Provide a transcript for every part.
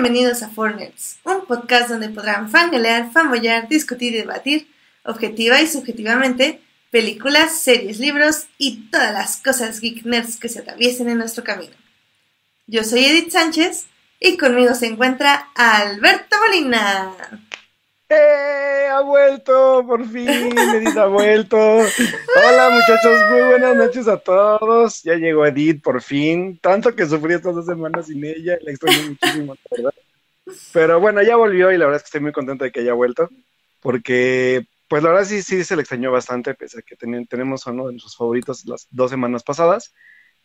Bienvenidos a Fornets, un podcast donde podrán fangalear, fanboyar, discutir y debatir, objetiva y subjetivamente, películas, series, libros y todas las cosas geek nerds que se atraviesen en nuestro camino. Yo soy Edith Sánchez y conmigo se encuentra Alberto Molina. ¡Eh! ¡Ha vuelto! ¡Por fin! Edith ha vuelto. Hola muchachos, muy buenas noches a todos. Ya llegó Edith por fin. Tanto que sufrí estas dos semanas sin ella, la extraño muchísimo, verdad. Pero bueno, ya volvió y la verdad es que estoy muy contento de que haya vuelto. Porque, pues la verdad sí, sí se le extrañó bastante, pese a que tenemos uno de nuestros favoritos las dos semanas pasadas.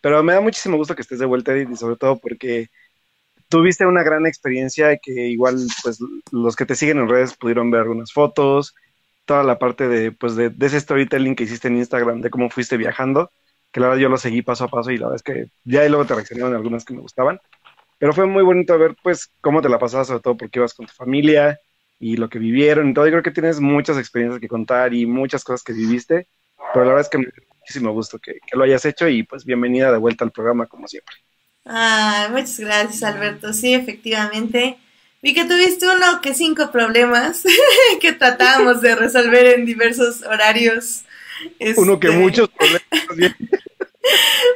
Pero me da muchísimo gusto que estés de vuelta, Edith, y sobre todo porque tuviste una gran experiencia que igual pues los que te siguen en redes pudieron ver algunas fotos, toda la parte de pues de, ese storytelling que hiciste en Instagram de cómo fuiste viajando, que la verdad yo lo seguí paso a paso y la verdad es que ya y luego te reaccionaron algunas que me gustaban, pero fue muy bonito ver pues cómo te la pasabas sobre todo porque ibas con tu familia y lo que vivieron y todo, yo creo que tienes muchas experiencias que contar y muchas cosas que viviste, pero la verdad es que me muchísimo gusto que, que lo hayas hecho y pues bienvenida de vuelta al programa como siempre. Ay, muchas gracias, Alberto. Sí, efectivamente. Vi que tuviste uno que cinco problemas que tratábamos de resolver en diversos horarios. Uno que este, muchos problemas.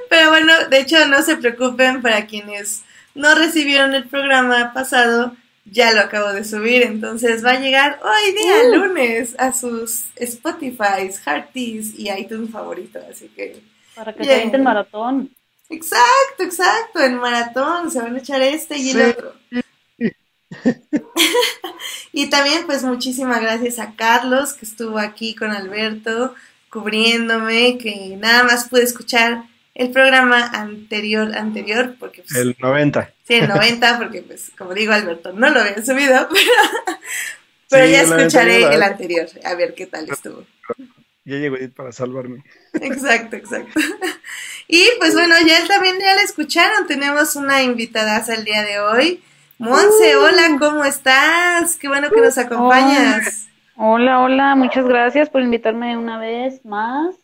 Pero bueno, de hecho, no se preocupen para quienes no recibieron el programa pasado, ya lo acabo de subir, entonces va a llegar hoy día, uh. lunes, a sus Spotify, Hearties y iTunes favoritos, así que... Para que se el maratón. Exacto, exacto, en maratón se van a echar este y el otro. y también pues muchísimas gracias a Carlos que estuvo aquí con Alberto cubriéndome, que nada más pude escuchar el programa anterior, anterior, porque... Pues, el 90. Sí, el 90, porque pues como digo Alberto, no lo había subido, pero, ya escucharé el anterior, a ver qué tal estuvo. Ya llegó para salvarme. Exacto, exacto. Y pues bueno, ya también ya la escucharon, tenemos una invitada el día de hoy. Monse, uh. hola, ¿cómo estás? Qué bueno que nos acompañas. Hola, hola, muchas gracias por invitarme una vez más.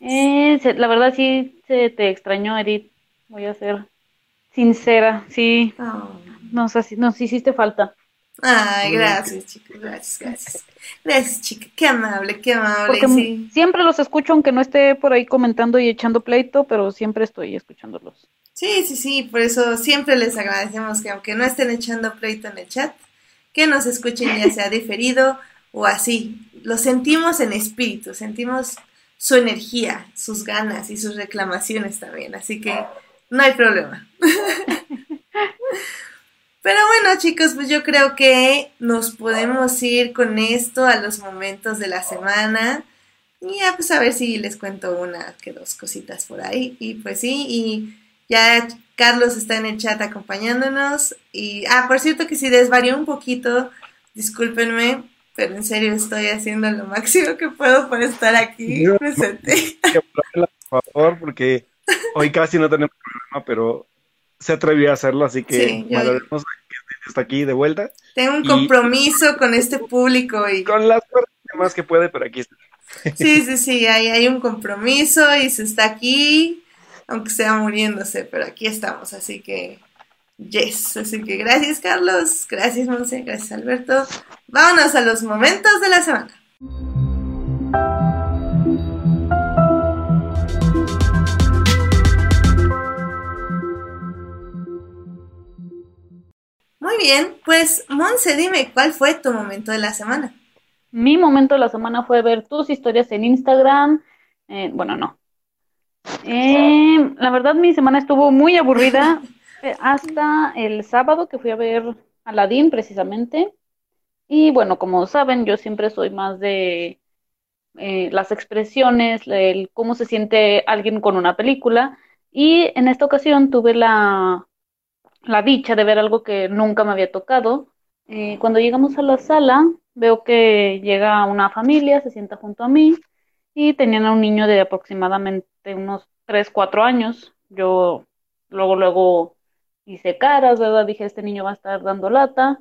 Eh, la verdad sí se te extrañó, Edith. Voy a ser sincera, sí. Oh. Nos, nos hiciste falta. Ay, gracias, chicos, gracias, gracias. Gracias, chica, qué amable, qué amable. sí. siempre los escucho, aunque no esté por ahí comentando y echando pleito, pero siempre estoy escuchándolos. Sí, sí, sí, por eso siempre les agradecemos que aunque no estén echando pleito en el chat, que nos escuchen ya sea diferido o así. Lo sentimos en espíritu, sentimos su energía, sus ganas y sus reclamaciones también, así que no hay problema. Pero bueno, chicos, pues yo creo que nos podemos ir con esto a los momentos de la semana. Y ya, pues a ver si les cuento una que dos cositas por ahí. Y pues sí, y ya Carlos está en el chat acompañándonos. Y, ah, por cierto que si desvarió un poquito, discúlpenme, pero en serio estoy haciendo lo máximo que puedo por estar aquí presente. Por favor, porque hoy casi no tenemos problema, pero se atrevió a hacerlo, así que sí, que está aquí de vuelta. Tengo un compromiso con este público y... Con las más que puede, pero aquí está. Sí, sí, sí, hay, hay un compromiso y se está aquí, aunque sea muriéndose, pero aquí estamos, así que... Yes, así que gracias Carlos, gracias Monse, gracias Alberto. Vámonos a los momentos de la semana. Muy bien, pues Monse, dime, ¿cuál fue tu momento de la semana? Mi momento de la semana fue ver tus historias en Instagram. Eh, bueno, no. Eh, la verdad, mi semana estuvo muy aburrida eh, hasta el sábado que fui a ver Aladdin precisamente. Y bueno, como saben, yo siempre soy más de las expresiones, el cómo se siente alguien con una película. Y en esta ocasión tuve la la dicha de ver algo que nunca me había tocado. Eh, cuando llegamos a la sala, veo que llega una familia, se sienta junto a mí y tenían a un niño de aproximadamente unos 3, 4 años. Yo luego, luego hice caras, ¿verdad? Dije, este niño va a estar dando lata.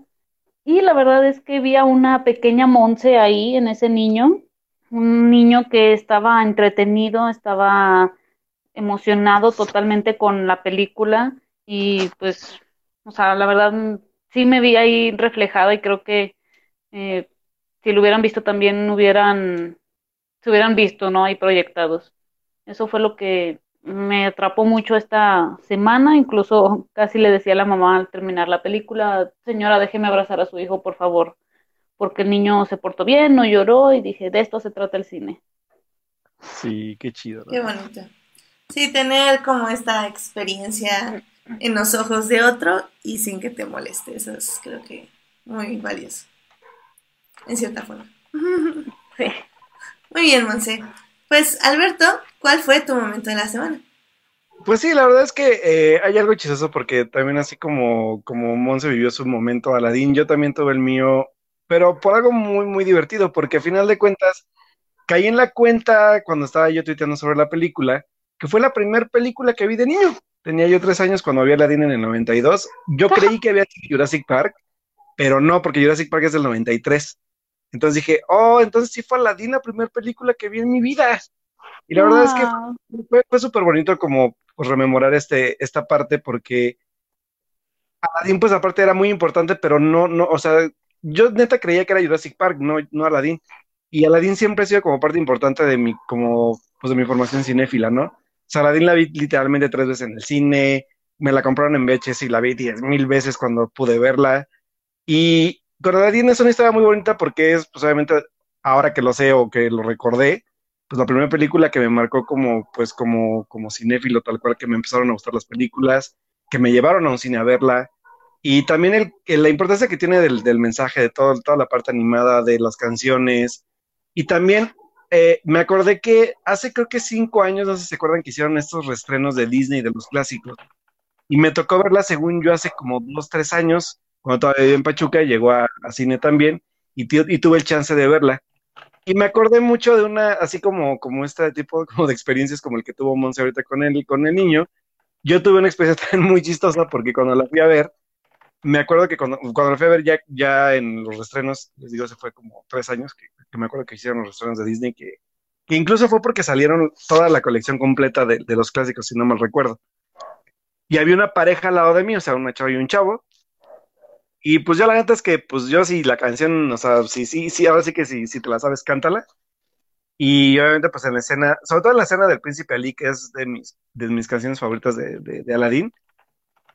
Y la verdad es que vi a una pequeña Monse ahí en ese niño, un niño que estaba entretenido, estaba emocionado totalmente con la película y pues O sea, la verdad, sí me vi ahí reflejada y creo que eh, si lo hubieran visto también hubieran, se hubieran visto, ¿no? Ahí proyectados. Eso fue lo que me atrapó mucho esta semana, incluso casi le decía a la mamá al terminar la película, señora, déjeme abrazar a su hijo, por favor, porque el niño se portó bien, no lloró y dije, de esto se trata el cine. Sí, qué chido. Qué bonito. Sí, tener como esta experiencia en los ojos de otro y sin que te moleste, eso es creo que muy valioso, en cierta forma. Sí. Muy bien, Monse. Pues, Alberto, ¿cuál fue tu momento de la semana? Pues sí, la verdad es que eh, hay algo chistoso porque también así como, como Monse vivió su momento Aladín, yo también tuve el mío, pero por algo muy, muy divertido, porque a final de cuentas caí en la cuenta cuando estaba yo tuiteando sobre la película, que fue la primera película que vi de niño. Tenía yo tres años cuando vi Aladín en el 92. Yo creí que había sido Jurassic Park, pero no, porque Jurassic Park es del 93. Entonces dije, oh, entonces sí fue Aladdin la primera película que vi en mi vida. Y la verdad es que fue, fue súper bonito como pues, rememorar este, esta parte porque Aladdin pues aparte era muy importante, pero no, no, o sea, yo neta creía que era Jurassic Park, no, no Aladdin. Y Aladdin siempre ha sido como parte importante de mi, como, pues de mi formación cinéfila, ¿no? Aladdin la vi literalmente tres veces en el cine, me la compraron en VHS y la vi diez mil veces cuando pude verla. Y, con Aladdin es una historia muy bonita porque es, pues obviamente, ahora que lo sé o que lo recordé, pues la primera película que me marcó como, pues como, como cinéfilo, tal cual que me empezaron a gustar las películas, que me llevaron a un cine a verla, y también el, la importancia que tiene del, del mensaje, de todo, toda la parte animada, de las canciones, y también eh, me acordé que hace creo que cinco años, no sé si se acuerdan que hicieron estos restrenos de Disney de los clásicos, y me tocó verla según yo hace como dos, tres años, cuando todavía vivía en Pachuca, llegó a, a cine también y, y, tuve el chance de verla. Y me acordé mucho de una, así como, como este tipo como de experiencias como el que tuvo Monse ahorita con él con el niño. Yo tuve una experiencia también muy chistosa porque cuando la fui a ver, me acuerdo que cuando, cuando a ver ya, ya en los estrenos, les digo, se fue como tres años, que, que, me acuerdo que hicieron los estrenos de Disney, que, que incluso fue porque salieron toda la colección completa de, de, los clásicos, si no mal recuerdo. Y había una pareja al lado de mí, o sea, una chava y un chavo, y pues yo la neta es que, pues yo sí, la canción, o sea, sí, sí, sí, ahora sí que sí, si te la sabes, cántala. Y obviamente, pues en la escena, sobre todo en la escena del Príncipe Ali, que es de mis, de mis canciones favoritas de, de, de Aladdin,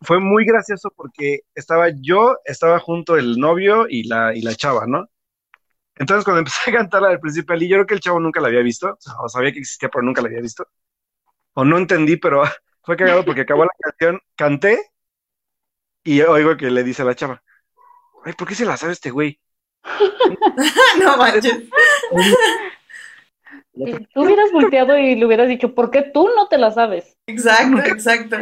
fue muy gracioso porque estaba yo, estaba junto el novio y la, y la chava, ¿no? Entonces, cuando empecé a cantar la del Príncipe Ali, yo creo que el chavo nunca la había visto, o sabía que existía, pero nunca la había visto. O no entendí, pero fue cagado porque acabó la canción, canté y oigo que le dice a la chava, Ay, ¿por qué se la sabe este güey? no manches. Tú hubieras volteado y le hubieras dicho, ¿por qué tú no te la sabes? Exacto, exacto.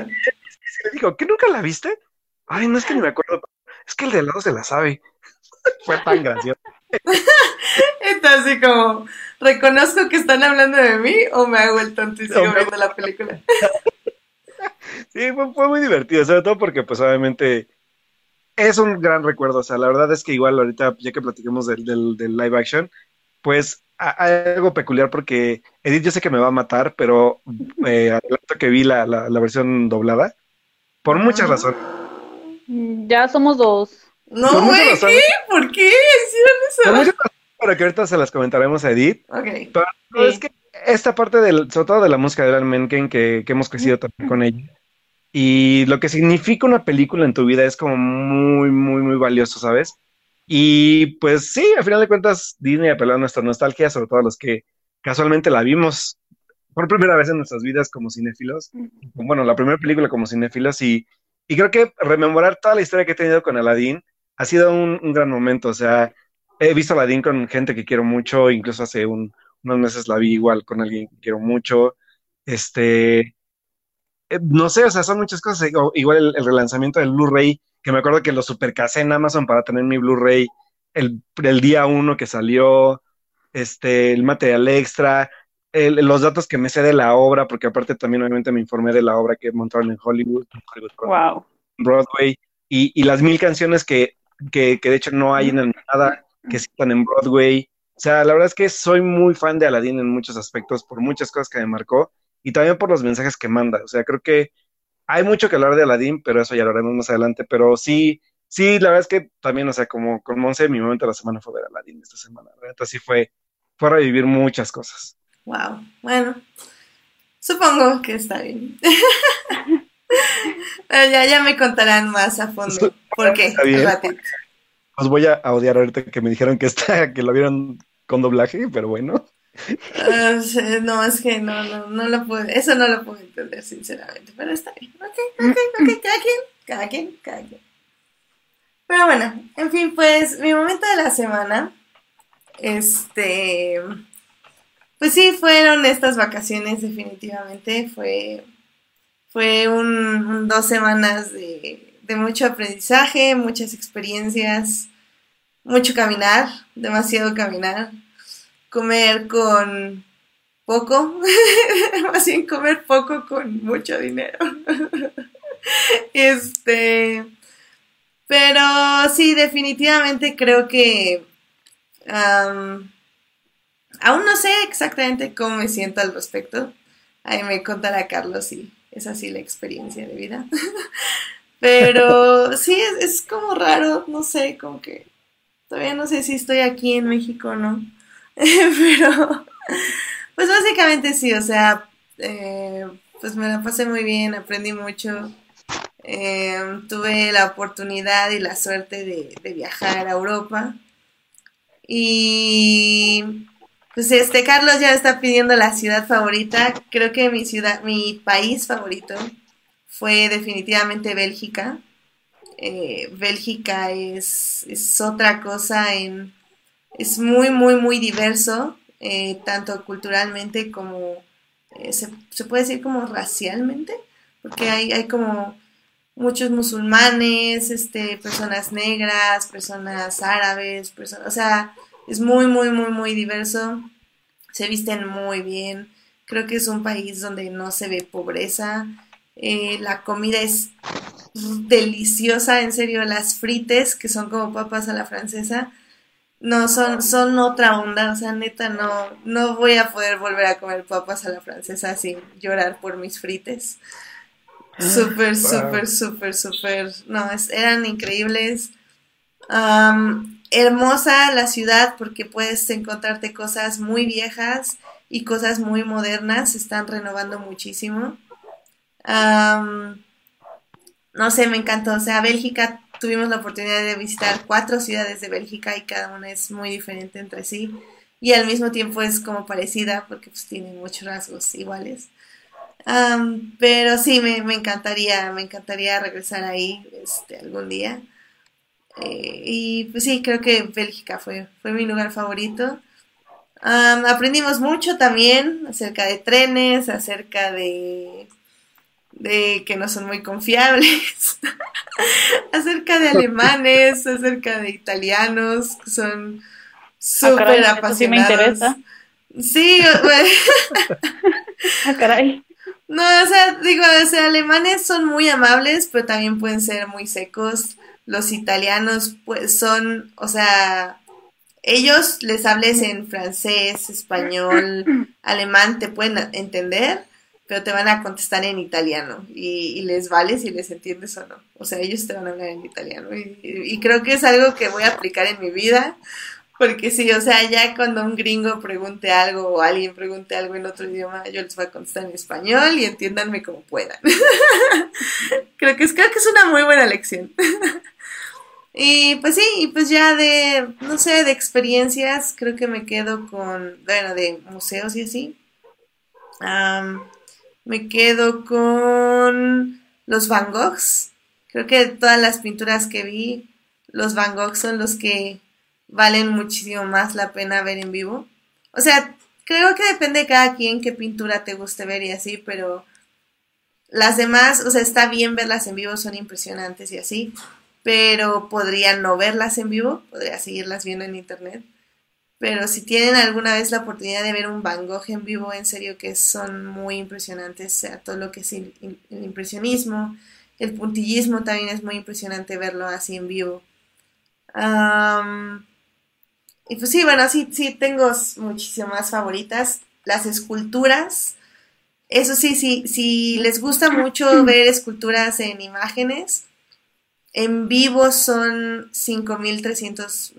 Le dijo, ¿qué nunca la viste? Ay, no es que ni me acuerdo. Es que el de al lado se la sabe. Fue tan gracioso. Está así como, ¿reconozco que están hablando de mí o me hago el tonto y sigo viendo la película? sí, fue, fue muy divertido, sobre todo porque pues obviamente es un gran recuerdo. O sea, la verdad es que igual ahorita, ya que platiquemos del, del, del live action, pues hay algo peculiar porque Edith yo sé que me va a matar, pero eh, adelanto que vi la, la, la, versión doblada por muchas razones. Ya somos dos. No, güey, ¿qué? ¿Por qué hicieron eso? Por muchas razones, pero que ahorita se las comentaremos a Edith. Okay. Pero sí. es que esta parte del, sobre todo de la música de Alan Menken, que, que hemos crecido también con ella, y lo que significa una película en tu vida es como muy, muy, muy valioso, ¿sabes? Y pues sí, al final de cuentas, Disney apeló a nuestra nostalgia, sobre todo a los que casualmente la vimos por primera vez en nuestras vidas como cinéfilos. Bueno, la primera película como cinéfilos y, y creo que rememorar toda la historia que he tenido con Aladdin ha sido un, un gran momento. O sea, he visto Aladdin con gente que quiero mucho, incluso hace un, unos meses la vi igual con alguien que quiero mucho. Este, no sé, o sea, son muchas cosas. Igual el, el relanzamiento del Blu-ray, que me acuerdo que lo supercasé en Amazon para tener mi Blu-ray el, el, día uno que salió, este, el material extra, el, los datos que me sé de la obra, porque aparte también obviamente me informé de la obra que montaron en Hollywood, Hollywood wow. Broadway, y, y, las mil canciones que, que, que de hecho no hay en nada, que están en Broadway. O sea, la verdad es que soy muy fan de Aladdin en muchos aspectos, por muchas cosas que me marcó y también por los mensajes que manda. O sea, creo que hay mucho que hablar de Aladdin, pero eso ya lo haremos más adelante. Pero sí, sí, la verdad es que también, o sea, como con Monse, mi momento de la semana fue ver Aladdin esta semana. Entonces sí fue, fue revivir muchas cosas. Wow, bueno, supongo que está bien. ya, ya me contarán más a fondo. ¿Por qué? Os voy a odiar ahorita que me dijeron que está, que lo vieron con doblaje, pero bueno. Ah, no, es que no, no, no lo puedo, eso no lo puedo entender, sinceramente, pero está bien. Ok, ok, ok, cada quien, cada quien, cada quien. Pero bueno, en fin, pues mi momento de la semana, este, pues sí, fueron estas vacaciones definitivamente, fue, fue un, dos semanas de, de mucho aprendizaje, muchas experiencias, mucho caminar, demasiado caminar comer con poco, más bien comer poco con mucho dinero. este, pero sí, definitivamente creo que aún no sé exactamente cómo me siento al respecto. Ahí me contará Carlos si es así la experiencia de vida. Pero sí, es, como raro, no sé, como que todavía no sé si estoy aquí en México o no. Pero, pues básicamente sí, o sea, eh, pues me la pasé muy bien, aprendí mucho. Eh, tuve la oportunidad y la suerte de, viajar a Europa. Y pues este Carlos ya está pidiendo la ciudad favorita. Creo que mi ciudad, mi país favorito fue definitivamente Bélgica. Eh, Bélgica es, es, otra cosa en, es muy, muy, muy diverso, eh, tanto culturalmente como, eh, se, puede decir como racialmente, porque hay, hay como muchos musulmanes, este, personas negras, personas árabes, personas, o sea, es muy, muy, muy, muy diverso, se visten muy bien, creo que es un país donde no se ve pobreza, eh, la comida es deliciosa, en serio, las frites, que son como papas a la francesa, no, son, son otra onda, o sea, neta, no, no voy a poder volver a comer papas a la francesa sin llorar por mis frites. Súper, súper, súper, súper, no, eran increíbles. Hermosa la ciudad porque puedes encontrarte cosas muy viejas y cosas muy modernas, se están renovando muchísimo. no sé, me encantó, o sea, Bélgica tuvimos la oportunidad de visitar cuatro ciudades de Bélgica y cada una es muy diferente entre sí y al mismo tiempo es como parecida porque pues tiene muchos rasgos iguales. pero sí, me, encantaría, me encantaría regresar ahí este, algún día. Eh, y pues sí, creo que Bélgica fue, fue mi lugar favorito. aprendimos mucho también acerca de trenes, acerca de de que no son muy confiables, acerca de alemanes, acerca de italianos, que son ah, súper apasionados. Sí, me interesa. Sí, ah, caray. No, o sea, digo, o sea, alemanes son muy amables, pero también pueden ser muy secos. Los italianos, pues, son, o sea, ellos les hables en francés, español, alemán, te pueden entender, pero te van a contestar en italiano y, les vale si les entiendes o no. O sea, ellos te van a hablar en italiano y, creo que es algo que voy a aplicar en mi vida. Porque sí, o sea, ya cuando un gringo pregunte algo o alguien pregunte algo en otro idioma, yo les voy a contestar en español y entiéndanme como puedan. creo, que es, creo que es una muy buena lección. y pues sí, pues ya de, no sé, de experiencias, creo que me quedo con, bueno, de museos y así. Me quedo con los Van Goghs. Creo que todas las pinturas que vi, los Van Gogh son los que valen muchísimo más la pena ver en vivo. O sea, creo que depende de cada quien qué pintura te guste ver y así, pero las demás, o sea, está bien verlas en vivo, son impresionantes y así, pero podría no verlas en vivo, podría seguirlas viendo en internet. Pero si tienen alguna vez la oportunidad de ver un Van Gogh en vivo, en serio que son muy impresionantes, o sea, todo lo que es el, impresionismo, el puntillismo también es muy impresionante verlo así en vivo. y pues sí, bueno, sí, sí, tengo muchísimas favoritas. Las esculturas Eso sí, sí, si les gusta mucho ver esculturas en imágenes, en vivo son 5.300,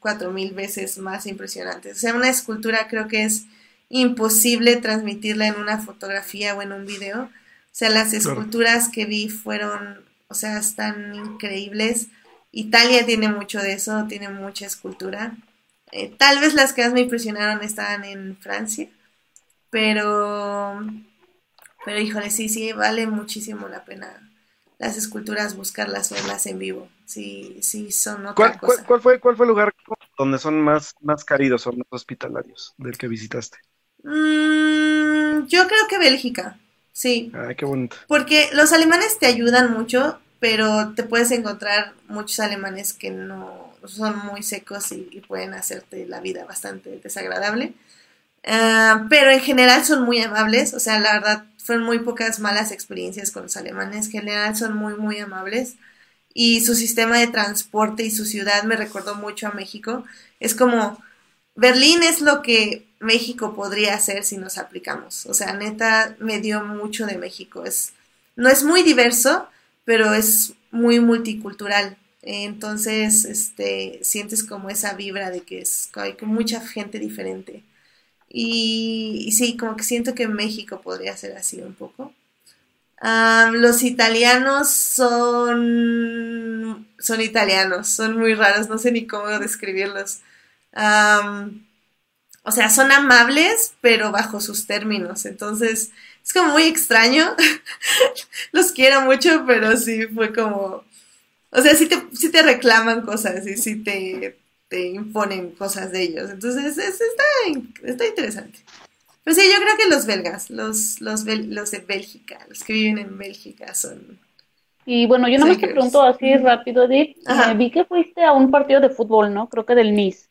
4.000 veces más impresionantes. O sea, una escultura creo que es imposible transmitirla en una fotografía o en un video. O sea, las esculturas que vi fueron, o sea, están increíbles. Italia tiene mucho de eso, tiene mucha escultura. Eh, tal vez las que más me impresionaron estaban en Francia, pero, pero híjole, sí, sí, vale muchísimo la pena las esculturas, buscarlas, verlas en vivo. Sí, sí, son otra ¿Cuál, cosa. ¿cuál, fue, ¿Cuál fue el lugar donde son más, más cálidos o más hospitalarios del que visitaste? Mm, yo creo que Bélgica, sí. Ay, qué bonito. Porque los alemanes te ayudan mucho, pero te puedes encontrar muchos alemanes que no son muy secos y, y pueden hacerte la vida bastante desagradable. Ah, pero en general son muy amables, o sea, la verdad, fueron muy pocas malas experiencias con los alemanes, en general son muy, muy amables. Y su sistema de transporte y su ciudad me recordó mucho a México. Es como, Berlín es lo que México podría hacer si nos aplicamos. O sea, neta, me dio mucho de México. Es, no es muy diverso, pero es muy multicultural. Entonces, este, sientes como esa vibra de que es, hay mucha gente diferente. Y, sí, como que siento que México podría ser así un poco. Los italianos son, son italianos, son muy raros, no sé ni cómo describirlos. O sea, son amables, pero bajo sus términos. Entonces, es como muy extraño. los quiero mucho, pero sí fue como... O sea, sí te, sí te reclaman cosas y sí te, te imponen cosas de ellos. Entonces, es, está, está interesante. Pero sí, yo creo que los belgas, los, los, bel, los de Bélgica, los que viven en Bélgica son... Y bueno, yo nomás te pregunto así rápido, Edith. Eh, vi que fuiste a un partido de fútbol, ¿no? Creo que del Nice.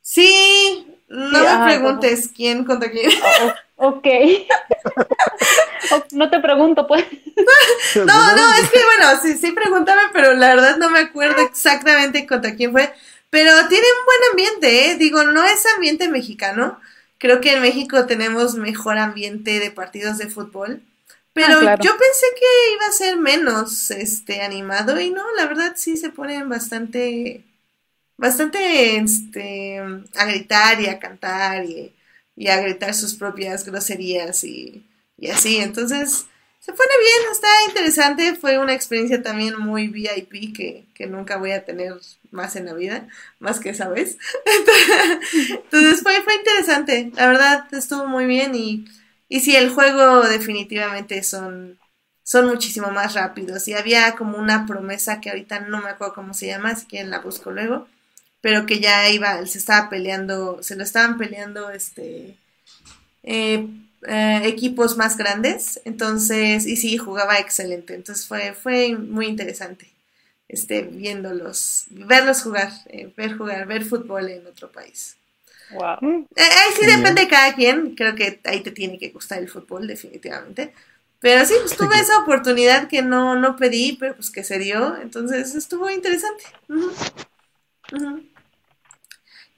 Sí, no sí, me preguntes ¿cómo? quién contra quién. Oh, ok. no te pregunto, pues. no, no, es que bueno, sí, sí, pregúntame, pero la verdad no me acuerdo exactamente contra quién fue. Pero tiene un buen ambiente, ¿eh? Digo, no es ambiente mexicano. Creo que en México tenemos mejor ambiente de partidos de fútbol. Pero ah, claro. yo pensé que iba a ser menos este animado y no, la verdad sí se ponen bastante bastante este a gritar y a cantar y, y a gritar sus propias groserías y, y, así. Entonces, se pone bien, está interesante. Fue una experiencia también muy VIP que, que nunca voy a tener más en la vida, más que esa vez. Entonces fue, fue interesante, la verdad estuvo muy bien y, y sí, el juego definitivamente son, son muchísimo más rápidos. Y había como una promesa que ahorita no me acuerdo cómo se llama, si quieren la busco luego, pero que ya iba, se estaba peleando, se lo estaban peleando este... Eh, eh, equipos más grandes, entonces, y sí, jugaba excelente, entonces fue, fue muy interesante este, viéndolos, verlos jugar, eh, ver jugar, ver fútbol en otro país. Wow. Eh, ahí sí depende de cada quien, creo que ahí te tiene que gustar el fútbol definitivamente. Pero sí, pues tuve esa oportunidad que no, no pedí, pero pues que se dio, entonces estuvo interesante. Uh -huh. Uh -huh.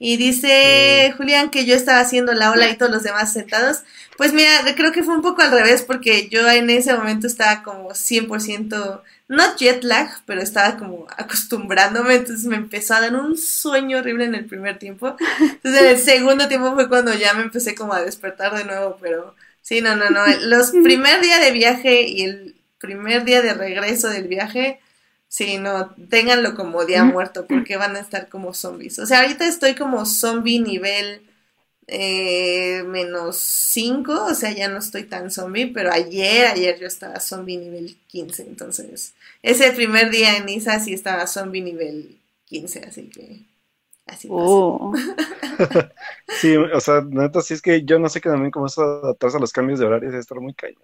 Y dice sí. Julián que yo estaba haciendo la ola y todos los demás sentados. Pues mira, creo que fue un poco al revés porque yo en ese momento estaba como 100% no jet lag, pero estaba como acostumbrándome, entonces me empezó a dar un sueño horrible en el primer tiempo. Entonces en el segundo tiempo fue cuando ya me empecé como a despertar de nuevo, pero sí, no, no, no. Los primer día de viaje y el primer día de regreso del viaje, sí, no, ténganlo como día muerto porque van a estar como zombies. O sea, ahorita estoy como zombie nivel eh, menos 5, o sea, ya no estoy tan zombie, pero ayer, ayer yo estaba zombie nivel 15, entonces ese primer día en Isa sí estaba zombie nivel 15, así que así oh. sí, o sea, neta, sí es que yo no sé que también cómo eso adaptarse a los cambios de horarios es estar muy cañón.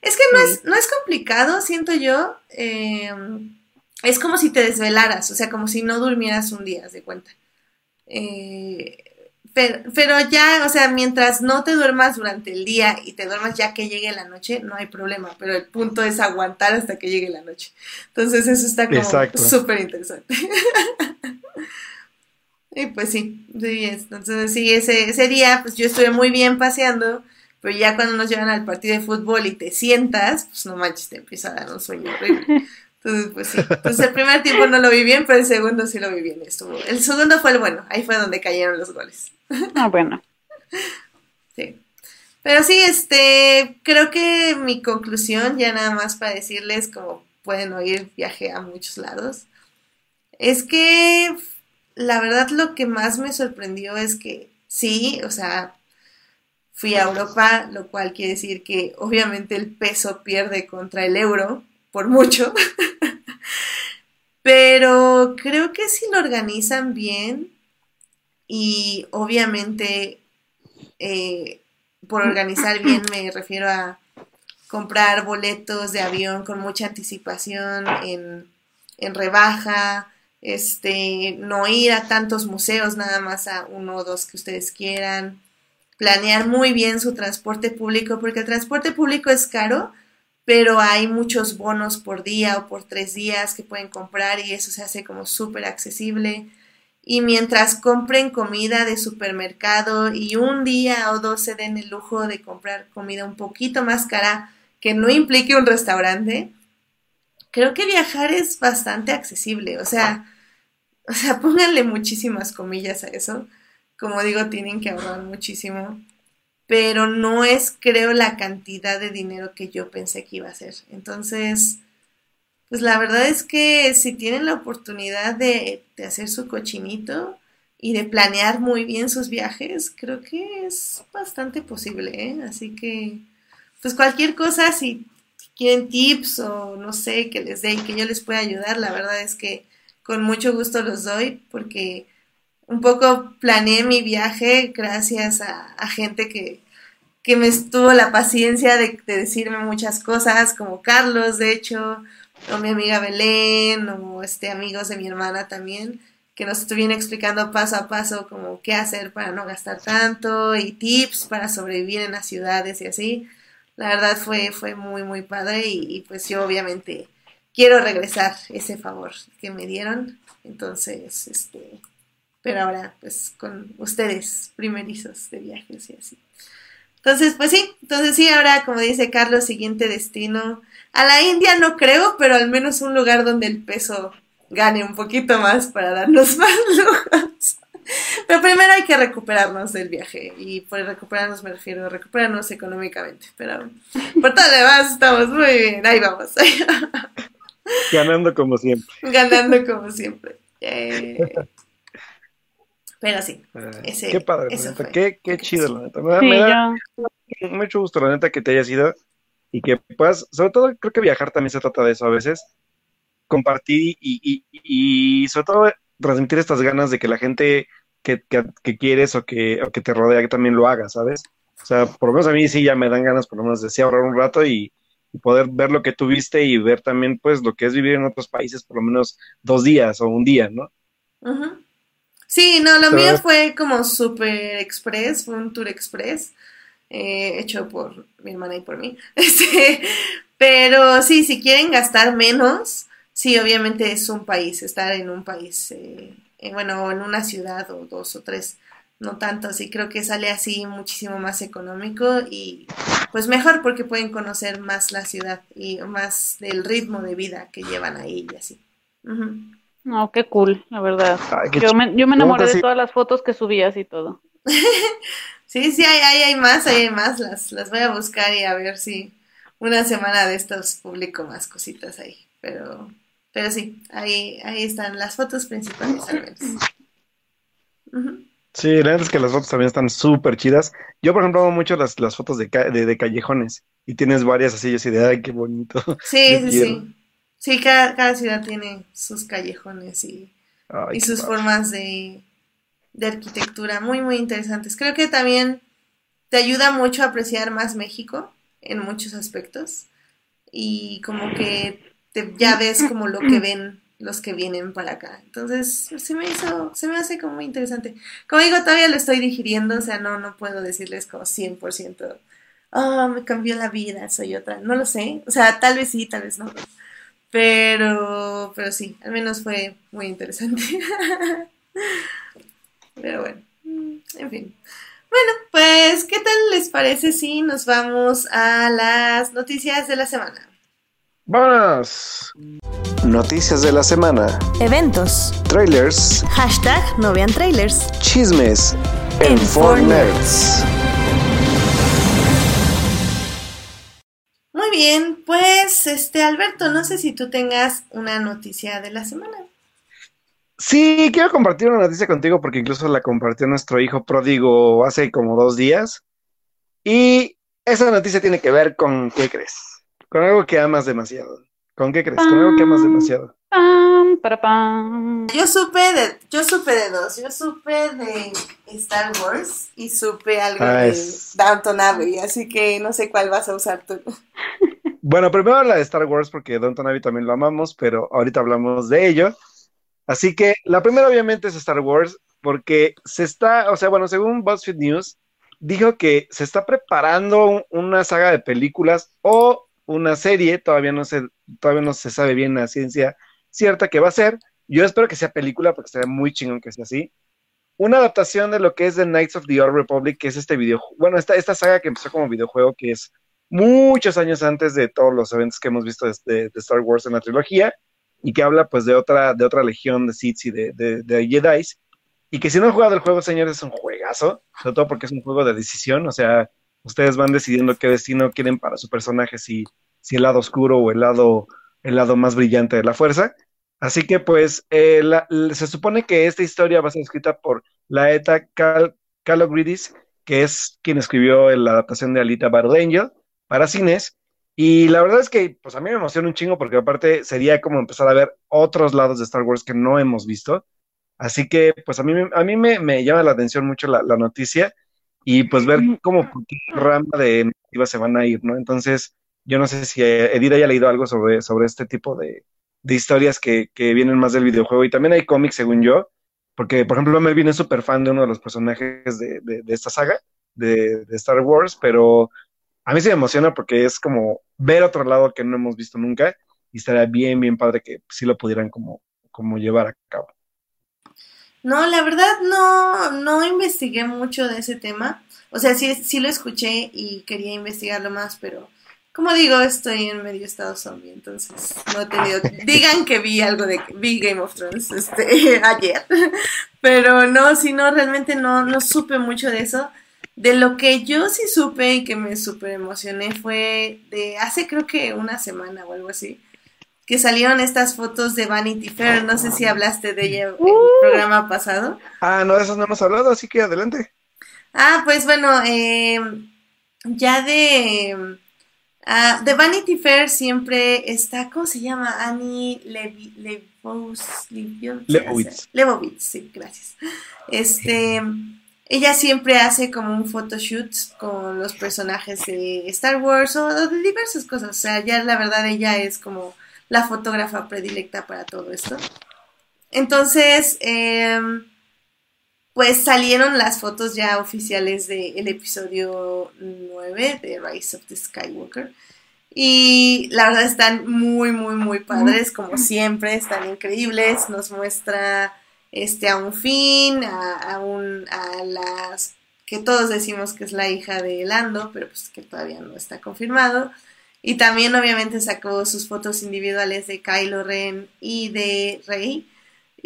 Es que no, sí. es, no es complicado, siento yo, eh, es como si te desvelaras, o sea, como si no durmieras un día, de cuenta. Eh, pero, pero, ya, o sea, mientras no te duermas durante el día y te duermas ya que llegue la noche, no hay problema, pero el punto es aguantar hasta que llegue la noche. Entonces eso está como súper interesante. y pues sí, sí, entonces sí, ese, ese día pues yo estuve muy bien paseando pero ya cuando nos llevan al partido de fútbol y te sientas, pues no manches, te empieza a dar un sueño horrible. Entonces, pues sí. Entonces el primer tiempo no lo vi bien, pero el segundo sí lo vi bien. Estuvo. El segundo fue el bueno, ahí fue donde cayeron los goles. Ah, bueno. Sí. Pero sí, este, creo que mi conclusión, ya nada más para decirles, como pueden oír, viajé a muchos lados, es que la verdad lo que más me sorprendió es que sí, o sea, fui a Europa, lo cual quiere decir que obviamente el peso pierde contra el euro, por mucho, pero creo que si lo organizan bien y obviamente eh, por organizar bien me refiero a comprar boletos de avión con mucha anticipación en, en rebaja, este, no ir a tantos museos, nada más a uno o dos que ustedes quieran, planear muy bien su transporte público, porque el transporte público es caro, pero hay muchos bonos por día o por tres días que pueden comprar y eso se hace como súper accesible. Y mientras compren comida de supermercado y un día o dos se den el lujo de comprar comida un poquito más cara que no implique un restaurante, creo que viajar es bastante accesible. O sea, o sea, pónganle muchísimas comillas a eso. Como digo, tienen que ahorrar muchísimo. Pero no es, creo, la cantidad de dinero que yo pensé que iba a ser. Entonces, pues la verdad es que si tienen la oportunidad de, de hacer su cochinito y de planear muy bien sus viajes, creo que es bastante posible, ¿eh? Así que, pues cualquier cosa, si quieren tips o no sé, que les y que yo les pueda ayudar, la verdad es que con mucho gusto los doy porque un poco planeé mi viaje gracias a, gente que, que, me tuvo la paciencia de, decirme muchas cosas, como Carlos, de hecho, o mi amiga Belén, o este, amigos de mi hermana también, que nos estuvieron explicando paso a paso como qué hacer para no gastar tanto y tips para sobrevivir en las ciudades y así. La verdad fue, fue muy, muy padre y, y pues yo obviamente quiero regresar ese favor que me dieron. Entonces, este, pero ahora pues con ustedes primerizos de viajes y así. Entonces, pues sí, entonces sí, ahora como dice Carlos, siguiente destino. A la India no creo, pero al menos un lugar donde el peso gane un poquito más para darnos más lujos. Pero primero hay que recuperarnos del viaje. Y por recuperarnos me refiero a recuperarnos económicamente. Pero por todo lo demás estamos muy bien. Ahí vamos. Ganando como siempre. Ganando como siempre. Eh, pero sí. Eh, qué padre, la neta. Qué, qué chido, la neta. Me, da mucho gusto, la neta, que te hayas ido y que puedas, sobre todo creo que viajar también se trata de eso a veces, compartir y, y, y sobre todo transmitir estas ganas de que la gente que, que, quieres o que, o que te rodea que también lo haga, ¿sabes? O sea, por lo menos a mí sí ya me dan ganas, por lo menos de ahorrar un rato y, poder ver lo que tuviste y ver también pues lo que es vivir en otros países por lo menos dos días o un día, ¿no? Sí, no, lo mío fue como super express, fue un tour express eh, hecho por mi hermana y por mí. Este, pero sí, si quieren gastar menos, sí, obviamente es un país, estar en un país, eh, bueno, en una ciudad o dos o tres no tanto, sí creo que sale así muchísimo más económico y pues mejor porque pueden conocer más la ciudad y más del ritmo de vida que llevan ahí y así. No, qué cool, la verdad. yo, me, yo me enamoré de todas las fotos que subías y todo. sí, sí, hay, hay, más, hay más, las, las voy a buscar y a ver si una semana de estos publico más cositas ahí, pero, pero sí, ahí, ahí están las fotos principales al menos. Sí, la verdad es que las fotos también están súper chidas. Yo, por ejemplo, hago mucho las, las fotos de, de, callejones y tienes varias así, yo así de, ay, qué bonito. Sí, sí, sí. Sí, cada, cada, ciudad tiene sus callejones y, y sus formas de, de arquitectura muy, muy interesantes. Creo que también te ayuda mucho a apreciar más México en muchos aspectos y como que te, ya ves como lo que ven los que vienen para acá. Entonces, se me hizo, se me hace como muy interesante. Como digo, todavía lo estoy digiriendo, o sea, no, no puedo decirles como 100%, oh, ah, me cambió la vida, soy otra. No lo sé, o sea, tal vez sí, tal vez no. Pero, pero sí, al menos fue muy interesante. pero bueno, en fin. Bueno, pues, ¿qué tal les parece si nos vamos a las noticias de la semana? ¡Vámonos! Noticias de la semana. Eventos. Trailers. Hashtag no vean trailers. Chismes. En, en Nerds. Bien, pues, este, Alberto, no sé si tú tengas una noticia de la semana. Sí, quiero compartir una noticia contigo porque incluso la compartió nuestro hijo pródigo hace como dos días. Y esa noticia tiene que ver con, ¿qué crees? Con algo que amas demasiado. ¿Con qué crees? Con algo que amas demasiado. Yo supe de, yo supe de dos. Yo supe de Star Wars y supe algo ah, de Downton Abbey, así que no sé cuál vas a usar tú. Bueno, primero la de Star Wars porque Downton Abbey también lo amamos, pero ahorita hablamos de ello. Así que la primera obviamente es Star Wars, porque se está, o sea, bueno, según BuzzFeed News, dijo que se está preparando una saga de películas o una serie, todavía no se, todavía no se sabe bien la ciencia cierta que va a ser. Yo espero que sea película, porque sería muy chingón que sea así. Una adaptación de lo que es The Knights of the Old Republic, que es este videojuego, bueno, esta, esta saga que empezó como videojuego, que es muchos años antes de todos los eventos que hemos visto de Star Wars en la trilogía y que habla pues de otra, de otra legión de Sith y de, de, de Jedi. Y que si no han jugado el juego, señores, es un juegazo, sobre todo porque es un juego de decisión, o sea, ustedes van decidiendo qué destino quieren para su personaje, si, si el lado oscuro o el lado, el lado más brillante de la fuerza. Así que pues eh, se supone que esta historia va a ser escrita por la ETA Cal, Calogridis, que es quien escribió la adaptación de Alita Battle Angel para cines, y la verdad es que, pues a mí me emociona un chingo porque aparte sería como empezar a ver otros lados de Star Wars que no hemos visto. Así que, pues a mí, a mí me, llama la atención mucho la, noticia y pues ver cómo qué rama de se van a ir, ¿no? Entonces, yo no sé si Edith haya leído algo sobre, sobre este tipo de, historias que, vienen más del videojuego y también hay cómics, según yo, porque, por ejemplo, Melvin es súper fan de uno de los personajes de, esta saga de, de Star Wars, pero a mí se me emociona porque es como ver otro lado que no hemos visto nunca y estaría bien, bien padre que sí lo pudieran como, como llevar a cabo. No, la verdad no, no investigué mucho de ese tema. O sea, sí, sí lo escuché y quería investigarlo más, pero como digo, estoy en medio estado zombie, entonces no he tenido... Digan que vi algo de... Vi Game of Thrones este, ayer, pero no, si no, realmente no, no supe mucho de eso. De lo que yo sí supe y que me súper emocioné fue de hace creo que una semana o algo así, que salieron estas fotos de Vanity Fair. No sé si hablaste de ella en el uh. programa pasado. Ah, no, de eso no hemos hablado, así que adelante. Ah, pues bueno, eh, ya de, ah, de Vanity Fair siempre está, ¿cómo se llama? Annie Levi, Levovitz. Levovitz, sí, gracias. Este ella siempre hace como un photoshoot con los personajes de Star Wars o de diversas cosas. O sea, ya la verdad ella es como la fotógrafa predilecta para todo esto. Entonces, em, pues salieron las fotos ya oficiales del episodio 9 de Rise of the Skywalker. Y la verdad están muy, muy, muy padres, como siempre, están increíbles. Nos muestra este, a un fin, a, un, a las que todos decimos que es la hija de Lando, pero pues que todavía no está confirmado. Y también obviamente sacó sus fotos individuales de Kylo Ren y de Rey.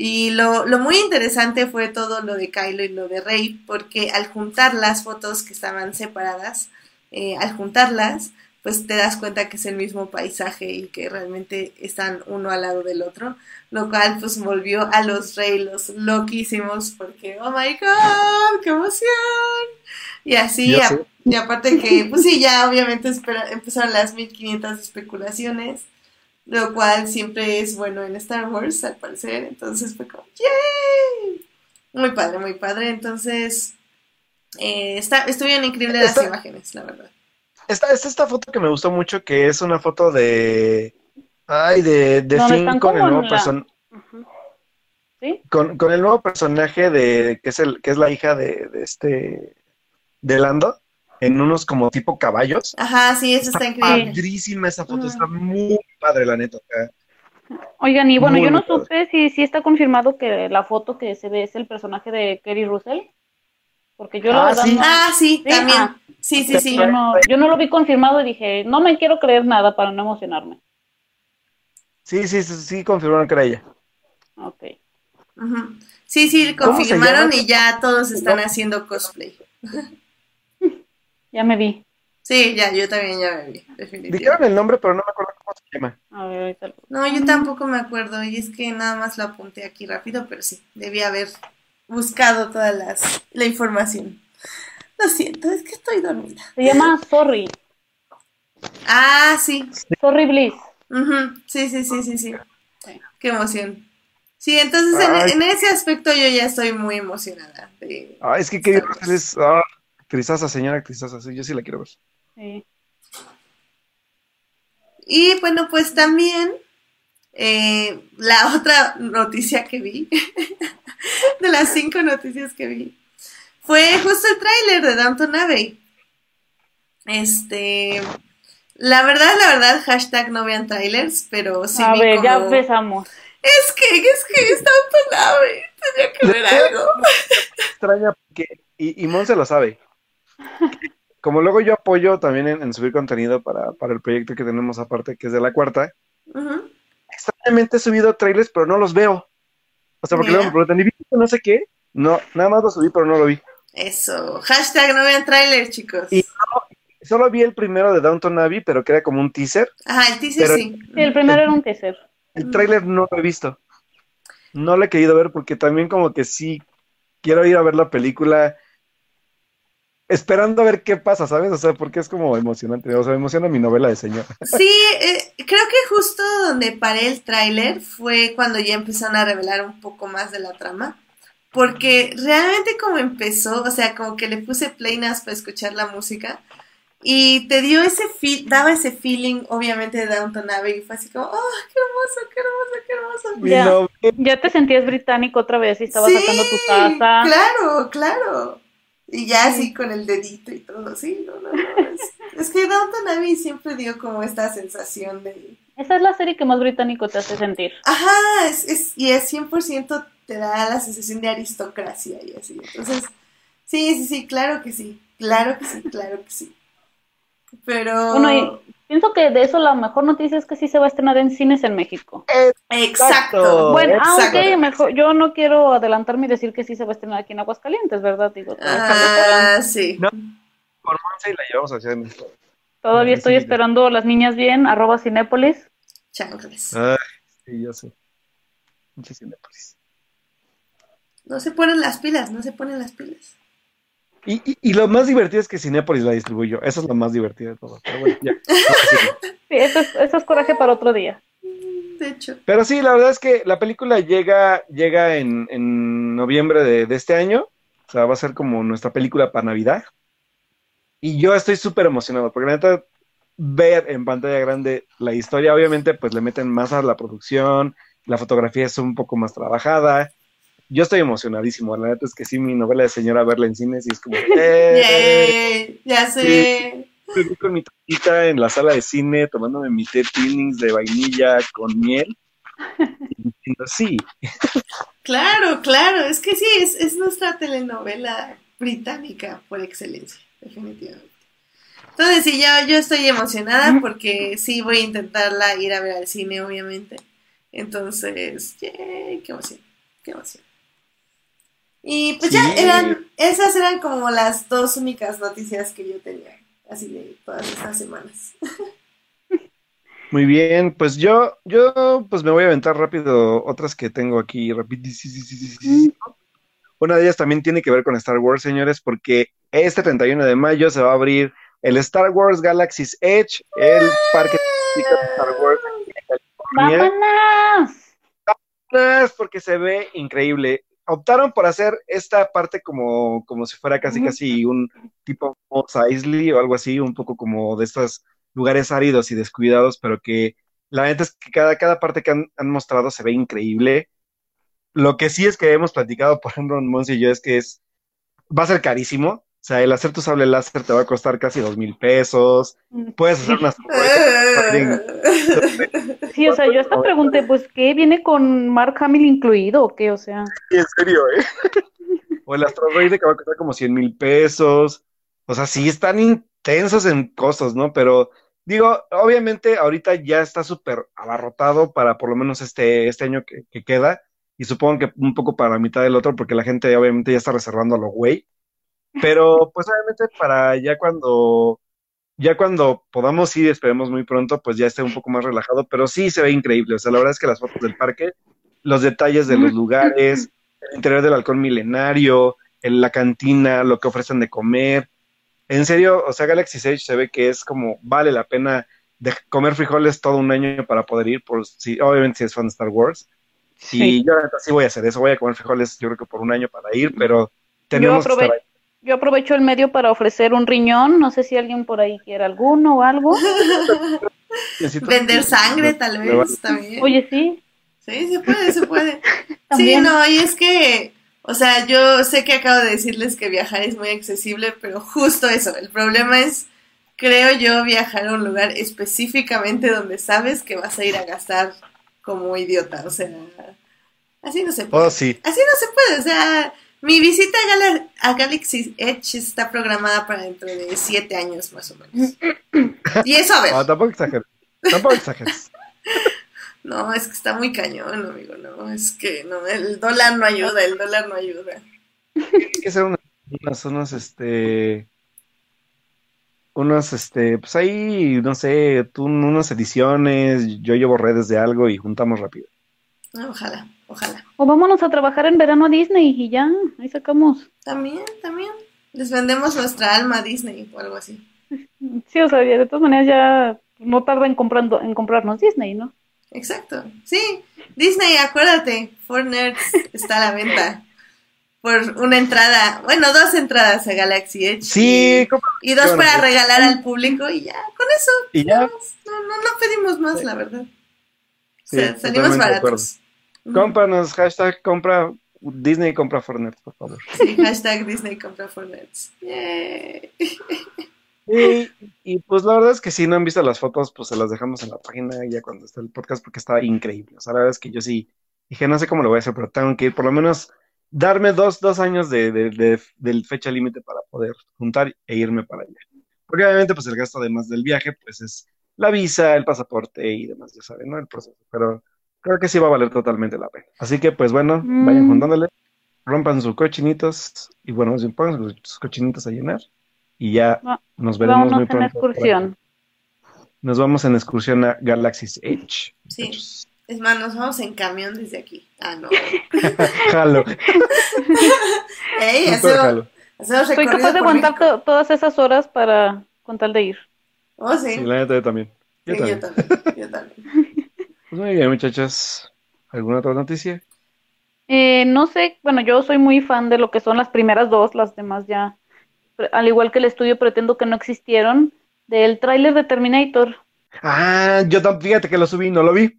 Y lo, lo, muy interesante fue todo lo de Kylo y lo de Rey, porque al juntar las fotos que estaban separadas, eh, al juntarlas, pues te das cuenta que es el mismo paisaje y que realmente están uno al lado del otro, lo cual pues volvió a los reylos loquísimos porque, oh my god, qué emoción. Y así, y aparte que, pues sí, ya obviamente empezaron las 1500 especulaciones, lo cual siempre es bueno en Star Wars, al parecer, entonces fue como, ¡yay! Muy padre, muy padre, entonces, eh, está, estuvieron increíbles las imágenes, la verdad. Esta, es esta foto que me gustó mucho, que es una foto de. Ay, de, de Finn con el nuevo personaje. ¿Sí? Con, con, el nuevo personaje de. que es el, que es la hija de, de este. de Lando. En unos como tipo caballos. Ajá, sí, eso está, increíble. Padrísima esa foto, está muy padre, la neta. Oigan, y bueno, yo no supe si, si está confirmado que la foto que se ve es el personaje de Kerry Russell Porque yo la Ah, verdad sí. no- Ah, sí, Sí, también. ah. Sí, sí, sí. yo, no, yo no lo vi confirmado y dije, no me quiero creer nada para no emocionarme. Sí, sí, sí, sí, confirmaron que era ella. Ok. Sí, sí, ¿Cómo se confirmaron y ya todos están haciendo cosplay. Ya me vi. Sí, ya, yo también ya me vi, Dijeron definitivamente. el nombre, pero no me acuerdo cómo se llama. A ver, ahorita lo- No, yo tampoco me acuerdo y es que nada más lo apunté aquí rápido, pero sí, debí haber buscado toda las, la información. Lo siento, es que estoy dormida. Se llama Sorry. Ah, sí. Sorry Bliss. Sí, sí, sí, sí, sí. Sí. Qué emoción. Sí, entonces en, ese aspecto yo ya estoy muy emocionada. de- Ah, es que Russell es ah, actrizaza, señora actrizaza, sí, yo sí la quiero ver. Sí. Y bueno, pues también eh, la otra noticia que vi, de las cinco noticias que vi, fue justo el tráiler de Downton Abbey. Este, la verdad, la verdad, hashtag no vean trailers, pero sí a vi ver, ya empezamos. Es que, es que es Downton Abbey, tenía que ver algo. Extraña porque, y, y Monse lo sabe. Como luego yo apoyo también en, en subir contenido para, para el proyecto que tenemos aparte, que es de la cuarta, Ujú. extrañamente he subido trailers, pero no los veo. O sea, porque Mira. luego me preguntan, ¿y viste no sé qué? No, nada más lo subí, pero no lo vi. Eso, hashtag no vean trailers, chicos. Y- Solo vi el primero de Downton Abbey, pero que era como un teaser. Ajá, el teaser Pero- sí. Sí, el primero era un teaser. El tráiler no lo he visto. No lo he querido ver porque también como que sí quiero ir a ver la película esperando a ver qué pasa, ¿sabes? O sea, porque es como emocionante. O sea, me emociona mi novela de señora. Sí, eh, creo que justo donde paré el tráiler fue cuando ya empezaron a revelar un poco más de la trama. Porque realmente como empezó, o sea, como que le puse más para escuchar la música y te dio ese feel, daba ese feeling, obviamente, de Downton Abbey y fue así como, ¡oh, qué hermoso, qué hermoso, qué hermoso! Ya. Ya te sentías británico otra vez y estabas Sí, sacando tu taza. Claro, claro. Y ya así con el dedito y todo, sí, no, no, no. Es, es que Downton Abbey siempre dio como esta sensación de, Esa es la serie que más británico te hace sentir. Ajá, es, es, y es 100% te da la sensación de aristocracia y así. Entonces, sí, sí, sí, claro que sí, claro que sí, claro que sí. Pero... Bueno, y pienso que de eso la mejor noticia es que sí se va a estrenar en cines en México. Exacto. Bueno, exacto. aunque mejor, yo no quiero adelantarme y decir que sí se va a estrenar aquí en Aguascalientes, ¿verdad? Digo, todavía, Ah, sí. No. Por y la llevamos a Ciudad de México. todavía estoy sí. esperando a las niñas bien, arroba Cinépolis. Chancles. Ay, sí, yo sé. Pinche Cinépolis. No se ponen las pilas, no se ponen las pilas. Y, y, y lo más divertido es que Cinépolis la distribuyó. Eso es lo más divertido de todo. Pero bueno, ya. Sí, eso es, eso es coraje para otro día. De hecho. Pero sí, la verdad es que la película llega, llega en, en noviembre de, de este año. O sea, va a ser como nuestra película para Navidad. Y yo estoy súper emocionado, porque la neta, ver en pantalla grande la historia, obviamente, pues le meten más a la producción, la fotografía es un poco más trabajada. Yo estoy emocionadísimo, la neta es que sí, mi novela de señora verla en cines y es como, ¡eh! Yay, ya sé. Estoy con mi tacita en la sala de cine, tomándome mi té Twinings de vainilla con miel. Y diciendo, sí, Claro, claro, es que sí, es, es nuestra telenovela británica por excelencia, definitivamente. Entonces, sí, yo, yo estoy emocionada porque sí voy a intentarla ir a ver al cine, obviamente. Entonces, yay, qué emoción, qué emoción. Y pues ya eran, esas eran como las dos únicas noticias que yo tenía, así de todas estas semanas. Muy bien, pues yo, yo pues me voy a aventar rápido otras que tengo aquí rapidísimo. Una de ellas también tiene que ver con Star Wars, señores, porque este 31 de mayo se va a abrir el Star Wars Galaxy's Edge, el parque de Star Wars aquí en California. ¡Vámonos! es porque se ve increíble. Optaron por hacer esta parte como, como si fuera casi casi un tipo Mos Eisley o algo así, un poco como de estos lugares áridos y descuidados, pero que la neta es que cada, cada parte que han, han mostrado se ve increíble. Lo que sí es que hemos platicado, por ejemplo, Monsi y yo, es que es, va a ser carísimo. O sea, el hacer tu sable láser te va a costar casi dos mil pesos. Puedes hacer unas Sí, o sea, yo hasta pregunté, pues, ¿qué viene con Mark Hamill incluido o qué? O sea, en serio, ¿eh? o el asteroide que va a costar como 100 mil pesos. O sea, sí están intensos en costos, ¿no? Pero digo, obviamente ahorita ya está súper abarrotado para por lo menos este, este año que, que queda y supongo que un poco para la mitad del otro porque la gente obviamente ya está reservando a lo güey. Pero pues obviamente para ya cuando ya cuando podamos ir, esperemos muy pronto, pues ya esté un poco más relajado, pero sí se ve increíble. O sea, la verdad es que las fotos del parque, los detalles de los lugares, el interior del halcón milenario, en la cantina, lo que ofrecen de comer. En serio, o sea, Galaxy Edge se ve que es como vale la pena de comer frijoles todo un año para poder ir, por si, obviamente si es fan de Star Wars. Sí. Y yo sí voy a hacer eso, voy a comer frijoles yo creo que por un año para ir, pero tenemos que estar ahí. Yo aprovecho el medio para ofrecer un riñón, no sé si alguien por ahí quiere alguno o algo. Vender sangre tal vez también. Oye, sí. Sí, se puede, se puede. sí, no, y es que, o sea, yo sé que acabo de decirles que viajar es muy accesible, pero justo eso, el problema es, creo yo, viajar a un lugar específicamente donde sabes que vas a ir a gastar como idiota, o sea, así no se puede. Oh, sí. Así no se puede, o sea mi visita a, Galaxy Edge está programada para dentro de siete años más o menos. Y eso a ver. No, tampoco exageres. Tampoco exageres. no, es que está muy cañón, amigo. No, es que no, el dólar no ayuda, el dólar no ayuda. Tiene que ser unas, unos, este, unos, este, pues ahí, no sé, tú, unas ediciones, yo llevo redes de algo y juntamos rápido. Ojalá. Ojalá. O vámonos a trabajar en verano a Disney y ya, ahí sacamos. También, también. Les vendemos nuestra alma a Disney o algo así. Sí, o sea, de todas maneras ya no tarda en, comprando, en comprarnos Disney, ¿no? Exacto. Sí, Disney, acuérdate, For Nerds está a la venta. Por una entrada, bueno, dos entradas a Galaxy Edge. Sí, y, dos para regalar al público y ya, con eso. Y ya. No, no, pedimos más, la verdad. O sea, salimos baratos. Cómpranos, hashtag compra Disney compra Fortnite, por favor. Sí, hashtag Disney compra Fortnite. Y, y, pues la verdad es que si no han visto las fotos, pues se las dejamos en la página ya cuando está el podcast porque está increíble. O sea, la verdad es que yo sí dije, no sé cómo lo voy a hacer, pero tengo que ir por lo menos darme dos, dos años de, de, fecha límite para poder juntar e irme para allá. Porque obviamente pues el gasto además del viaje pues es la visa, el pasaporte y demás, ya saben, ¿no? El proceso. Pero creo que sí va a valer totalmente la pena. Así que, pues bueno, vayan mm. juntándole, rompan sus cochinitos y bueno, pongan sus cochinitos a llenar y ya nos veremos muy pronto. En excursión. Nos vamos en excursión a Galaxy's Edge. Sí. Es más, nos vamos en camión desde aquí. Ah, no. jalo. Ey, eso, Soy capaz de aguantar todas esas horas para con tal de ir. Oh, sí. Sí, la neta yo también. Yo, también. yo también. Yo también. Pues muy bien, muchachas. ¿Alguna otra noticia? Eh, no sé, bueno, yo soy muy fan de lo que son las primeras dos, las demás ya, al igual que el estudio, pretendo que no existieron, del tráiler de Terminator. Ah, yo también, fíjate que lo subí, no lo vi.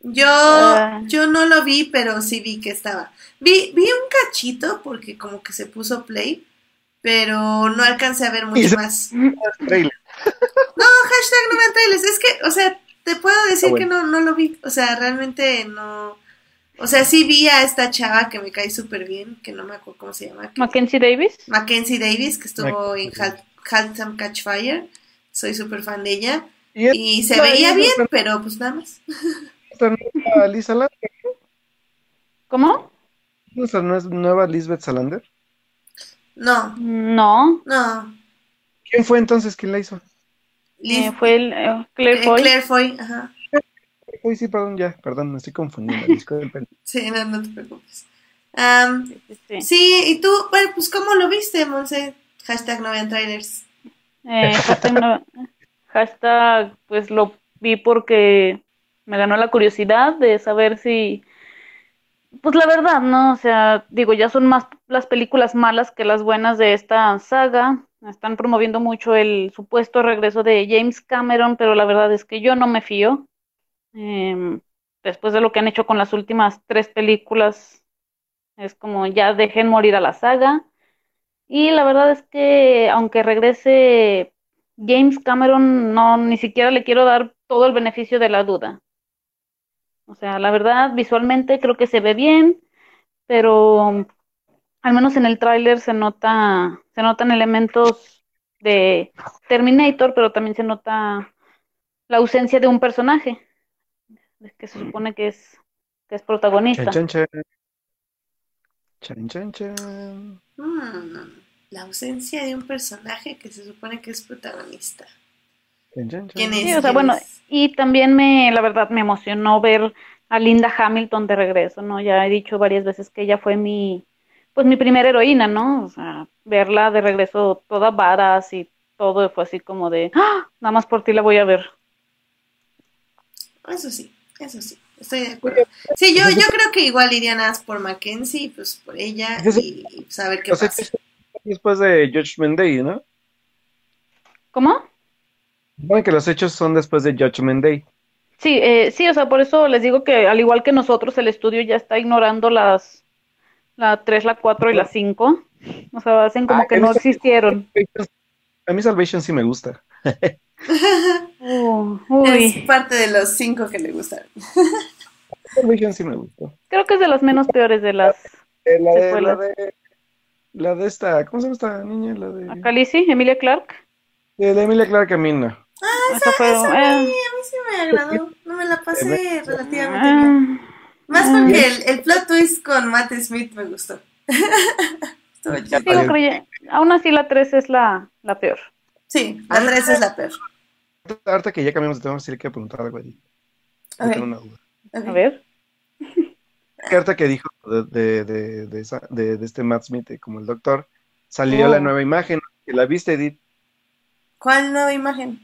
Yo, ah. yo no lo vi, pero sí vi que estaba. Vi, vi un cachito porque como que se puso play, pero no alcancé a ver mucho más. no, hashtag no vean trailers. Es que, o sea, te puedo decir que no, no lo vi. O sea, realmente no. O sea, sí vi a esta chava que me cae súper bien, que no me acuerdo cómo se llama. Mackenzie Davis. Mackenzie Davis, que estuvo en Handsome Catch Fire. Soy súper fan de ella. Y, se veía bien, pero pues nada más. Lisa Lander? ¿Cómo? ¿No es nueva Lisbeth Salander? No. No. No. ¿Quién fue entonces? ¿Quién la hizo? Eh, fue el eh, Claire eh, Foy. Claire Foy, ajá. Uy, sí, perdón, ya, perdón, me estoy confundiendo. sí, no, no te preocupes. sí, y tú, bueno, pues, ¿cómo lo viste, Monse? Hashtag no vean trailers. hashtag, pues lo vi porque me ganó la curiosidad de saber si. Pues la verdad, ¿no? O sea, digo, ya son más las películas malas que las buenas de esta saga. Están promoviendo mucho el supuesto regreso de James Cameron, pero la verdad es que yo no me fío. Em, después de lo que han hecho con las últimas tres películas, es como ya dejen morir a la saga. Y la verdad es que aunque regrese James Cameron, no ni siquiera le quiero dar todo el beneficio de la duda. O sea, la verdad, visualmente creo que se ve bien, pero al menos en el tráiler se nota, se notan elementos de Terminator, pero también se nota la ausencia de un personaje que se supone que es, que es protagonista. Chan, chan, chan. Chan, chan, chan. Mm, la ausencia de un personaje que se supone que es protagonista. Chan, chan, chan. ¿Quién es? Sí, o sea, ¿Quién bueno, es? y también me, la verdad, me emocionó ver a Linda Hamilton de regreso, ¿no? Ya he dicho varias veces que ella fue mi, pues mi primera heroína, ¿no? O sea, verla de regreso toda varas y todo fue así como de, ¡Ah! nada más por ti la voy a ver. Eso sí, eso sí, estoy de acuerdo. Sí, yo, yo creo que igual irían más por Mackenzie, pues por ella y, y pues qué Los pasa. hechos después de Judgment Day, ¿no? ¿Cómo? Bueno, que los hechos son después de Judgment Day. Sí, eh, sí, o sea, por eso les digo que al igual que nosotros, el estudio ya está ignorando las, la 3, la 4 y la 5. O sea, hacen como Ah, que no existieron. A mí Salvation sí me gusta. Uh, Es uy, parte de los cinco que le gustan. Salvation sí me gusta. creo que es de las menos peores de las Eh, la, de, la de la de esta, ¿cómo se llama esta niña? La de, Khaleesi, Emilia Clark. de la Emilia Clarke a mí no. Esa fue, Esa eh, a mí sí me agradó, no me la pasé relativamente bien. Ah, Más porque el, el plot twist con Matt Smith me gustó. Estuvo chido. sigo creyendo. Aún así, la 3 es la, la peor. Sí, la 3 es la peor. Ahorita que ya cambiamos de tema, sí le quiero preguntar algo a Edith. Yo Ok, tengo una duda. ok. A ver. Ahorita que dijo de, de, de, de esa- de- de este Matt Smith como el doctor, salió Oh. la nueva imagen. que ¿La viste, Edith? ¿Cuál nueva imagen?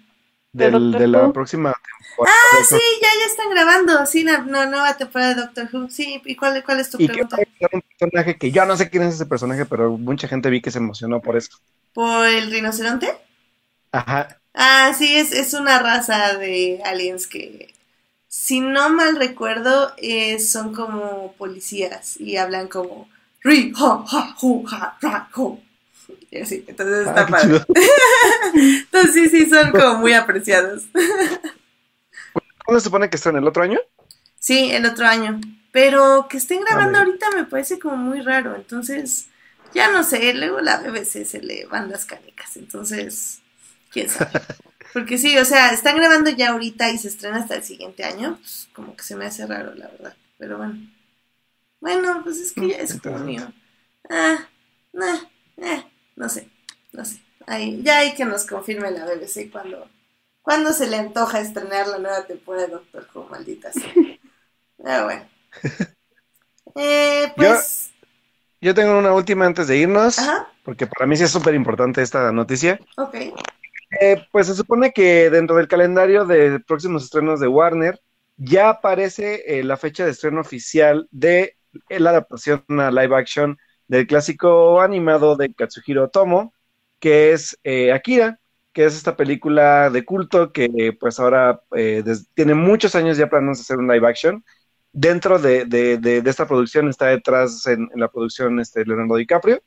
¿De Del- de la próxima temporada. Ah, sí, ya, ya están grabando. Sí, la no, nueva temporada de Doctor Who. Sí, ¿y cuál, cuál es tu Y que pregunta? ser un personaje que yo no sé quién es ese personaje, pero mucha gente vi que se emocionó por eso. ¿Por el rinoceronte? Ajá. Ah, sí, es, es una raza de aliens que, si no mal recuerdo, eh, son como policías y hablan como Ri, ha, ha, hu, ha, ra. Y así, entonces está Ah, padre. Entonces sí, sí, son como muy apreciados. ¿Cuándo se supone que está en el otro año? Sí, el otro año. Pero que estén grabando Ah, ahorita me parece como muy raro. Entonces, ya no sé, luego la BBC se le van las canicas. Entonces, quién sabe. Porque sí, o sea, están grabando ya ahorita y se estrena hasta el siguiente año. Pues, como que se me hace raro, la verdad. Pero bueno. Bueno, pues es que ya es junio. Ah, nah, eh, no sé, no sé. Ahí, ya hay que nos confirme la BBC cuando, cuando se le antoja estrenar la nueva temporada de Doctor Who, maldita sea. Ah, bueno. Eh, pues. Yo tengo una última antes de irnos, Ajá, porque para mí sí es súper importante esta noticia. ok. Eh, pues se supone que dentro del calendario de próximos estrenos de Warner ya aparece eh, la fecha de estreno oficial de eh, la adaptación a live action del clásico animado de Katsuhiro Otomo, que es eh, Akira, que es esta película de culto que pues ahora eh, tiene muchos años ya planeando hacer un live action. Dentro de, esta producción está detrás en, la producción este, Leonardo DiCaprio,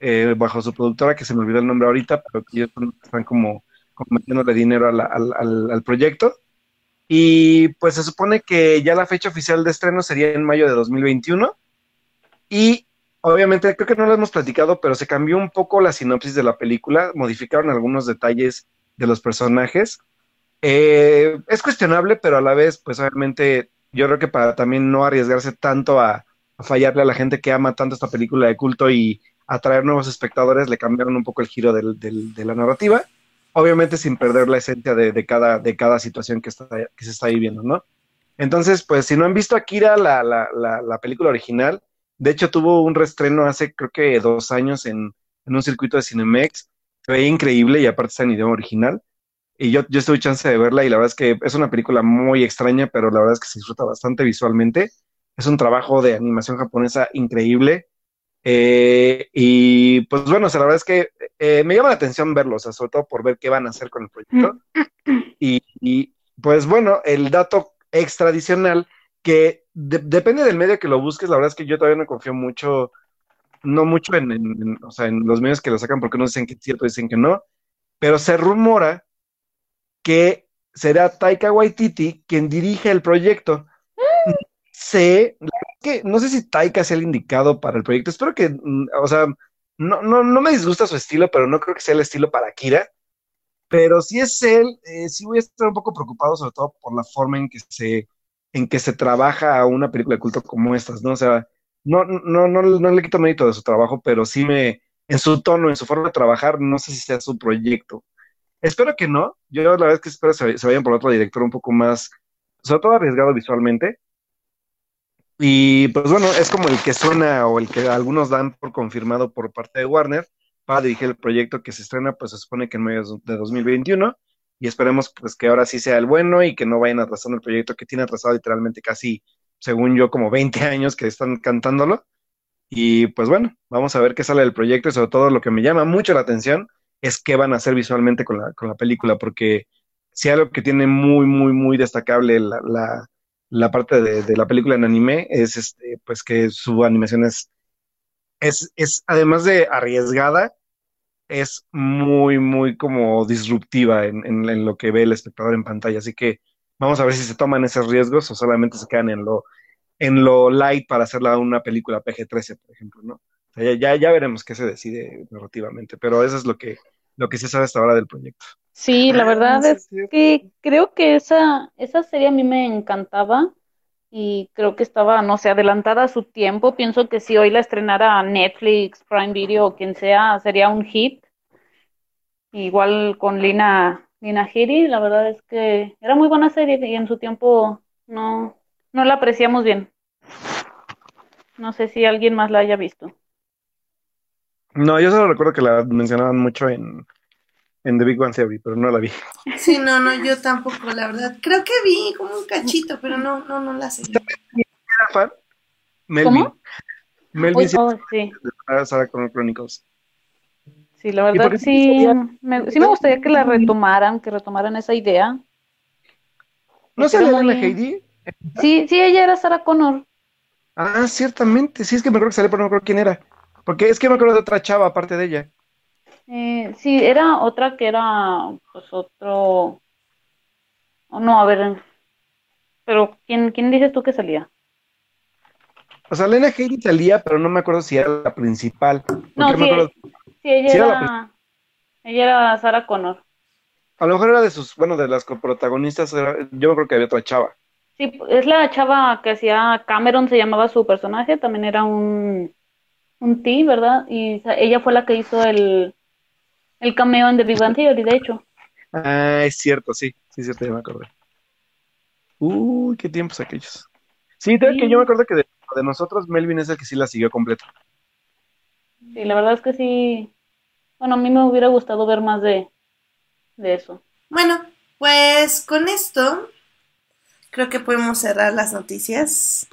eh, bajo su productora, que se me olvidó el nombre ahorita, pero que ellos están como, como metiéndole dinero al- al proyecto. Y pues se supone que ya la fecha oficial de estreno sería en mayo de 2021. Y obviamente creo que no lo hemos platicado, pero se cambió un poco la sinopsis de la película, modificaron algunos detalles de los personajes. Eh, es cuestionable, pero a la vez, pues obviamente yo creo que para también no arriesgarse tanto a, fallarle a la gente que ama tanto esta película de culto y atraer nuevos espectadores, le cambiaron un poco el giro del- del- de la narrativa, obviamente sin perder la esencia de, cada, situación que se está viviendo, ¿no? Entonces, pues si no han visto Akira, la, la, la, la película original, de hecho tuvo un reestreno hace creo que dos años en, en un circuito de Cinemex, se veía increíble y aparte está en idioma original. Y yo, yo estuve chance de verla y la verdad es que es una película muy extraña, pero la verdad es que se disfruta bastante visualmente. Es un trabajo de animación japonesa increíble. Eh, y pues bueno, o sea, la verdad es que eh, me llama la atención verlo, o sea, sobre todo por ver qué van a hacer con el proyecto. Y, y, pues bueno, el dato extra adicional que de- depende del medio que lo busques, la verdad es que yo todavía no confío mucho, no mucho en, o sea, en los medios que lo sacan porque no dicen que es cierto, dicen que no, pero se rumora que será Taika Waititi quien dirige el proyecto. Sé, que no sé si Taika sea el indicado para el proyecto. Espero que, mm, o sea, no, no, no me disgusta su estilo, pero no creo que sea el estilo para Kira. Pero si es él, eh, sí voy a estar un poco preocupado, sobre todo por la forma en que se, en que se trabaja a una película de culto como estas, ¿no? O sea, no, no, no, no le quito mérito de su trabajo, pero sí me, en su tono, en su forma de trabajar, no sé si sea su proyecto. Espero que no. Yo la verdad es que espero que se vayan por otro director un poco más, sobre todo arriesgado visualmente. Y pues bueno, es como el que suena o el que algunos dan por confirmado por parte de Warner para dirigir el proyecto que se estrena, pues se supone que en medio de 2021 y esperemos pues que ahora sí sea el bueno y que no vayan atrasando el proyecto que tiene atrasado literalmente casi, según yo, como 20 años que están cantándolo. Y pues bueno, vamos a ver qué sale del proyecto y sobre todo lo que me llama mucho la atención es qué van a hacer visualmente con la, con la película, porque si algo que tiene muy, muy, muy destacable la, la la parte de, la película en anime es este, pues que su animación es, es, es, además de arriesgada, es muy, muy como disruptiva en, en, lo que ve el espectador en pantalla. Así que vamos a ver si se toman esos riesgos o solamente se quedan en lo, en lo light para hacerla una película PG-13, por ejemplo, ¿no? ya, ya, veremos qué se decide narrativamente, pero eso es lo que, lo que se sabe hasta ahora del proyecto. Sí, la verdad es que creo que esa, esa serie a mí me encantaba y creo que estaba, no sé, adelantada a su tiempo. Pienso que si hoy la estrenara Netflix, Prime Video o quien sea, sería un hit. Igual con Lina, Lina Giri, la verdad es que era muy buena serie y en su tiempo no, no la apreciamos bien. No sé si alguien más la haya visto. No, yo solo recuerdo que la mencionaban mucho en, en The Big One Theory, pero no la vi. Sí, no, no, yo tampoco, la verdad. Creo que vi como un cachito, pero no, no, no la seguí. ¿Era fan? Melvin. ¿Cómo? Melvin sí. Oh, sí. Sarah Connor Chronicles. Sí, la verdad sí, me, sí me gustaría que la retomaran, que retomaran esa idea. ¿No sale muy... Heidi? Sí, sí, ella era Sarah Connor. Ah, ciertamente, sí, es que me acuerdo que salió, pero no me acuerdo quién era. Porque es que me acuerdo de otra chava aparte de ella. Eh, sí, era otra que era, pues, otro... Oh, no, a ver, pero ¿quién, quién dices tú que salía? O sea, Lena Headey salía, pero no me acuerdo si era la principal. No, sí, sí, ella era, ella era Sarah Connor. A lo mejor era de sus, bueno, de las coprotagonistas, yo creo que había otra chava. Sí, es la chava que hacía Cameron, se llamaba su personaje, también era un, un T, ¿verdad? Y ella fue la que hizo el, el cameo en The Big Bang Theory, de hecho. Ah, es cierto, sí, sí, cierto, ya me acordé. Uy, qué tiempos aquellos. Sí, sí. que yo me acuerdo que de, nosotros Melvin es el que sí la siguió completa. Sí, la verdad es que sí. Bueno, a mí me hubiera gustado ver más de, de eso. Bueno, pues con esto creo que podemos cerrar las noticias.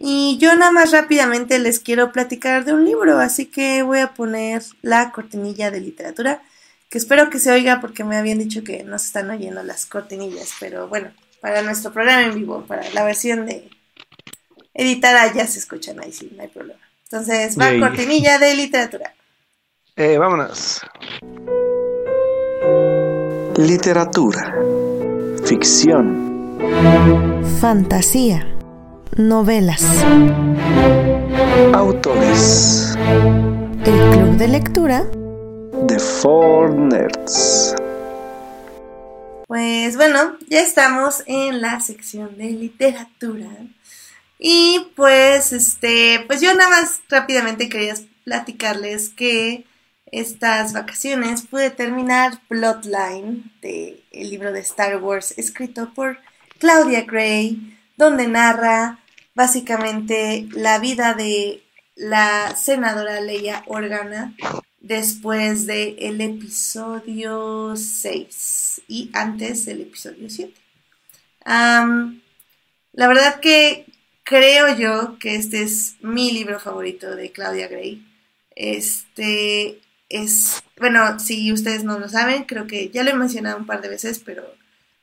Y yo nada más rápidamente les quiero platicar de un libro, así que voy a poner la cortinilla de literatura, que espero que se oiga porque me habían dicho que no se están oyendo las cortinillas, pero bueno, para nuestro programa en vivo, para la versión de editada ya se escuchan ahí, sí, no hay problema. Entonces, va cortinilla de literatura. Eh, vámonos. Literatura. Ficción. Fantasía novelas. Autores. El club de lectura. The Four Nerds. Pues bueno, ya estamos en la sección de literatura. Y pues este, pues yo nada más rápidamente quería platicarles que estas vacaciones pude terminar Plotline del el libro de Star Wars escrito por Claudia Gray, donde narra básicamente la vida de la senadora Leia Organa después del el episodio 6 y antes del episodio 7. la verdad que creo yo que este es mi libro favorito de Claudia Gray. Este es, bueno, si ustedes no lo saben, creo que ya lo he mencionado un par de veces, pero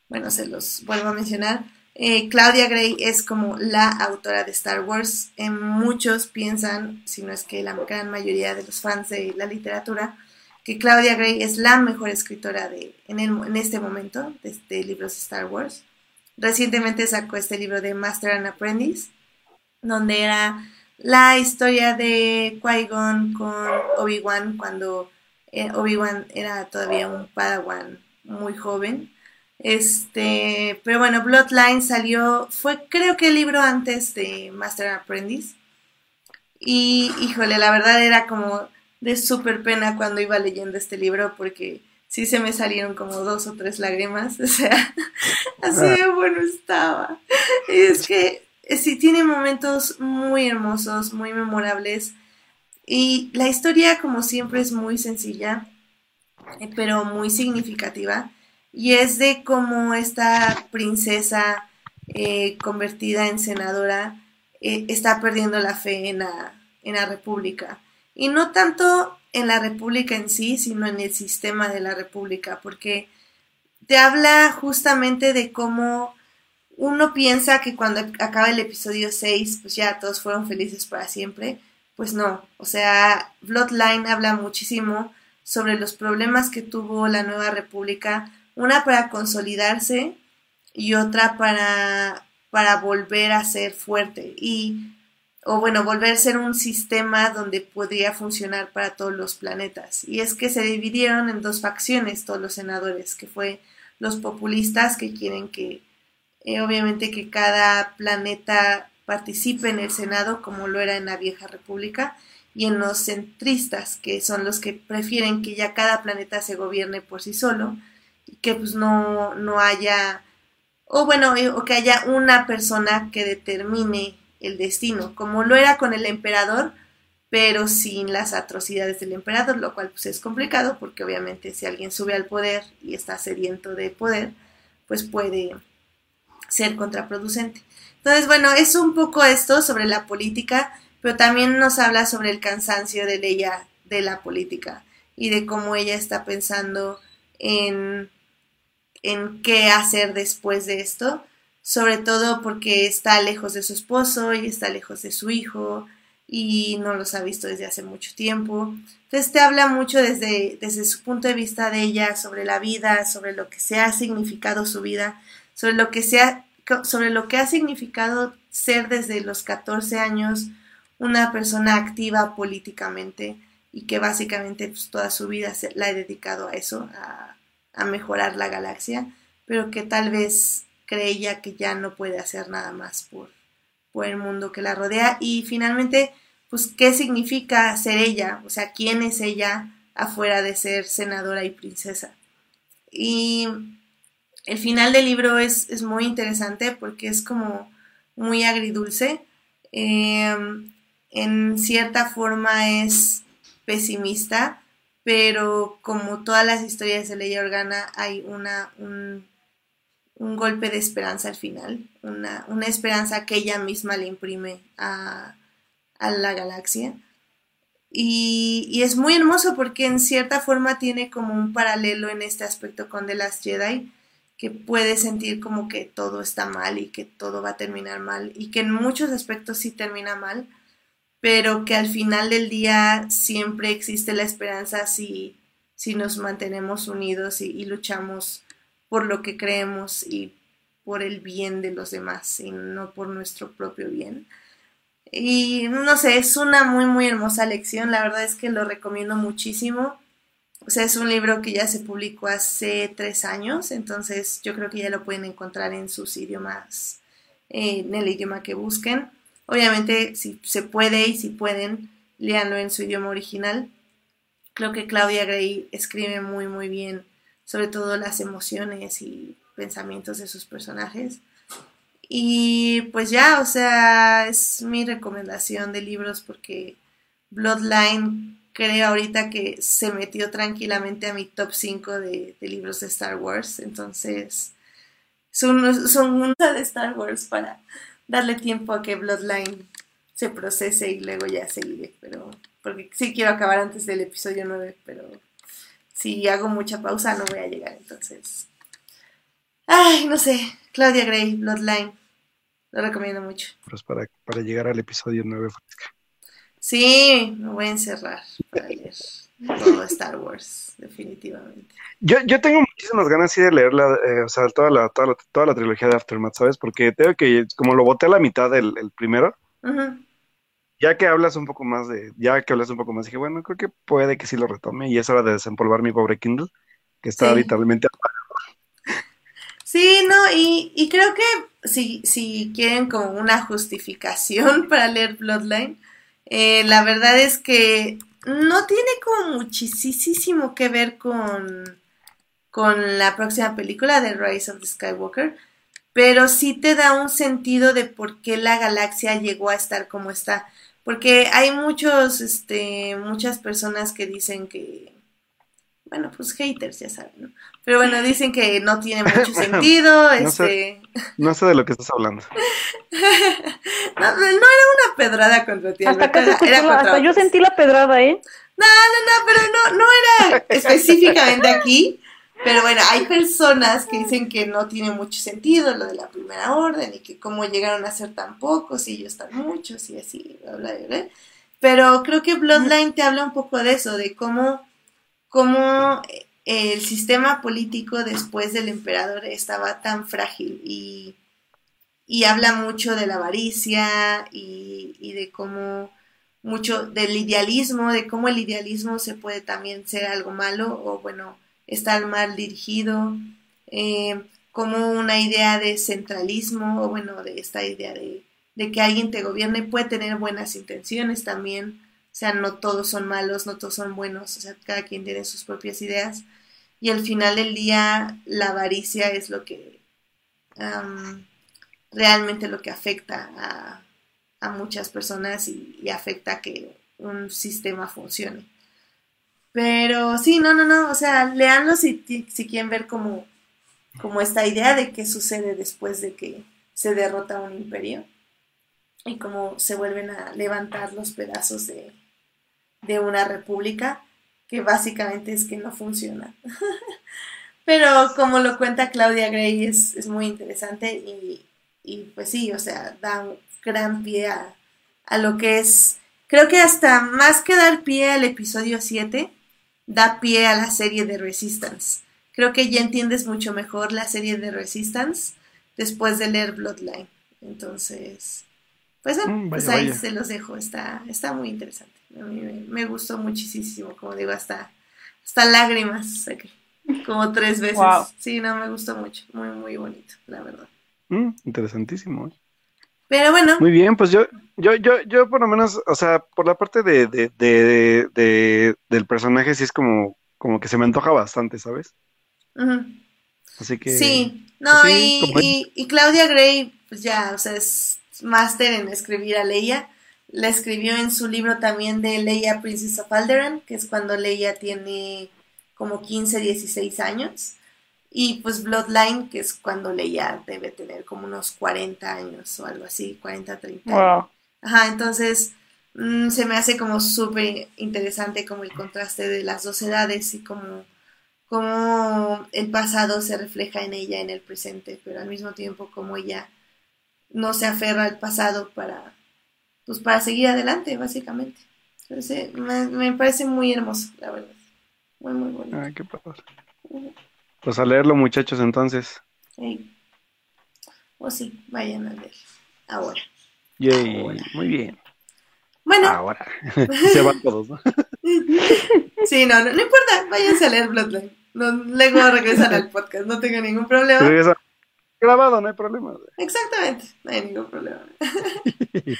bueno, se los vuelvo a mencionar. Eh, Claudia Gray es como la autora de Star Wars. En muchos piensan, si no es que la gran mayoría de los fans de la literatura, que Claudia Gray es la mejor escritora de, en, este momento de, libros de Star Wars. Recientemente sacó este libro de Master and Apprentice. donde era la historia de Qui-Gon con Obi-Wan cuando eh, Obi-Wan era todavía un Padawan muy joven. Este, pero bueno, Bloodline salió, fue creo que el libro antes de Master Apprentice. Y híjole, la verdad era como de súper pena cuando iba leyendo este libro porque sí se me salieron como dos o tres lágrimas, o sea, así de bueno estaba. Y es que sí tiene momentos muy hermosos, muy memorables. Y la historia, como siempre, es muy sencilla, eh, pero muy significativa. Y es de cómo esta princesa eh, convertida en senadora está perdiendo la fe en la, en la República. Y no tanto en la República en sí, sino en el sistema de la República, porque te habla justamente de cómo uno piensa que cuando acaba el episodio 6, pues ya todos fueron felices para siempre. Pues no, o sea, Bloodline habla muchísimo sobre los problemas que tuvo la nueva república, una para consolidarse y otra para, para volver a ser fuerte. Y o bueno, volver a ser un sistema donde podría funcionar para todos los planetas. Y es que se dividieron en dos facciones todos los senadores, que fue los populistas que quieren que, eh, obviamente, que cada planeta participe en el Senado, como lo era en la vieja república, y en los centristas, que son los que prefieren que ya cada planeta se gobierne por sí solo, que pues no, no haya, o bueno, o que haya una persona que determine el destino, como lo era con el emperador, pero sin las atrocidades del emperador, lo cual pues es complicado porque obviamente si alguien sube al poder y está sediento de poder, pues puede ser contraproducente. Entonces, bueno, es un poco esto sobre la política, pero también nos habla sobre el cansancio de ella de la política y de cómo ella está pensando en, en qué hacer después de esto sobre todo porque está lejos de su esposo y está lejos de su hijo y no los ha visto desde hace mucho tiempo. Entonces te habla mucho desde, desde su punto de vista de ella sobre la vida, sobre lo que se ha significado su vida, sobre lo que, se sobre lo que ha significado ser desde los 14 años una persona activa políticamente y que básicamente pues, toda su vida se, la ha dedicado a eso, a, a mejorar la galaxia, pero que tal vez creía que ya no puede hacer nada más por, por el mundo que la rodea y finalmente pues qué significa ser ella, o sea, quién es ella afuera de ser senadora y princesa. Y el final del libro es, es muy interesante porque es como muy agridulce. Em, en cierta forma es pesimista, pero como todas las historias de Ley Organa hay una, un, golpe de esperanza al final, una, esperanza que ella misma le imprime a, la galaxia. Y, es muy hermoso porque en cierta forma tiene como un paralelo en este aspecto con The Last Jedi, que puede sentir como que todo está mal y que todo va a terminar mal y que en muchos aspectos sí termina mal, pero que al final del día siempre existe la esperanza si, si nos mantenemos unidos y luchamos por lo que creemos y por el bien de los demás y no por nuestro propio bien. Y no sé, es una muy, muy hermosa lección. La verdad es que lo recomiendo muchísimo. O sea, es un libro que ya se publicó hace tres años, entonces yo creo que ya lo pueden encontrar en sus idiomas, en el idioma que busquen. Obviamente, si se puede y si pueden, léanlo en su idioma original. Creo que Claudia Gray escribe muy, muy bien sobre todo las emociones y pensamientos de sus personajes. Y pues ya, o sea, es mi recomendación de libros porque Bloodline creo ahorita que se metió tranquilamente a mi top 5 de, libros de Star Wars. Entonces, son, son una de Star Wars para darle tiempo a que Bloodline se procese y luego ya seguiré. Pero, porque sí quiero acabar antes del episodio 9, pero si hago mucha pausa no voy a llegar, entonces. Ay, no sé. Claudia Gray, Bloodline. Lo recomiendo mucho. Pues para, para llegar al episodio 9 Sí, me voy a encerrar para leer todo Star Wars, definitivamente. Yo, yo tengo muchísimas ganas de leer eh, o sea, toda la, toda la, toda la trilogía de Aftermath, ¿sabes? Porque tengo que, como lo boté a la mitad del el primero. Ya que hablas un poco más de, ya que hablas un poco más, dije, bueno, creo que puede que sí lo retome y es hora de desempolvar mi pobre Kindle, que está Sí. literalmente Sí, no, y, y creo que si, si quieren como una justificación para leer Bloodline, eh, la verdad es que no tiene como muchísimo que ver con, con la próxima película de Rise of the Skywalker, pero sí te da un sentido de por qué la galaxia llegó a estar como está. Porque hay muchos, este, muchas personas que dicen que, bueno, pues haters, ya saben, ¿no? Pero bueno, dicen que no tiene mucho sentido, No sé. este, No sé de lo que estás hablando. no, no era una pedrada contra ti, Hasta se era- escuchó era la- contra hasta yo sentí la pedrada, ¿eh? No, pero no, no era específicamente aquí. Pero bueno, hay personas que dicen que no tiene mucho sentido lo de la primera orden y que cómo llegaron a ser tan pocos y ellos tan muchos y así, bla, bla, bla. Pero creo que Bloodline te habla un poco de eso, de cómo, cómo el sistema político después del emperador estaba tan frágil y, y habla mucho de la avaricia y, y de cómo mucho del idealismo, de cómo el idealismo se puede también ser algo malo o bueno, estar mal dirigido, eh, como una idea de centralismo o bueno, de esta idea de, de que alguien te gobierne puede tener buenas intenciones también, sea, no todos son malos, no todos son buenos, o sea, cada quien tiene sus propias ideas y al final del día la avaricia es lo que realmente lo que afecta a, muchas personas y, afecta a que un sistema funcione. Pero sí, no, no, no, o sea, leanlo si, si quieren ver como esta idea de qué sucede después de que se derrota un imperio y cómo se vuelven a levantar los pedazos de, de una república que básicamente es que no funciona. Pero como lo cuenta Claudia Gray es, es muy interesante y, y, pues sí, o sea, da un gran pie a, a, lo que es, creo que hasta más que dar pie al episodio 7, da pie a la serie de Resistance. Creo que ya entiendes mucho mejor la serie de Resistance después de leer Bloodline. Entonces, pues, Mm, pues ahí vaya. se los dejo, está, está muy interesante. A mí me, gustó muchísimo, como digo, hasta, hasta lágrimas como tres veces. Wow. Sí, no, me gustó mucho, muy, muy bonito, la verdad. Mm, interesantísimo. Pero bueno, Muy bien, pues yo, yo, yo, yo por lo menos, o sea, por la parte de, de, de, de- del personaje sí es como, como que se me antoja bastante, ¿sabes? Así que Sí, no, pues sí, y, como- y, y Claudia Gray, pues ya, o sea, es máster en escribir a Leia. La escribió en su libro también de Leia Princess of Alderaan, que es cuando Leia tiene como 15, 16 años. Y pues Bloodline, que es cuando Leia debe tener como unos 40 años o algo así, 40, 30 años. Wow. Ajá, entonces mm, se me hace como súper interesante como el contraste de las dos edades y como, como el pasado se refleja en ella en el presente, pero al mismo tiempo como ella no se aferra al pasado para, pues para seguir adelante, básicamente. Entonces, me, me parece muy hermoso, la verdad. Muy, muy bonito. Ay, qué padre. Pues a leerlo, muchachos, entonces. O sí, vayan a ver ahora. Yay, Ahora. muy bien. Bueno, Ahora. Se van todos, ¿no? Sí, no, no, no importa, váyanse a leer Bloodline. No, luego regresan al podcast, no tengo ningún problema. Regresa. Grabado, no hay problema. Exactamente, no hay ningún problema. Muy bien,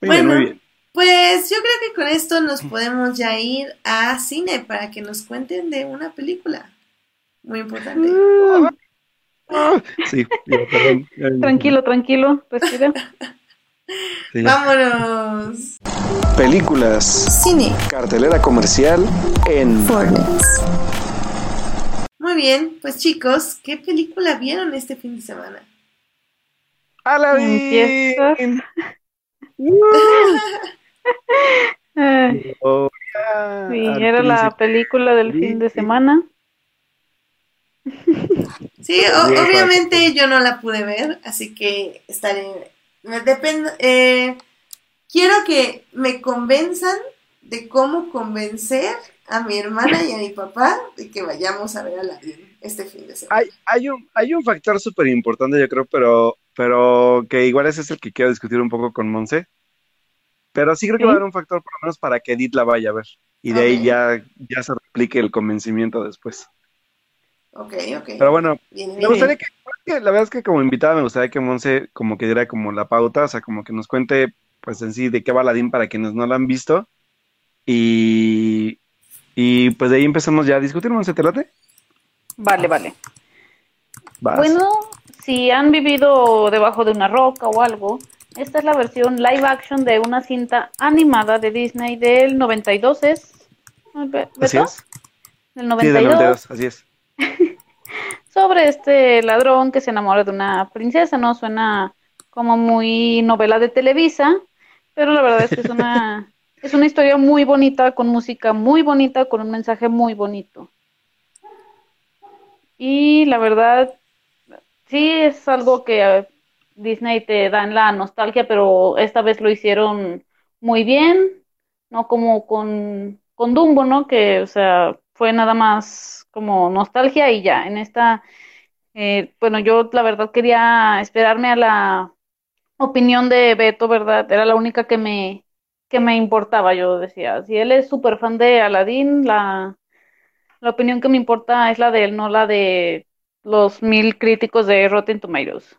Bueno. muy bien. Pues yo creo que con esto nos podemos ya ir a cine para que nos cuenten de una película. Muy importante. Sí, perdón. Tranquilo, tranquilo, respira. Sí. Vámonos. Películas. Cine. Cartelera comercial en Fortnite. Muy bien, pues chicos, ¿qué película vieron este fin de semana? ¡Aladdin! Ay, Gloria sí, al era la película del fin de semana. Sí, o- obviamente yo no la pude ver, así que estaré. me Depende. eh, quiero que me convenzan de cómo convencer a mi hermana y a mi papá de que vayamos a ver a la este fin de semana. Hay, hay, un, hay un factor súper importante, yo creo, pero, pero que igual ese es el que quiero discutir un poco con Monse. Pero sí creo que Sí. va a haber un factor por lo menos para que Edith la vaya a ver. Y de ahí Ok. ya, ya se replique el convencimiento después. Ok, ok. Pero bueno, Bien, bien, me gustaría que, que la verdad es que como invitada me gustaría que Monse como que diera como la pauta, o sea, como que nos cuente pues en sí de qué va Aladdin para quienes no la han visto. Y, y pues de ahí empezamos ya a discutir, Monse, ¿te late? Vale, vale. Vas. Bueno, si han vivido debajo de una roca o algo, esta es la versión live action de una cinta animada de Disney del 92, ¿es? Be- así ¿Beto? es. Del Sí, 92, del 92, así es. sobre este ladrón que se enamora de una princesa, ¿no? Suena como muy novela de Televisa, pero la verdad es que es una, es una historia muy bonita, con música muy bonita, con un mensaje muy bonito. Y la verdad, sí es algo que eh, Disney te da en la nostalgia, pero esta vez lo hicieron muy bien, no como con, con Dumbo, ¿no? Que, o sea, fue nada más como nostalgia y ya. En esta, eh, bueno, yo la verdad quería esperarme a la opinión de Beto, ¿verdad? Era la única que me, que me importaba. Yo decía, si él es súper fan de Aladdin, la, la opinión que me importa es la de él, no la de los mil críticos de Rotten Tomatoes.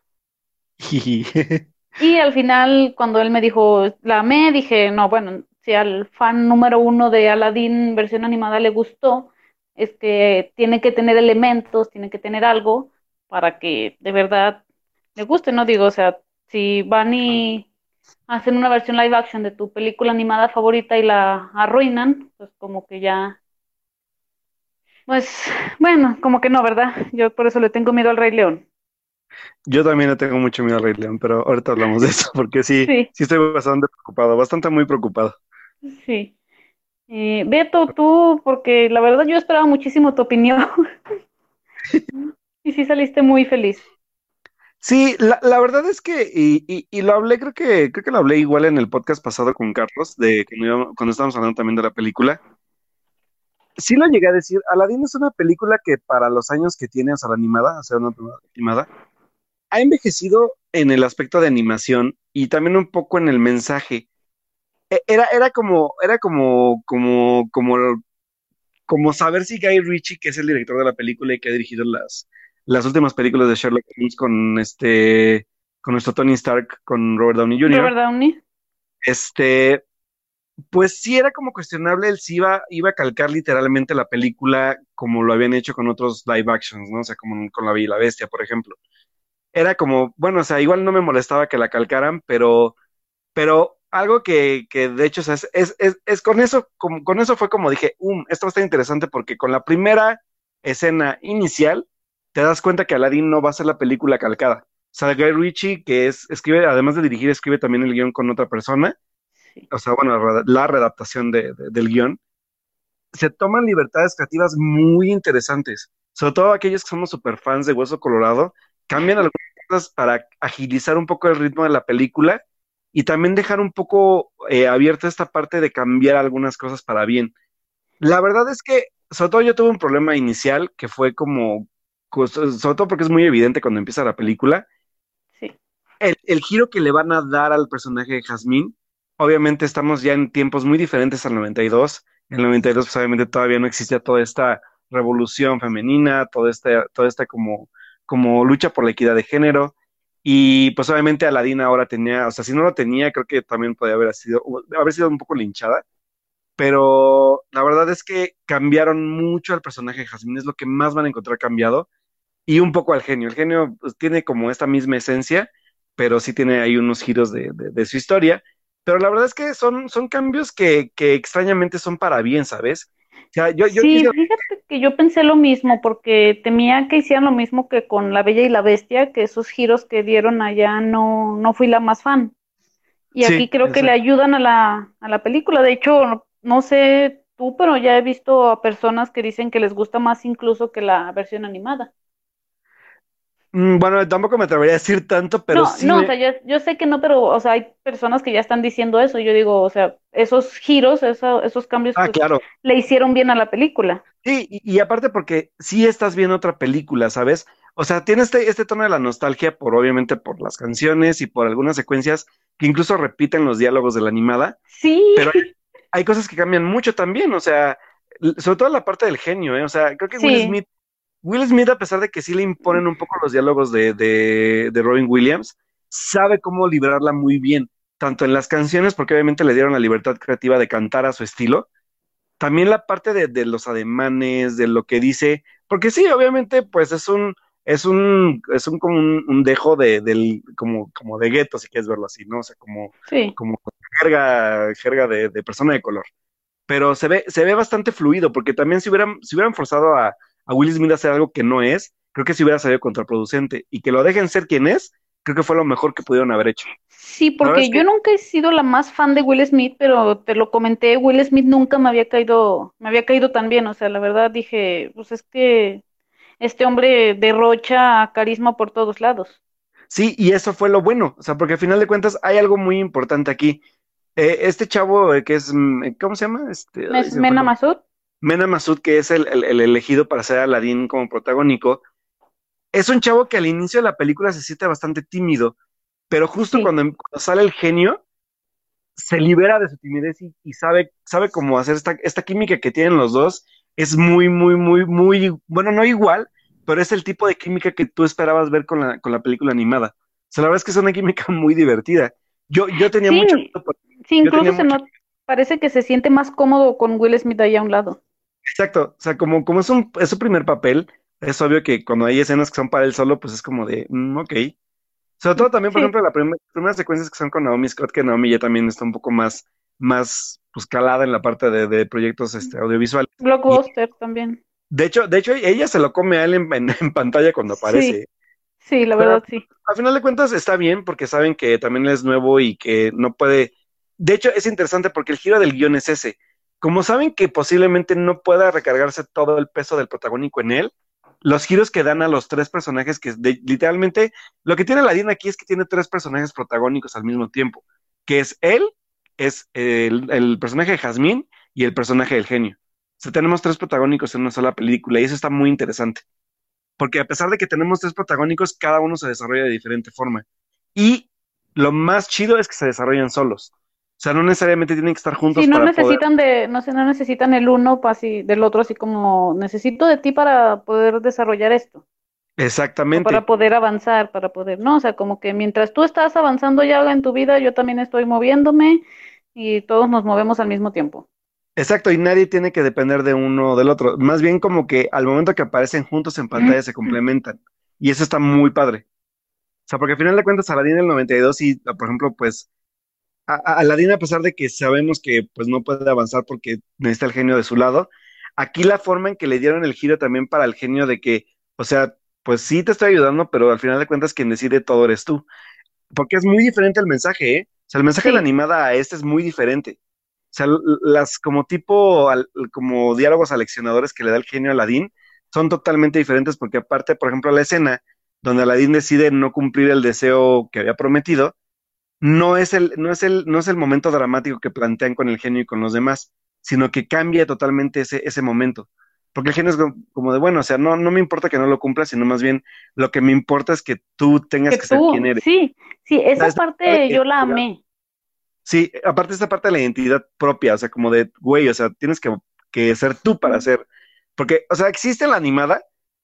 Y al final, cuando él me dijo, la amé, dije, no, bueno, si al fan número uno de Aladdin versión animada le gustó, es que tiene que tener elementos, tiene que tener algo para que de verdad le guste, ¿no? Digo, o sea, si van y hacen una versión live action de tu película animada favorita y la arruinan, pues como que ya, pues bueno, como que no, ¿verdad? Yo por eso le tengo miedo al Rey León. Yo también le tengo mucho miedo al Rey León, pero ahorita hablamos de eso, porque sí, Sí. sí estoy bastante preocupado, bastante muy preocupado. Sí. Eh, Beto, tú, porque la verdad yo esperaba muchísimo tu opinión. Y sí saliste muy feliz. Sí, la, verdad es que, y, y, y lo hablé, creo que, creo que lo hablé igual en el podcast pasado con Carlos, de cuando, cuando estábamos hablando también de la película. Sí lo llegué a decir, Aladdin es una película que para los años que tiene, o sea, la animada, o sea, una animada, ha envejecido en el aspecto de animación y también un poco en el mensaje. E- Era, era como, era como, como, como, como saber si Guy Ritchie, que es el director de la película y que ha dirigido las, las últimas películas de Sherlock Holmes con este, con nuestro Tony Stark, con Robert Downey Jr., Robert Downey. este, pues sí era como cuestionable el si iba, iba a calcar literalmente la película como lo habían hecho con otros live actions, ¿no? O sea, como con La Bella y la Bestia, por ejemplo. Era como, bueno, o sea, igual no me molestaba que la calcaran, pero, pero algo que, que de hecho, o sea, es, es, es, es con eso, como, con eso fue como dije, um, esto va a estar interesante porque con la primera escena inicial te das cuenta que Aladdin no va a ser la película calcada. O sea, Guy Ritchie, que es, escribe, además de dirigir, escribe también el guion con otra persona Sí. o sea, bueno, la, readaptación de, de- del guion, se toman libertades creativas muy interesantes. Sobre todo aquellos que somos super fans de Hueso Colorado, cambian algunas cosas para agilizar un poco el ritmo de la película y también dejar un poco eh, abierta esta parte de cambiar algunas cosas para bien. La verdad es que, sobre todo yo tuve un problema inicial que fue como, co- sobre todo porque es muy evidente cuando empieza la película, Sí. el, el giro que le van a dar al personaje de Jazmín, obviamente estamos ya en tiempos muy diferentes al 92. En el 92, pues obviamente todavía no existía toda esta revolución femenina, toda esta, toda esta como, como lucha por la equidad de género. Y pues obviamente Aladina ahora tenía, o sea, si no lo tenía, creo que también podría haber sido, haber sido un poco linchada. Pero la verdad es que cambiaron mucho al personaje de Jazmín, es lo que más van a encontrar cambiado. Y un poco al genio. El genio pues, tiene como esta misma esencia, pero sí tiene ahí unos giros de, de- de su historia. Pero la verdad es que son, son cambios que, que extrañamente son para bien, ¿sabes? O sea, yo, yo Sí, fíjate que yo pensé lo mismo, porque temía que hicieran lo mismo que con La Bella y la Bestia, que esos giros que dieron allá no, no fui la más fan. Y Sí, aquí creo que le ayudan a la, a la película. De hecho, no, no sé tú, pero ya he visto a personas que dicen que les gusta más incluso que la versión animada. Mm, bueno, tampoco me atrevería a decir tanto, pero No, sí no, me- o sea, yo, yo sé que no, pero, o sea, hay personas que ya están diciendo eso. Yo digo, o sea, esos giros, eso- esos cambios, Ah, pues, claro. le hicieron bien a la película. Sí, y, y aparte porque sí estás viendo otra película, ¿sabes? O sea, tiene este, este tono de la nostalgia por, obviamente, por las canciones y por algunas secuencias que incluso repiten los diálogos de la animada, Sí, pero hay, hay cosas que cambian mucho también, o sea, sobre todo la parte del genio, ¿eh? O sea, creo que Will. Smith, Will Smith, a pesar de que sí le imponen un poco los diálogos de, de, de Robin Williams, sabe cómo librarla muy bien, tanto en las canciones, porque obviamente le dieron la libertad creativa de cantar a su estilo, también la parte de, de los ademanes, de lo que dice, porque sí, obviamente, pues es un, es un, es un como un, un dejo de, del, como, como de gueto, si quieres verlo así, ¿no? O sea, como, sí. como jerga, jerga de, de persona de color. Pero se ve, se ve bastante fluido, porque también si hubieran, si hubieran forzado a, a Will Smith a hacer algo que no es, creo que si hubiera salido contraproducente. Y que lo dejen ser quien es, creo que fue lo mejor que pudieron haber hecho. Sí, porque que- yo nunca he sido la más fan de Will Smith, pero te lo comenté, Will Smith nunca me había caído, me había caído tan bien, o sea, la verdad dije, pues es que este hombre derrocha carisma por todos lados. Sí, y eso fue lo bueno, o sea, porque al final de cuentas hay algo muy importante aquí. Eh, este chavo eh, que es, mm, ¿cómo se llama? Este, ay, ¿Es se me fue Mena Masud? Mena Masud, que es el, el- el elegido para ser Aladdin como protagónico, es un chavo que al inicio de la película se siente bastante tímido, pero justo Sí. cuando, cuando sale el genio, se libera de su timidez y, y sabe, sabe cómo hacer esta, esta química que tienen los dos. Es muy, muy, muy, muy, bueno, no igual, pero es el tipo de química que tú esperabas ver con la, con la película animada. O sea, la verdad es que es una química muy divertida. Yo, yo tenía Sí. mucho Sí, incluso se mucho- not- parece que se siente más cómodo con Will Smith ahí a un lado. Exacto, o sea, como, como es un, es su primer papel, es obvio que cuando hay escenas que son para él solo, pues es como de, mm, ok. Sobre todo también, por Sí. ejemplo, las primeras secuencias que son con Naomi Scott, que Naomi ya también está un poco más, más, pues calada en la parte de, de proyectos este, audiovisuales. Blockbuster también. De hecho, de hecho, ella se lo come a él en, en- en pantalla cuando aparece. Sí, la Pero- verdad sí. Al final de cuentas está bien porque saben que también él es nuevo y que no puede. De hecho, es interesante porque el giro del guion es ese. Como saben que posiblemente no pueda recargarse todo el peso del protagónico en él, los giros que dan a los tres personajes, que literalmente lo que tiene Aladdin aquí es que tiene tres personajes protagónicos al mismo tiempo, que es él, es el, personaje de Jazmín y el personaje del genio. O tenemos tres protagónicos en una sola película y eso está muy interesante. Porque a pesar de que tenemos tres protagónicos, cada uno se desarrolla de diferente forma. Y lo más chido es que se desarrollan solos. O sea, no necesariamente tienen que estar juntos Sí, no para poder. necesitan de, no sé, no necesitan el uno así, del otro, así como necesito de ti para poder desarrollar esto, o Exactamente. para poder avanzar, para poder, no, o sea, como que mientras tú estás avanzando ya en tu vida, yo también estoy moviéndome y todos nos movemos al mismo tiempo. Exacto, y nadie tiene que depender de uno o del otro. Más bien como que al momento que aparecen juntos en pantalla se complementan. Y eso está muy padre. O sea, porque al final de cuentas Aladdin del 92 y, por ejemplo, pues a, a Aladdin a pesar de que sabemos que pues no puede avanzar porque necesita el genio de su lado, aquí la forma en que le dieron el giro también para el genio de que, o sea, pues sí te estoy ayudando, pero al final de cuentas quien decide todo eres tú. Porque es muy diferente el mensaje, ¿eh? O sea, el mensaje de la animada a este es muy diferente. O sea, las como tipo, al- como diálogos aleccionadores que le da el genio a Aladdin son totalmente diferentes porque aparte, por ejemplo, la escena donde Aladdin decide no cumplir el deseo que había prometido, no es el, no es el, no es el momento dramático que plantean con el genio y con los demás, sino que cambia totalmente ese, ese momento. Porque el genio es como, de, bueno, o sea, no, no me importa que no lo cumplas, sino más bien lo que me importa es que tú tengas Que que ser quien eres. sí, sí, esa parte yo la amé. Sí, aparte esta parte de la identidad propia, o sea, como de, güey, o sea, tienes que, que ser tú para ser, porque, o sea, existe la animada,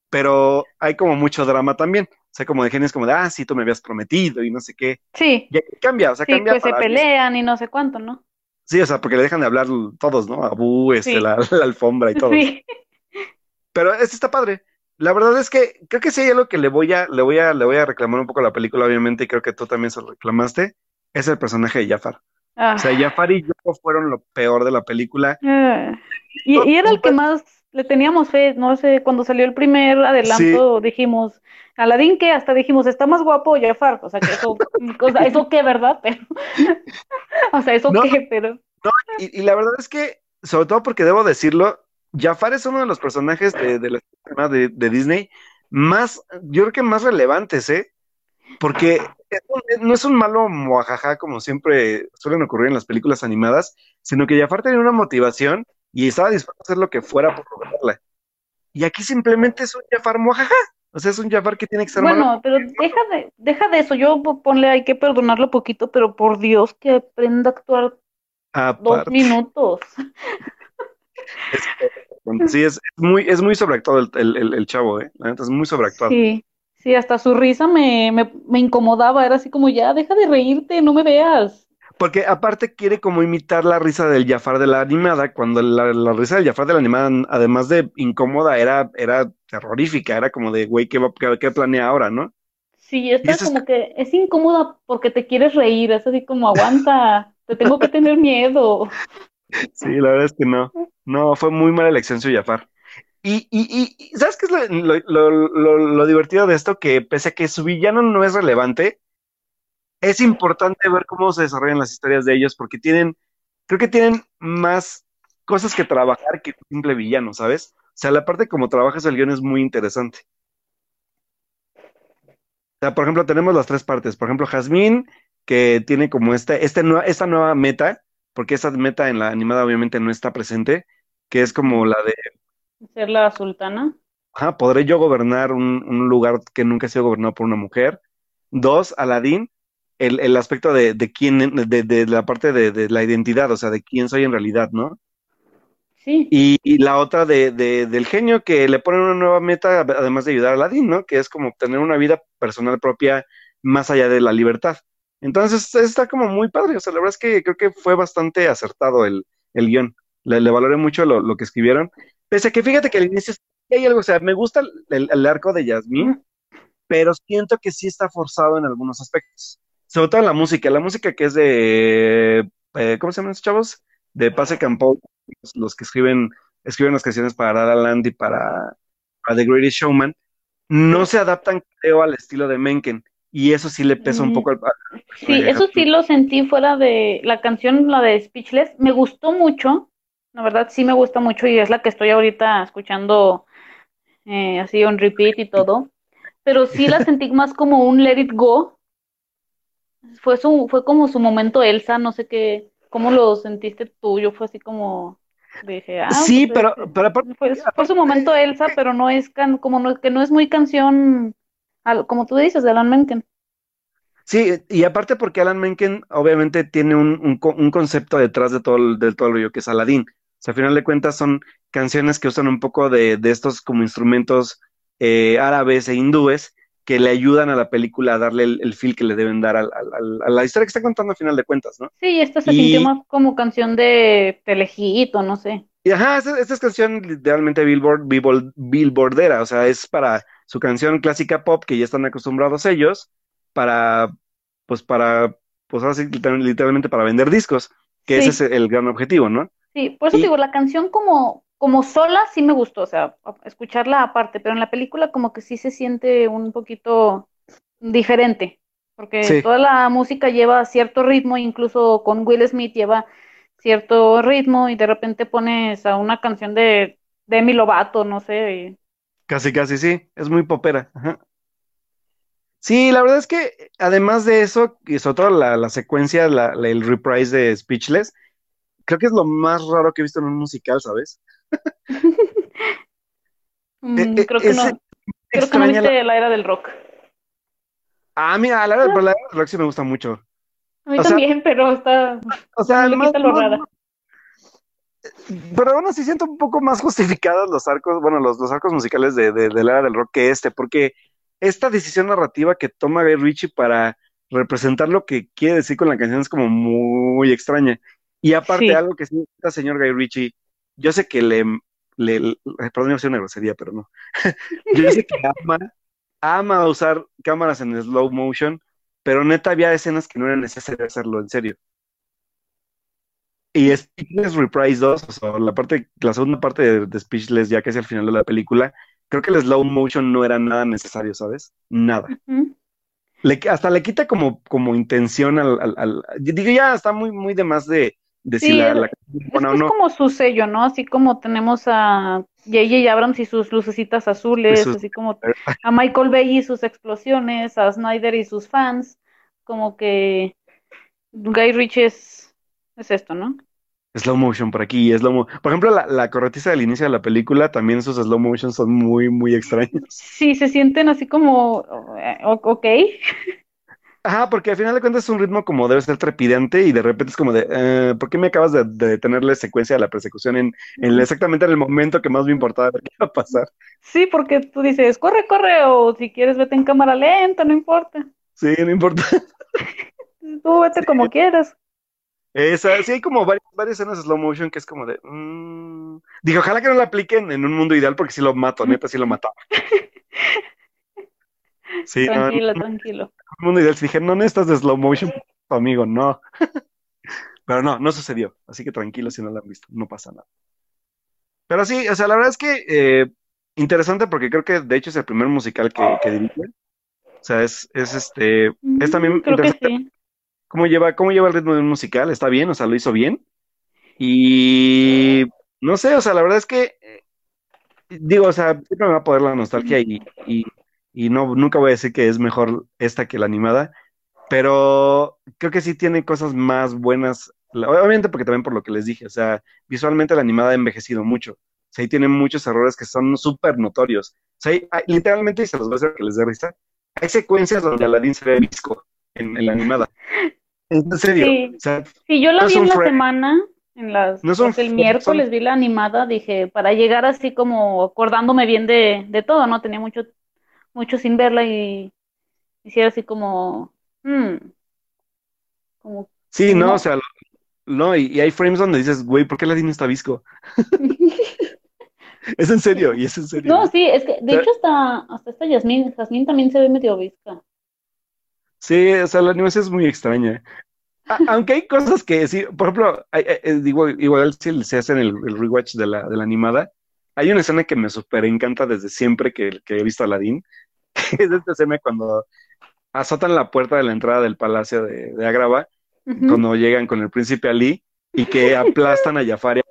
pero hay como mucho drama también, o sea, como de genios como de, ah, sí, tú me habías prometido y no sé qué, Sí, y cambia, o sea, sí, cambia pues se para pelean y no sé cuánto, ¿no? Sí, o sea, porque le dejan de hablar todos, ¿no? Abu, este, Sí. la, la alfombra y todo. Sí, Pero este está padre. La verdad es que creo que sí hay algo que le voy a, le voy a, le voy a reclamar un poco a la película, obviamente, y creo que tú también se lo reclamaste, es el personaje de Jafar. Ah, O sea, Jafar y yo fueron lo peor de la película. ah. Y, y era el que más le teníamos fe, no sé, cuando salió el primer adelanto dijimos, Aladín que hasta dijimos, está más guapo Jafar, o sea, que eso, sea, eso qué, ¿verdad? Pero, o sea, eso No. qué, pero, Y, y la verdad es que, sobre todo porque debo decirlo, Jafar es uno de los personajes de, de, la- de, de Disney más, yo creo que más relevantes, ¿eh? Porque no es un malo muajaja como siempre suelen ocurrir en las películas animadas, sino que Jafar tenía una motivación y estaba dispuesto a hacer lo que fuera por lograrla. Y aquí simplemente es un Jafar muajaja. O sea, es un Jafar que tiene que ser Bueno, malo. pero deja de, deja de eso. Yo po- ponle, hay que perdonarlo poquito, pero por Dios que aprenda a actuar dos minutos. es- sí, es, es muy, es muy sobreactuado el, el, el- el chavo, ¿eh? La neta es muy sobreactuado. Sí, sí, hasta su risa me, me, me incomodaba. Era así como, ya, deja de reírte, no me veas. Porque aparte quiere como imitar la risa del Jafar de la animada, cuando la, la risa del Jafar de la animada, además de incómoda, era, era terrorífica, era como de, güey, ¿qué, qué, qué planea ahora, no? Sí, eso como que es incómoda porque te quieres reír. Es así como, aguanta, te tengo que tener miedo. Sí, la verdad es que no. No, fue muy mala elección su Jafar. Y, y, y, ¿sabes qué es lo, lo, lo, lo- lo divertido de esto? Que pese a que su villano no es relevante, es importante ver cómo se desarrollan las historias de ellos, porque tienen, creo que tienen más cosas que trabajar que un simple villano, ¿sabes? O sea, la parte como trabajas el guion es muy interesante. O sea, por ejemplo, tenemos las tres partes. Por ejemplo, Jazmín, que tiene como este nue- esta nueva meta, porque esa meta en la animada obviamente no está presente, que es como la de, Ser la sultana. ajá, ¿podré yo gobernar un, un lugar que nunca ha sido gobernado por una mujer? Dos, Aladín, el, el aspecto de, de quién, de, de la parte de, de la identidad, o sea, de quién soy en realidad, ¿no? Sí, Y, y la otra de, de- del genio que le pone una nueva meta, además de ayudar a Aladdin, ¿no? Que es como tener una vida personal propia más allá de la libertad. Entonces está como muy padre, o sea, la verdad es que creo que fue bastante acertado el, el guion. Le, le valoré mucho lo, lo que escribieron. Pese a que fíjate que al inicio hay algo, o sea, me gusta el, el arco de Yasmín, pero siento que sí está forzado en algunos aspectos. Sobre todo en la música, la música que es de, eh, ¿cómo se llaman esos chavos? De Pase Campo, los, que escriben, escriben las canciones para La La Land y para, para The Greatest Showman, no se adaptan, creo, al estilo de Menken. Y eso sí le pesa un poco al, al- sí, eso sí lo sentí fuera de la canción, la de Speechless. Me gustó mucho, la verdad sí me gusta mucho y es la que estoy ahorita escuchando eh, así on repeat y todo. Pero sí la sentí más como un Let It Go. Fue su, fue como su momento Elsa, no sé qué, cómo lo sentiste tú. Yo fue así como dije, ah, Sí, pues, pero, este, pero fue, fue su momento Elsa, pero no es can, como no, que no es muy canción, al- como tú dices, de Alan Menken. Sí, y aparte porque Alan Menken obviamente tiene un, un un concepto detrás de todo el, de todo el rollo que es Aladdin. O sea, al final de cuentas son canciones que usan un poco de, de estos como instrumentos eh, árabes e hindúes que le ayudan a la película a darle el, el feel que le deben dar al- al- a la historia que está contando al final de cuentas, ¿no? Sí, esta se Y- sintió más como canción de telejito, no sé. Y ajá, esta, esta es canción literalmente Billboard, Billboard, Billboardera, o sea, es para su canción clásica pop que ya están acostumbrados ellos, para, pues para, pues ahora sí, literal- literalmente para vender discos, que Sí. ese es el gran objetivo, ¿no? Sí, por eso Y- te digo, la canción como, como sola sí me gustó, o sea, escucharla aparte, pero en la película como que sí se siente un poquito diferente, porque Sí. toda la música lleva cierto ritmo, incluso con Will Smith lleva cierto ritmo y de repente pones a una canción de Demi Lovato, no sé, y- Casi, casi sí, es muy popera. Ajá. Sí, la verdad es que además de eso, y sobre todo la, la secuencia, la- la- el reprise de Speechless, creo que es lo más raro que he visto en un musical, ¿sabes? Mm, Eh, eh, creo que no, creo que no extraña la- viste la era del rock. Ah, mira, la, la, la, la sí me gusta mucho. A mí O sea- también, pero está, O sea, más- lo rara. pero aún así siento un poco más justificados los arcos, bueno, los, los arcos musicales de, de, de la era del rock que este, porque esta decisión narrativa que toma Guy Ritchie para representar lo que quiere decir con la canción es como muy extraña. Y aparte, Sí. algo que sí, está señor Guy Ritchie, yo sé que le, le, le- perdón, iba a decir una grosería, pero no. Yo sé que ama, ama usar cámaras en slow motion, pero neta había escenas que no era necesario hacerlo, en serio. Y Speechless Reprise 2, o sea, la parte, la segunda parte de, de Speechless, ya que es el final de la película, creo que el slow motion no era nada necesario, ¿sabes? Nada. Ujú. Le, hasta le quita como, como intención al, al, al- Digo, ya está muy, muy de más de, de si Sí, la, es- la- Es bueno, que es no. como su sello, ¿no? Así como tenemos a J.J. Abrams y sus lucecitas azules, así como a Michael Bay y sus explosiones, a Snyder y sus fans, como que Guy Ritchie es, es esto, ¿no? slow motion por aquí, slow mo Por ejemplo, la, la corretiza del inicio de la película, también esos slow motion son muy, muy extraños. Sí, se sienten así como, eh, ok. Ajá, porque al final de cuentas es un ritmo como debe ser trepidante y de repente es como de, eh, ¿por qué me acabas de, de detenerle secuencia a la persecución en, en exactamente en el momento que más me importaba ver qué iba a pasar? Sí, porque tú dices, corre, corre, o si quieres vete en cámara lenta, no importa. Sí, no importa. Tú vete como quieras. Esa, sí hay como varias, varias escenas de slow motion que es como de, mm. Dije, ojalá que no la apliquen en un mundo ideal porque si lo mato, neta, sí lo mataba. Sí, no, Tranquilo, tranquilo. un mundo ideal dije, no necesitas de slow motion, amigo, no. Pero no, no sucedió. Así que tranquilo si no la han visto, no pasa nada. Pero sí, o sea, la verdad es que eh, interesante porque creo que de hecho es el primer musical que, que dirige. O sea, es, es este, es también Mm, que interesante sí. cómo lleva, cómo lleva el ritmo de un musical, está bien, o sea, lo hizo bien. Y no sé, o sea, la verdad es que, eh, digo, o sea, siempre me va a poder la nostalgia y, y, y no, nunca voy a decir que es mejor esta que la animada, pero creo que sí tiene cosas más buenas, obviamente porque también por lo que les dije, o sea, visualmente la animada ha envejecido mucho, o sea, y tiene muchos errores que son súper notorios, o sea, hay- hay- literalmente, y se los voy a hacer que les dé risa, hay secuencias donde Aladdin se ve visco en, en la animada, en serio, Sí. o sea, Si yo la No vi en la semana, en las, No pues, el miércoles son- vi la animada, dije, para llegar así como acordándome bien de, de todo, ¿no? Tenía mucho, mucho sin verla y hiciera así como, hmm, como, sí, no, No. o sea, no, y, y hay frames donde dices, güey, ¿por qué Aladdin está visco? Es en serio, y es en serio. No, sí, es que de hecho hasta, hasta esta Yasmín, Jazmín también se ve medio visca. Sí, o sea, la animación es muy extraña. A- aunque hay cosas que sí, por ejemplo, hay- hay- eh, digo, igual si se hacen el, el rewatch de la, de la animada, hay una escena que me súper encanta desde siempre que, que he visto a Aladdin, es esta escena cuando azotan la puerta de la entrada del palacio de, de Agrava, cuando llegan con el príncipe Ali y que aplastan a Jafar.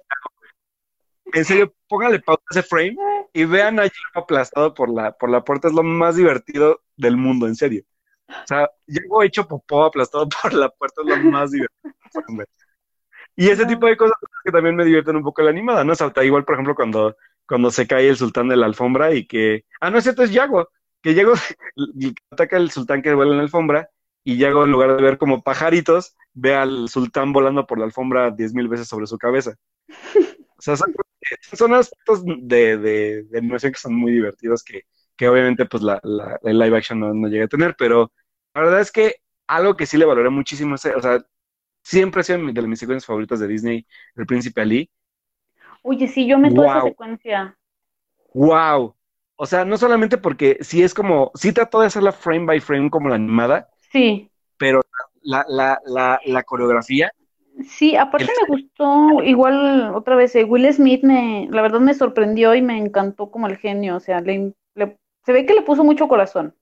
En serio, póngale pausa a ese frame y vean a Yago aplastado por la, por la puerta, es lo más divertido del mundo, en serio. O sea, Yago hecho popó aplastado por la puerta es lo más divertido. Y ese tipo de cosas que también me divierten un poco la animada, ¿no? O sea, igual, por ejemplo, cuando, cuando se cae el sultán de la alfombra y que. Ah, no es cierto, es Yago. Que y ataca el sultán que vuela en la alfombra y Yago, en lugar de ver como pajaritos, ve al sultán volando por la alfombra diez mil veces sobre su cabeza. O sea, son, son aspectos de, de, de animación que son muy divertidos que, que obviamente pues la, la, el live action no, no llega a tener, pero la verdad es que algo que sí le valoré muchísimo, o sea, siempre ha sido de mis secuencias favoritas de Disney, El Príncipe Ali. Oye, sí, yo meto esa Wow. secuencia. ¡Wow! O sea, no solamente porque sí es como, sí trató de hacerla frame by frame como la animada, Sí, pero la, la, la, la coreografía, sí, aparte El- me gustó, igual otra vez, eh, Will Smith me, la verdad me sorprendió y me encantó como el genio, o sea, le, le- se ve que le puso mucho corazón.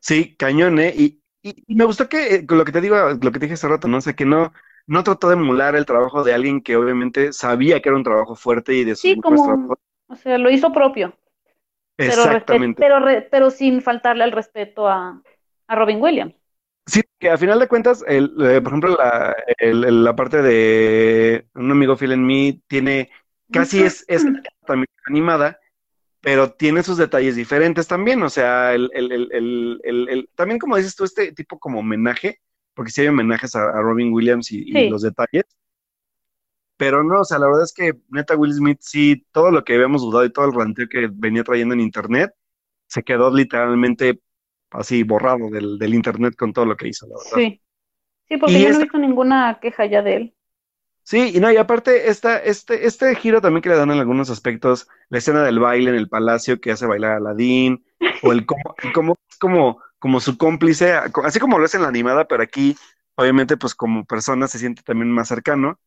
sí, cañón, ¿eh? Y, y, y me gustó que, eh, con lo que te digo, lo que te dije hace rato, ¿no? O sea, que no, no trató de emular el trabajo de alguien que obviamente sabía que era un trabajo fuerte y de sus Sí, como, o sea, lo hizo propio, pero, Exactamente. pero, re- pero sin faltarle el respeto a, a Robin Williams. Sí, que a final de cuentas, el, eh, por ejemplo, la, el- la parte de Un amigo fiel en mí tiene, casi es, es también animada, pero tiene sus detalles diferentes también, o sea, el, el, el, el, también como dices tú, este tipo como homenaje, porque sí hay homenajes a, a Robin Williams y, los detalles, pero no, o sea, la verdad es que neta Will Smith sí, todo lo que habíamos dudado y todo el ranteo que venía trayendo en internet, se quedó literalmente así borrado del, del internet con todo lo que hizo, la verdad. Sí, sí, porque Y yo no he visto ninguna queja ya de él. Sí, y no, y aparte, esta, este, este giro también que le dan en algunos aspectos, la escena del baile en el palacio que hace bailar a Aladdin, o el cómo es como, como su cómplice, así como lo es en la animada, pero aquí, obviamente, pues como persona se siente también más cercano.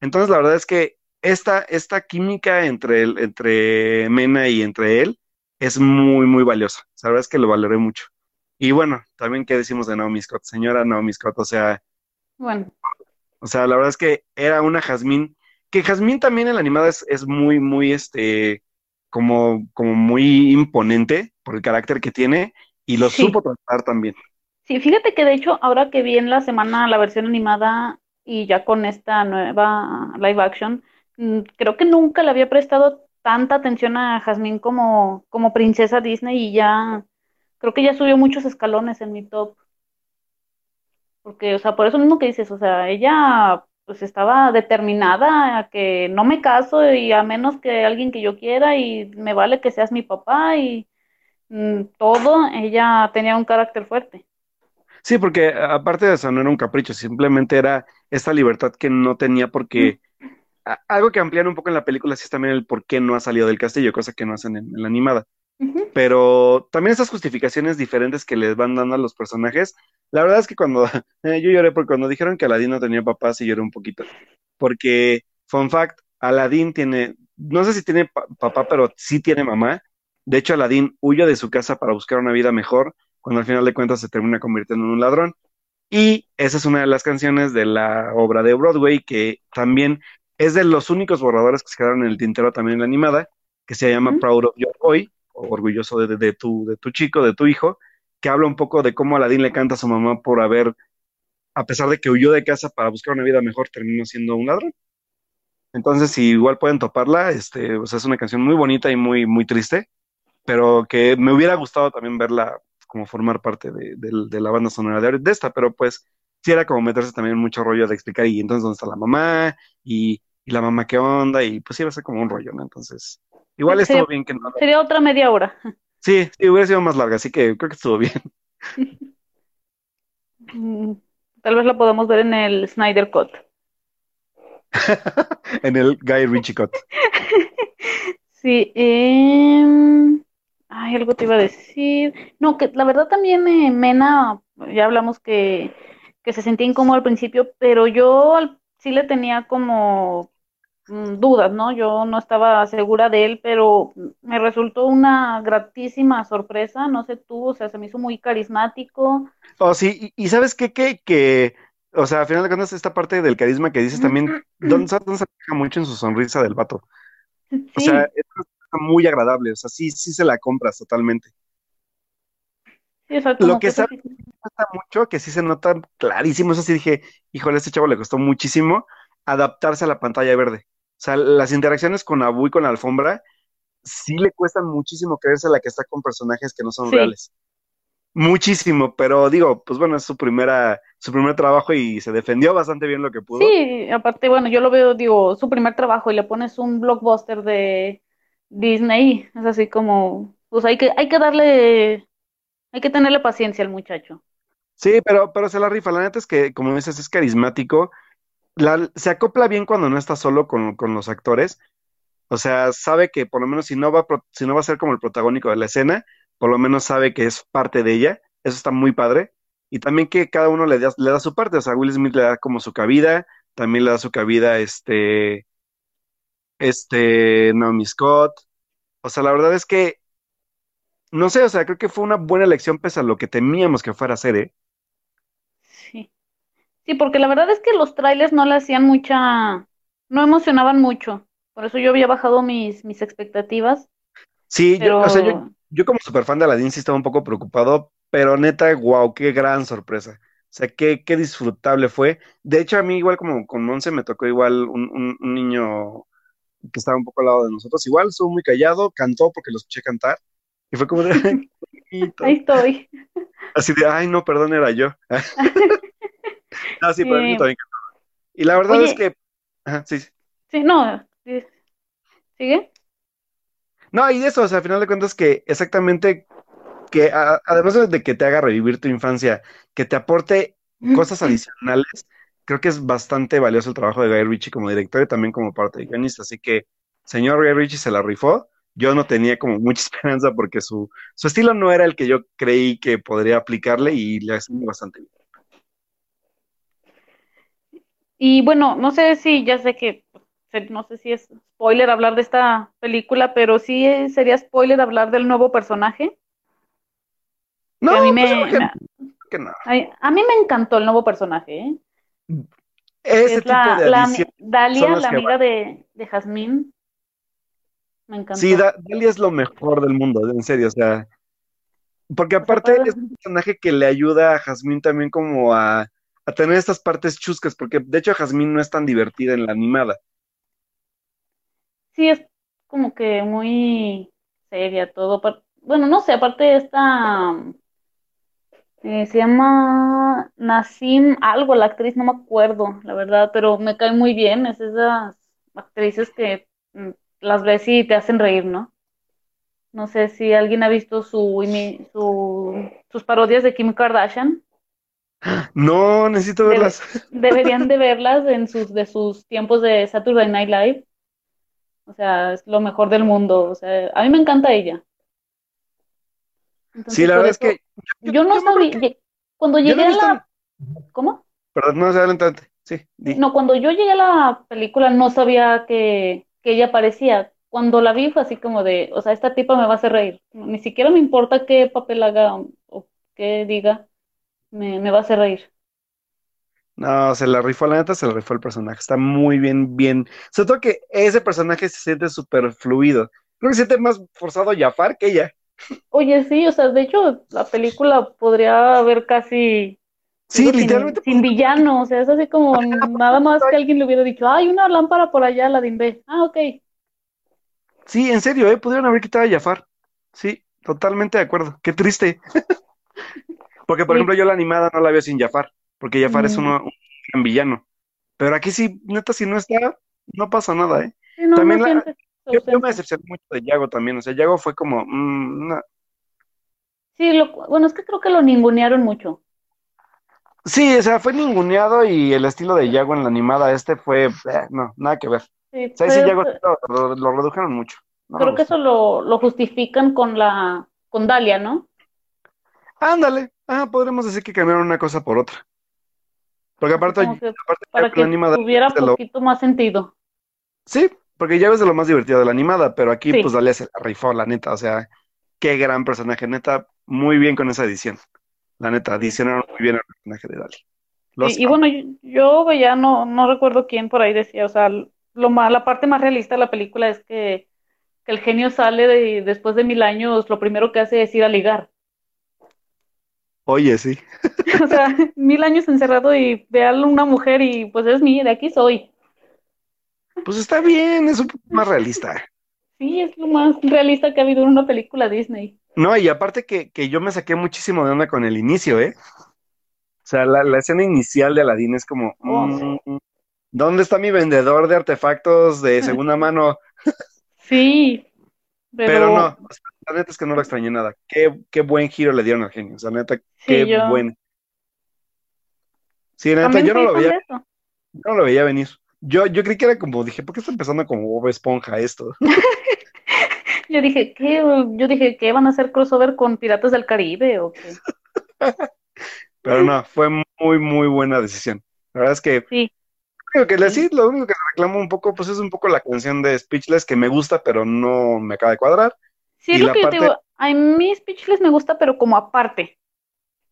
Entonces, la verdad es que esta, esta química entre, el- entre Mena y entre él es muy, muy valiosa. O sea, La verdad es que lo valoré mucho. Y bueno, también, ¿qué decimos de Naomi Scott? Señora Naomi Scott, o sea, Bueno, o sea, la verdad es que era una Jazmín, que Jazmín también en la animada es, es muy, muy, este, como, como muy imponente por el carácter que tiene y lo Sí. supo tratar también. sí, fíjate que de hecho, ahora que vi en la semana la versión animada, y ya con esta nueva live action, mm, creo que nunca le había prestado tanta atención a Jasmine como, como princesa Disney y ya creo que ya subió muchos escalones en mi top. Porque, o sea, por eso mismo que dices, o sea, ella pues estaba determinada a que no me caso y a menos que alguien que yo quiera y me vale que seas mi papá y mm, todo, ella tenía un carácter fuerte. Sí, porque aparte de eso no era un capricho, simplemente era esta libertad que no tenía porque algo que amplían un poco en la película sí es también el por qué no ha salido del castillo, cosa que no hacen en, en la animada. Pero también esas justificaciones diferentes que les van dando a los personajes, la verdad es que cuando eh, yo lloré porque cuando dijeron que Aladdin no tenía papá, sí lloré un poquito. Porque, fun fact, Aladdin tiene, no sé si tiene pa- papá, pero sí tiene mamá. De hecho, Aladdin huye de su casa para buscar una vida mejor, cuando al final de cuentas se termina convirtiendo en un ladrón. Y esa es una de las canciones de la obra de Broadway que también es de los únicos borradores que se quedaron en el tintero también en la animada, que se llama. Proud of Your Boy, o orgulloso de, de tu, de tu chico, de tu hijo, que habla un poco de cómo Aladdin le canta a su mamá por haber, a pesar de que huyó de casa para buscar una vida mejor, terminó siendo un ladrón. Entonces, si igual pueden toparla, este, o sea, es una canción muy bonita y muy, muy triste, pero que me hubiera gustado también verla como formar parte de, de- de la banda sonora de, de esta, pero pues sí era como meterse también mucho rollo de explicar y entonces dónde está la mamá y, y la mamá qué onda y pues iba a ser como un rollo, ¿no? Entonces, igual Sería, estuvo bien que no. sería otra media hora. Sí, sí, hubiera sido más larga, así que creo que estuvo bien. Mm, Tal vez la podamos ver en el Snyder Cut. En el Guy Ritchie cut. Sí, em, ay, algo te iba a decir. No, que la verdad también eh, Mena, ya hablamos que, que se sentía incómodo al principio, pero yo al- sí le tenía como mm, dudas, ¿no? Yo no estaba segura de él, pero me resultó una gratísima sorpresa, no sé tú, o sea, se me hizo muy carismático. Oh, sí, y, y ¿sabes qué? Que, que, o sea, al final de cuentas, esta parte del carisma que dices también, ¿dónde, ¿sabes dónde se refleja mucho en su sonrisa del vato? O sea, Sí, muy agradable, o sea, sí, sí se la compras totalmente. Lo que que eso sabe sí. cuesta mucho, que sí se nota clarísimo, eso sí dije, híjole, a este chavo le costó muchísimo adaptarse a la pantalla verde. O sea, las interacciones con Abu y con la alfombra, sí le cuestan muchísimo creerse la que está con personajes que no son Sí, reales. Muchísimo, pero digo, pues bueno, es su primera, su primer trabajo y se defendió bastante bien lo que pudo. sí, aparte, bueno, yo lo veo, digo, su primer trabajo y le pones un blockbuster de Disney, es así como, pues hay que, hay que darle, hay que tenerle paciencia al muchacho. Sí, pero, pero se la rifa. La neta es que, como dices, es carismático. La- se acopla bien cuando no está solo con, con los actores. O sea, sabe que por lo menos si no va, si no va a ser como el protagónico de la escena, por lo menos sabe que es parte de ella. Eso está muy padre. Y también que cada uno le da, le da su parte. O sea, Will Smith le da como su cabida, también le da su cabida este, este, Naomi Scott. O sea, la verdad es que, no sé, o sea, creo que fue una buena elección pese a lo que temíamos que fuera a ser, ¿eh? Sí, sí, porque la verdad es que los trailers no le hacían mucha, no emocionaban mucho, por eso yo había bajado mis, mis expectativas, Sí, yo, o sea, yo, como super fan de Aladdin sí estaba un poco preocupado, pero neta, wow, qué gran sorpresa. O sea, qué, qué disfrutable fue. De hecho, a mí igual como con Monse me tocó igual un, un- un niño que estaba un poco al lado de nosotros. Igual estuvo muy callado, cantó porque lo escuché cantar y fue como de, ahí estoy. Así de, ay, no, perdón, era yo. Ah, sí, pero Eh, también cantó. Y la verdad es que, ajá, sí, sí. sí, no, ¿sigue? No, y eso, o sea, al final de cuentas que exactamente que a- además de de que te haga revivir tu infancia, que te aporte cosas adicionales, creo que es bastante valioso el trabajo de Guy Ritchie como director y también como parte de guionista. Así que, señor Guy Ritchie se la rifó. Yo no tenía como mucha esperanza porque su, su estilo no era el que yo creí que podría aplicarle y le hace bastante bien. Y bueno, no sé si, ya sé que, no sé si es spoiler hablar de esta película, pero sí eh, sería spoiler hablar del nuevo personaje, que a mí No, pues me, que, no. ay, a mí me encantó el nuevo personaje, ¿eh? Ese es tipo la, de Dalia, la amiga de, de Jazmín, me Sí, encantó. Da- Dalia es lo mejor del mundo, en serio, o sea, porque sea, aparte es un personaje que le ayuda a Jazmín también como a, a tener estas partes chuscas, porque de hecho Jasmine no es tan divertida en la animada. Sí, es como que muy seria todo. Bueno, no sé, aparte de esta, eh, se llama Nassim algo, la actriz, no me acuerdo, la verdad, pero me cae muy bien. Es esas actrices que mm, las ves y te hacen reír, ¿no? No sé si alguien ha visto su, su, sus parodias de Kim Kardashian. No, necesito Debe- verlas. Deberían de verlas en sus, de sus tiempos de Saturday Night Live. O sea, es lo mejor del mundo. O sea, a mí me encanta ella. Entonces, Sí, la verdad es que yo no yo sabía, cuando llegué no a visto- la, ¿cómo? Perdón, no, adelante. Sí, di. No, cuando yo llegué a la película no sabía que, que ella aparecía. Cuando la vi fue así como de, o sea, esta tipa me va a hacer reír. Ni siquiera me importa qué papel haga o qué diga, me, me va a hacer reír. No, se la rifó, la neta se la rifó el personaje. Está muy bien, bien. Sobre todo que ese personaje se siente súper fluido. Creo que se siente más forzado Jafar que ella. Oye, sí, o sea, de hecho, la película podría haber casi Sí, literalmente. sin villano, o sea, es así como nada más que alguien le hubiera dicho, hay una lámpara por allá, la de Ah, ok. Sí, en serio, ¿eh? Pudieron haber quitado a Jafar. Sí, totalmente de acuerdo. Qué triste. Porque, por Sí. ejemplo, yo la animada no la veo sin Jafar, porque Jafar es Mm. uno, un gran villano. Pero aquí sí, neta, si no está, no pasa nada, ¿eh? Sí, no, También no la- Yo, yo me decepcioné mucho de Yago también. O sea, Yago fue como, mm, no. Sí, lo, bueno, es que creo que lo ningunearon mucho. Sí, o sea, fue ninguneado y el estilo de Yago en la animada este fue, eh, no, nada que ver. Sí, O sea, Yago lo, lo redujeron mucho. No creo que eso lo, lo justifican con la, con Dalia, ¿no? Ándale, ah, podremos decir que cambiaron una cosa por otra. Porque aparte, Como que aparte para que la animada tuviera lo- poquito más sentido. Sí, porque Yago es de lo más divertido de la animada, pero aquí Sí. pues Dalia se la rifó, la neta, o sea, qué gran personaje, neta, muy bien con esa edición. La neta, adicionaron muy bien al personaje de Dalia. Los Y, y bueno, yo, yo veía, no, no recuerdo quién por ahí decía, o sea, lo más, la parte más realista de la película es que, que el genio sale de, después de mil años, lo primero que hace es ir a ligar. Oye, sí. O sea, mil años encerrado y ve a una mujer y pues es mí, de aquí soy. Pues está bien, es un poco más realista. Sí, es lo más realista que ha habido en una película Disney. No, y aparte que, que yo me saqué muchísimo de onda con el inicio, ¿eh? O sea, la, la escena inicial de Aladdin es como, Oh, mm, ¿dónde está mi vendedor de artefactos de segunda mano? Sí, Pero pero no, o sea, la neta es que no lo extrañé nada. Qué, qué buen giro le dieron al genio. O sea, neta, sí, qué yo buen. Sí, la neta, yo no lo veía, eso. yo no lo veía venir. Yo, yo creí que era como, dije, ¿por qué está empezando como Bob Esponja esto? Yo dije, ¿qué? Yo dije, ¿qué van a hacer crossover con Piratas del Caribe o qué? Pero no, fue muy, muy buena decisión. La verdad es que Sí, Lo único que le sí. lo único que reclamo un poco, pues es un poco la canción de Speechless que me gusta, pero no me acaba de cuadrar. Sí, Y es lo que yo te digo. A mí Speechless me gusta, pero como aparte.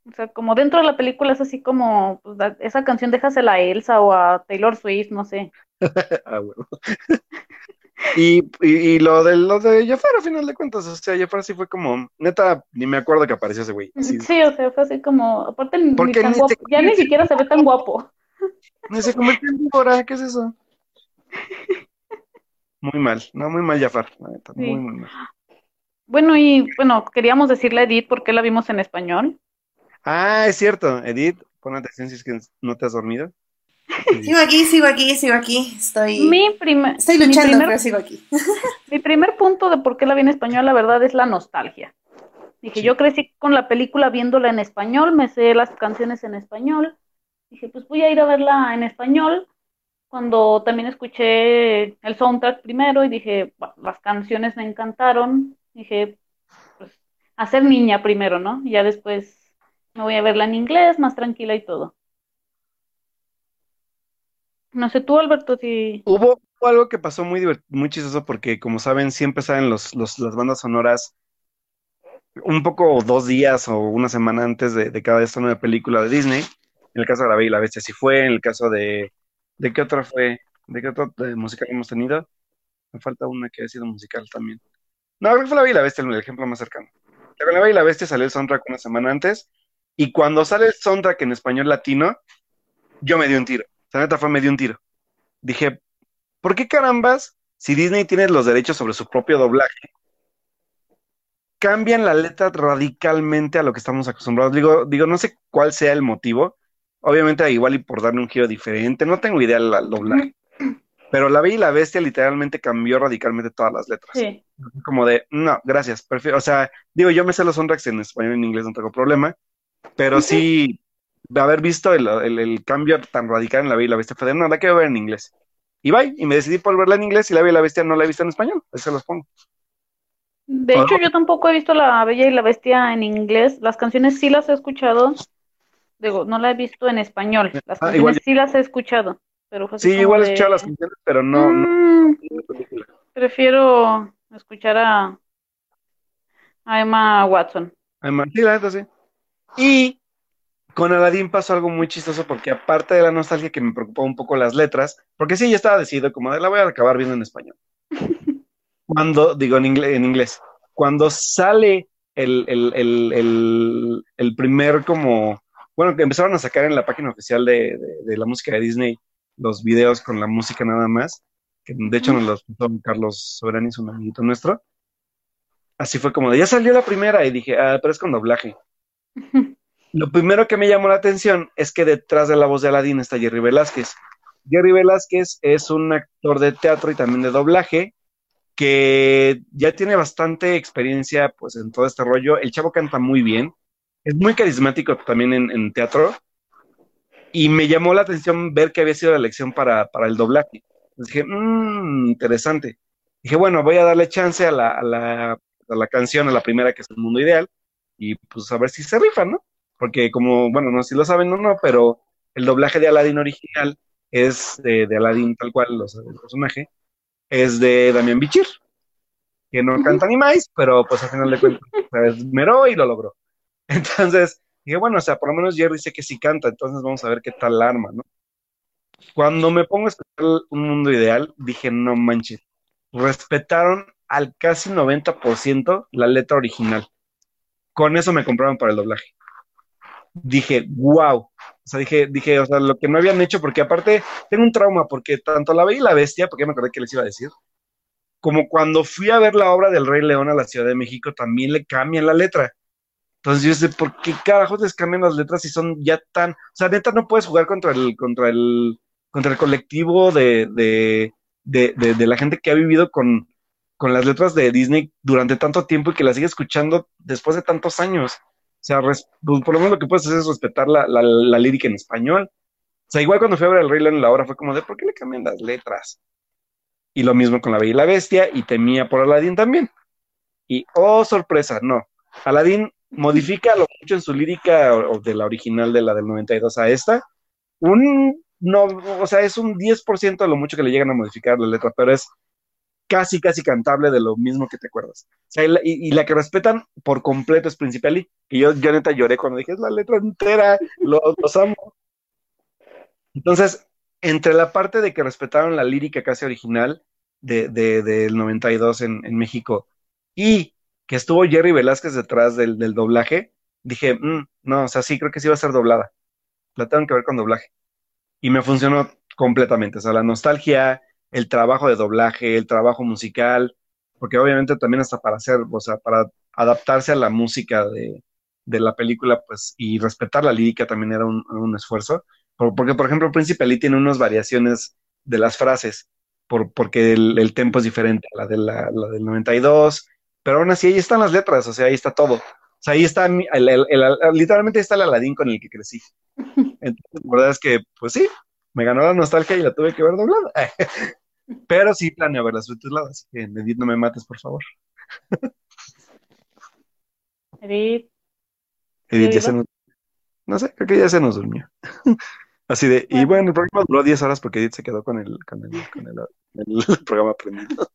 O sea, como dentro de la película es así como, pues, esa canción déjasela a Elsa o a Taylor Swift, no sé. ah, bueno. Y, y, y lo de lo de Jafar, a final de cuentas, o sea, Jafar sí fue como, neta, ni me acuerdo que apareció ese güey. Así, Sí, o sea, fue así como, aparte ni tan ni guapo, ya ni siquiera se ve tan guapo. ni se convirtió en víbora, ¿qué es eso? Muy mal, no, muy mal Jafar, la neta, muy, muy mal. Bueno, y bueno, queríamos decirle a Edith por qué la vimos en español. Ah, es cierto, Edith, pon atención si es que no te has dormido. Sigo aquí, sigo aquí, sigo aquí. Estoy, Mi primer, estoy mi luchando, primer, pero sigo aquí. mi primer punto de por qué la vi en español, la verdad, es la nostalgia. Dije, Sí. yo crecí con la película viéndola en español, me sé las canciones en español. Dije, pues voy a ir a verla en español. Cuando también escuché el soundtrack primero y dije, "Bueno, las canciones me encantaron. Dije, pues a ser niña primero, ¿no? Y ya después me voy a verla en inglés, más tranquila y todo. No sé tú, Alberto, si... Hubo, algo que pasó muy muy chistoso porque, como saben, siempre salen los, los, las bandas sonoras un poco dos días o una semana antes de, de cada estreno de película de Disney. En el caso de La Bella y la Bestia sí fue, en el caso de... ¿De qué otra fue? ¿De qué otra musical hemos tenido? Me falta una que ha sido musical también. No, creo que fue La Bella y la Bestia el ejemplo más cercano. La Bella y la Bestia salió el soundtrack una semana antes y cuando sale el soundtrack en español latino, yo me di un tiro. La neta fue me di un tiro. Dije, ¿por qué carambas, si Disney tiene los derechos sobre su propio doblaje, cambian la letra radicalmente a lo que estamos acostumbrados? Digo, digo, no sé cuál sea el motivo. Obviamente, igual y por darle un giro diferente, no tengo idea del doblaje. Pero La Bella y la Bestia literalmente cambió radicalmente todas las letras. Sí. Como de, no, gracias, prefiero, o sea, digo, yo me sé los soundtracks en español y en inglés, no tengo problema, pero sí, de haber visto el, el- el cambio tan radical en La Bella y la Bestia fue de, no, la quiero ver en inglés. Y bye, y me decidí por verla en inglés y La Bella y la Bestia no la he visto en español, se los pongo. De hecho, yo tampoco he visto La Bella y la Bestia en inglés. Las canciones sí las he escuchado. Digo, no la he visto en español. Las Ah, canciones sí las he escuchado. Pero Sí, igual he de, escuchado las canciones, pero no, "Mm, prefiero escuchar a, a Emma Watson. Además, sí, la neta sí. Y con Aladdin pasó algo muy chistoso porque aparte de la nostalgia que me preocupó un poco las letras, porque sí, ya estaba decidido como de la voy a acabar viendo en español. Cuando, digo en inglés, en inglés, cuando sale el, el, el, el, el primer como, bueno, que empezaron a sacar en la página oficial de, de, de la música de Disney los videos con la música nada más, que de hecho nos los puso Carlos Soberanis, un amiguito nuestro. Así fue como de, ya salió la primera y dije, ah, pero es con doblaje. Lo primero que me llamó la atención es que detrás de la voz de Aladdin está Jerry Velázquez. Jerry Velázquez es un actor de teatro y también de doblaje que ya tiene bastante experiencia pues en todo este rollo. El chavo canta muy bien, es muy carismático también en, teatro y me llamó la atención ver que había sido la elección para, para el doblaje. Entonces dije, mmm, interesante. Dije, bueno, voy a darle chance a la, a la, a la canción, a la primera que es El Mundo Ideal y pues a ver si se rifa, ¿no? Porque como, bueno, no sé si lo saben o no, pero el doblaje de Aladdin original es de, de Aladdin tal cual, o sea, el personaje, es de Damián Bichir, que no canta ni más, pero pues al final de cuentas se esmeró y lo logró. Entonces, dije, bueno, o sea, por lo menos Jerry dice que sí canta, entonces vamos a ver qué tal arma, ¿no? Cuando me pongo a escuchar Un Mundo Ideal, dije, no manches, respetaron al casi 90% la letra original. Con eso me compraron para el doblaje. Dije, wow. O sea, dije, dije, o sea, lo que no habían hecho, porque aparte tengo un trauma, porque tanto La Bella y la Bestia, porque ya me acordé que les iba a decir, como cuando fui a ver la obra del Rey León a la Ciudad de México, también le cambian la letra. Entonces yo sé, ¿por qué carajos les cambian las letras si son ya tan... O sea, neta, no puedes jugar contra el, contra el, contra el colectivo de, de, de, de, de la gente que ha vivido con, con las letras de Disney durante tanto tiempo y que las sigue escuchando después de tantos años. O sea, res- pues, por lo menos lo que puedes hacer es respetar la, la, la lírica en español. O sea, igual cuando fui a ver el Rey León la obra fue como de, ¿por qué le cambian las letras? Y lo mismo con La Bella y la Bestia, y temía por Aladdin también. Y, oh, sorpresa, no. Aladdin modifica lo mucho en su lírica o de la original de la del 92 a esta. Un, no, o sea, es un 10% de lo mucho que le llegan a modificar la letra, pero es casi, casi cantable de lo mismo que te acuerdas. Y, la- que respetan por completo es Principali, y yo, yo neta lloré cuando dije, es la letra entera, lo- los amo. Entonces, entre la parte de que respetaron la lírica casi original de, de- del 92 en, en México y que estuvo Jerry Velázquez detrás del, del doblaje, dije, "Mm, no, o sea, sí, creo que sí va a ser doblada. La tengo que ver con doblaje. Y me funcionó completamente. O sea, la nostalgia, el trabajo de doblaje, el trabajo musical, porque obviamente también hasta para hacer, o sea, para adaptarse a la música de, de la película, pues, y respetar la lírica también era un, un esfuerzo. Por- porque, por ejemplo, Príncipe Ali tiene unas variaciones de las frases, por, porque el, el tempo es diferente a la, de la, la del 92, pero aún así ahí están las letras, o sea, ahí está todo. O sea, ahí está, el- el- literalmente está el Aladín con el que crecí. Entonces, la verdad es que, pues sí, me ganó la nostalgia y la tuve que ver doblada. Pero sí planeo verla subtitulada, así que Edith, no me mates, por favor. Edith, Edith, ya se nos... No sé, creo que ya se nos durmió. Así de, y bueno, el programa duró 10 horas porque Edith se quedó con el, con el, con el, el programa prendido.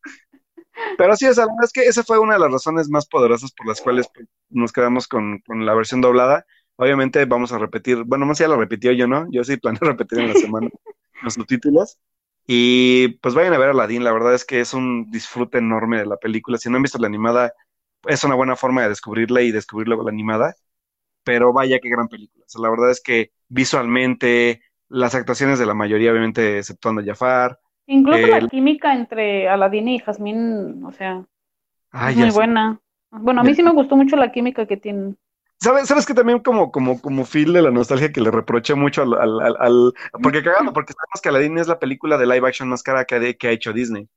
Pero sí, verdad es que esa fue una de las razones más poderosas por las cuales pues, nos quedamos con, con la versión doblada. Obviamente vamos a repetir, bueno, más ya la repitió yo, ¿no? Yo sí planeo repetir en la semana los subtítulos. Y pues vayan a ver Aladdin, la verdad es que es un disfrute enorme de la película. Si no han visto la animada, es una buena forma de descubrirla y descubrir luego la animada. Pero vaya qué gran película. O sea, la verdad es que visualmente, las actuaciones de la mayoría, obviamente, exceptuando a Jafar. Incluso Eh, la química entre Aladín y Jazmín, o sea, Ay, es muy buena. Bueno, a mí Ya. sí me gustó mucho la química que tienen. ¿Sabes, sabes que también como, como, como Phil de la nostalgia que le reproché mucho al, al, al- al- porque cagando, porque sabemos que Aladdin es la película de live action más cara que, ha- que ha hecho Disney.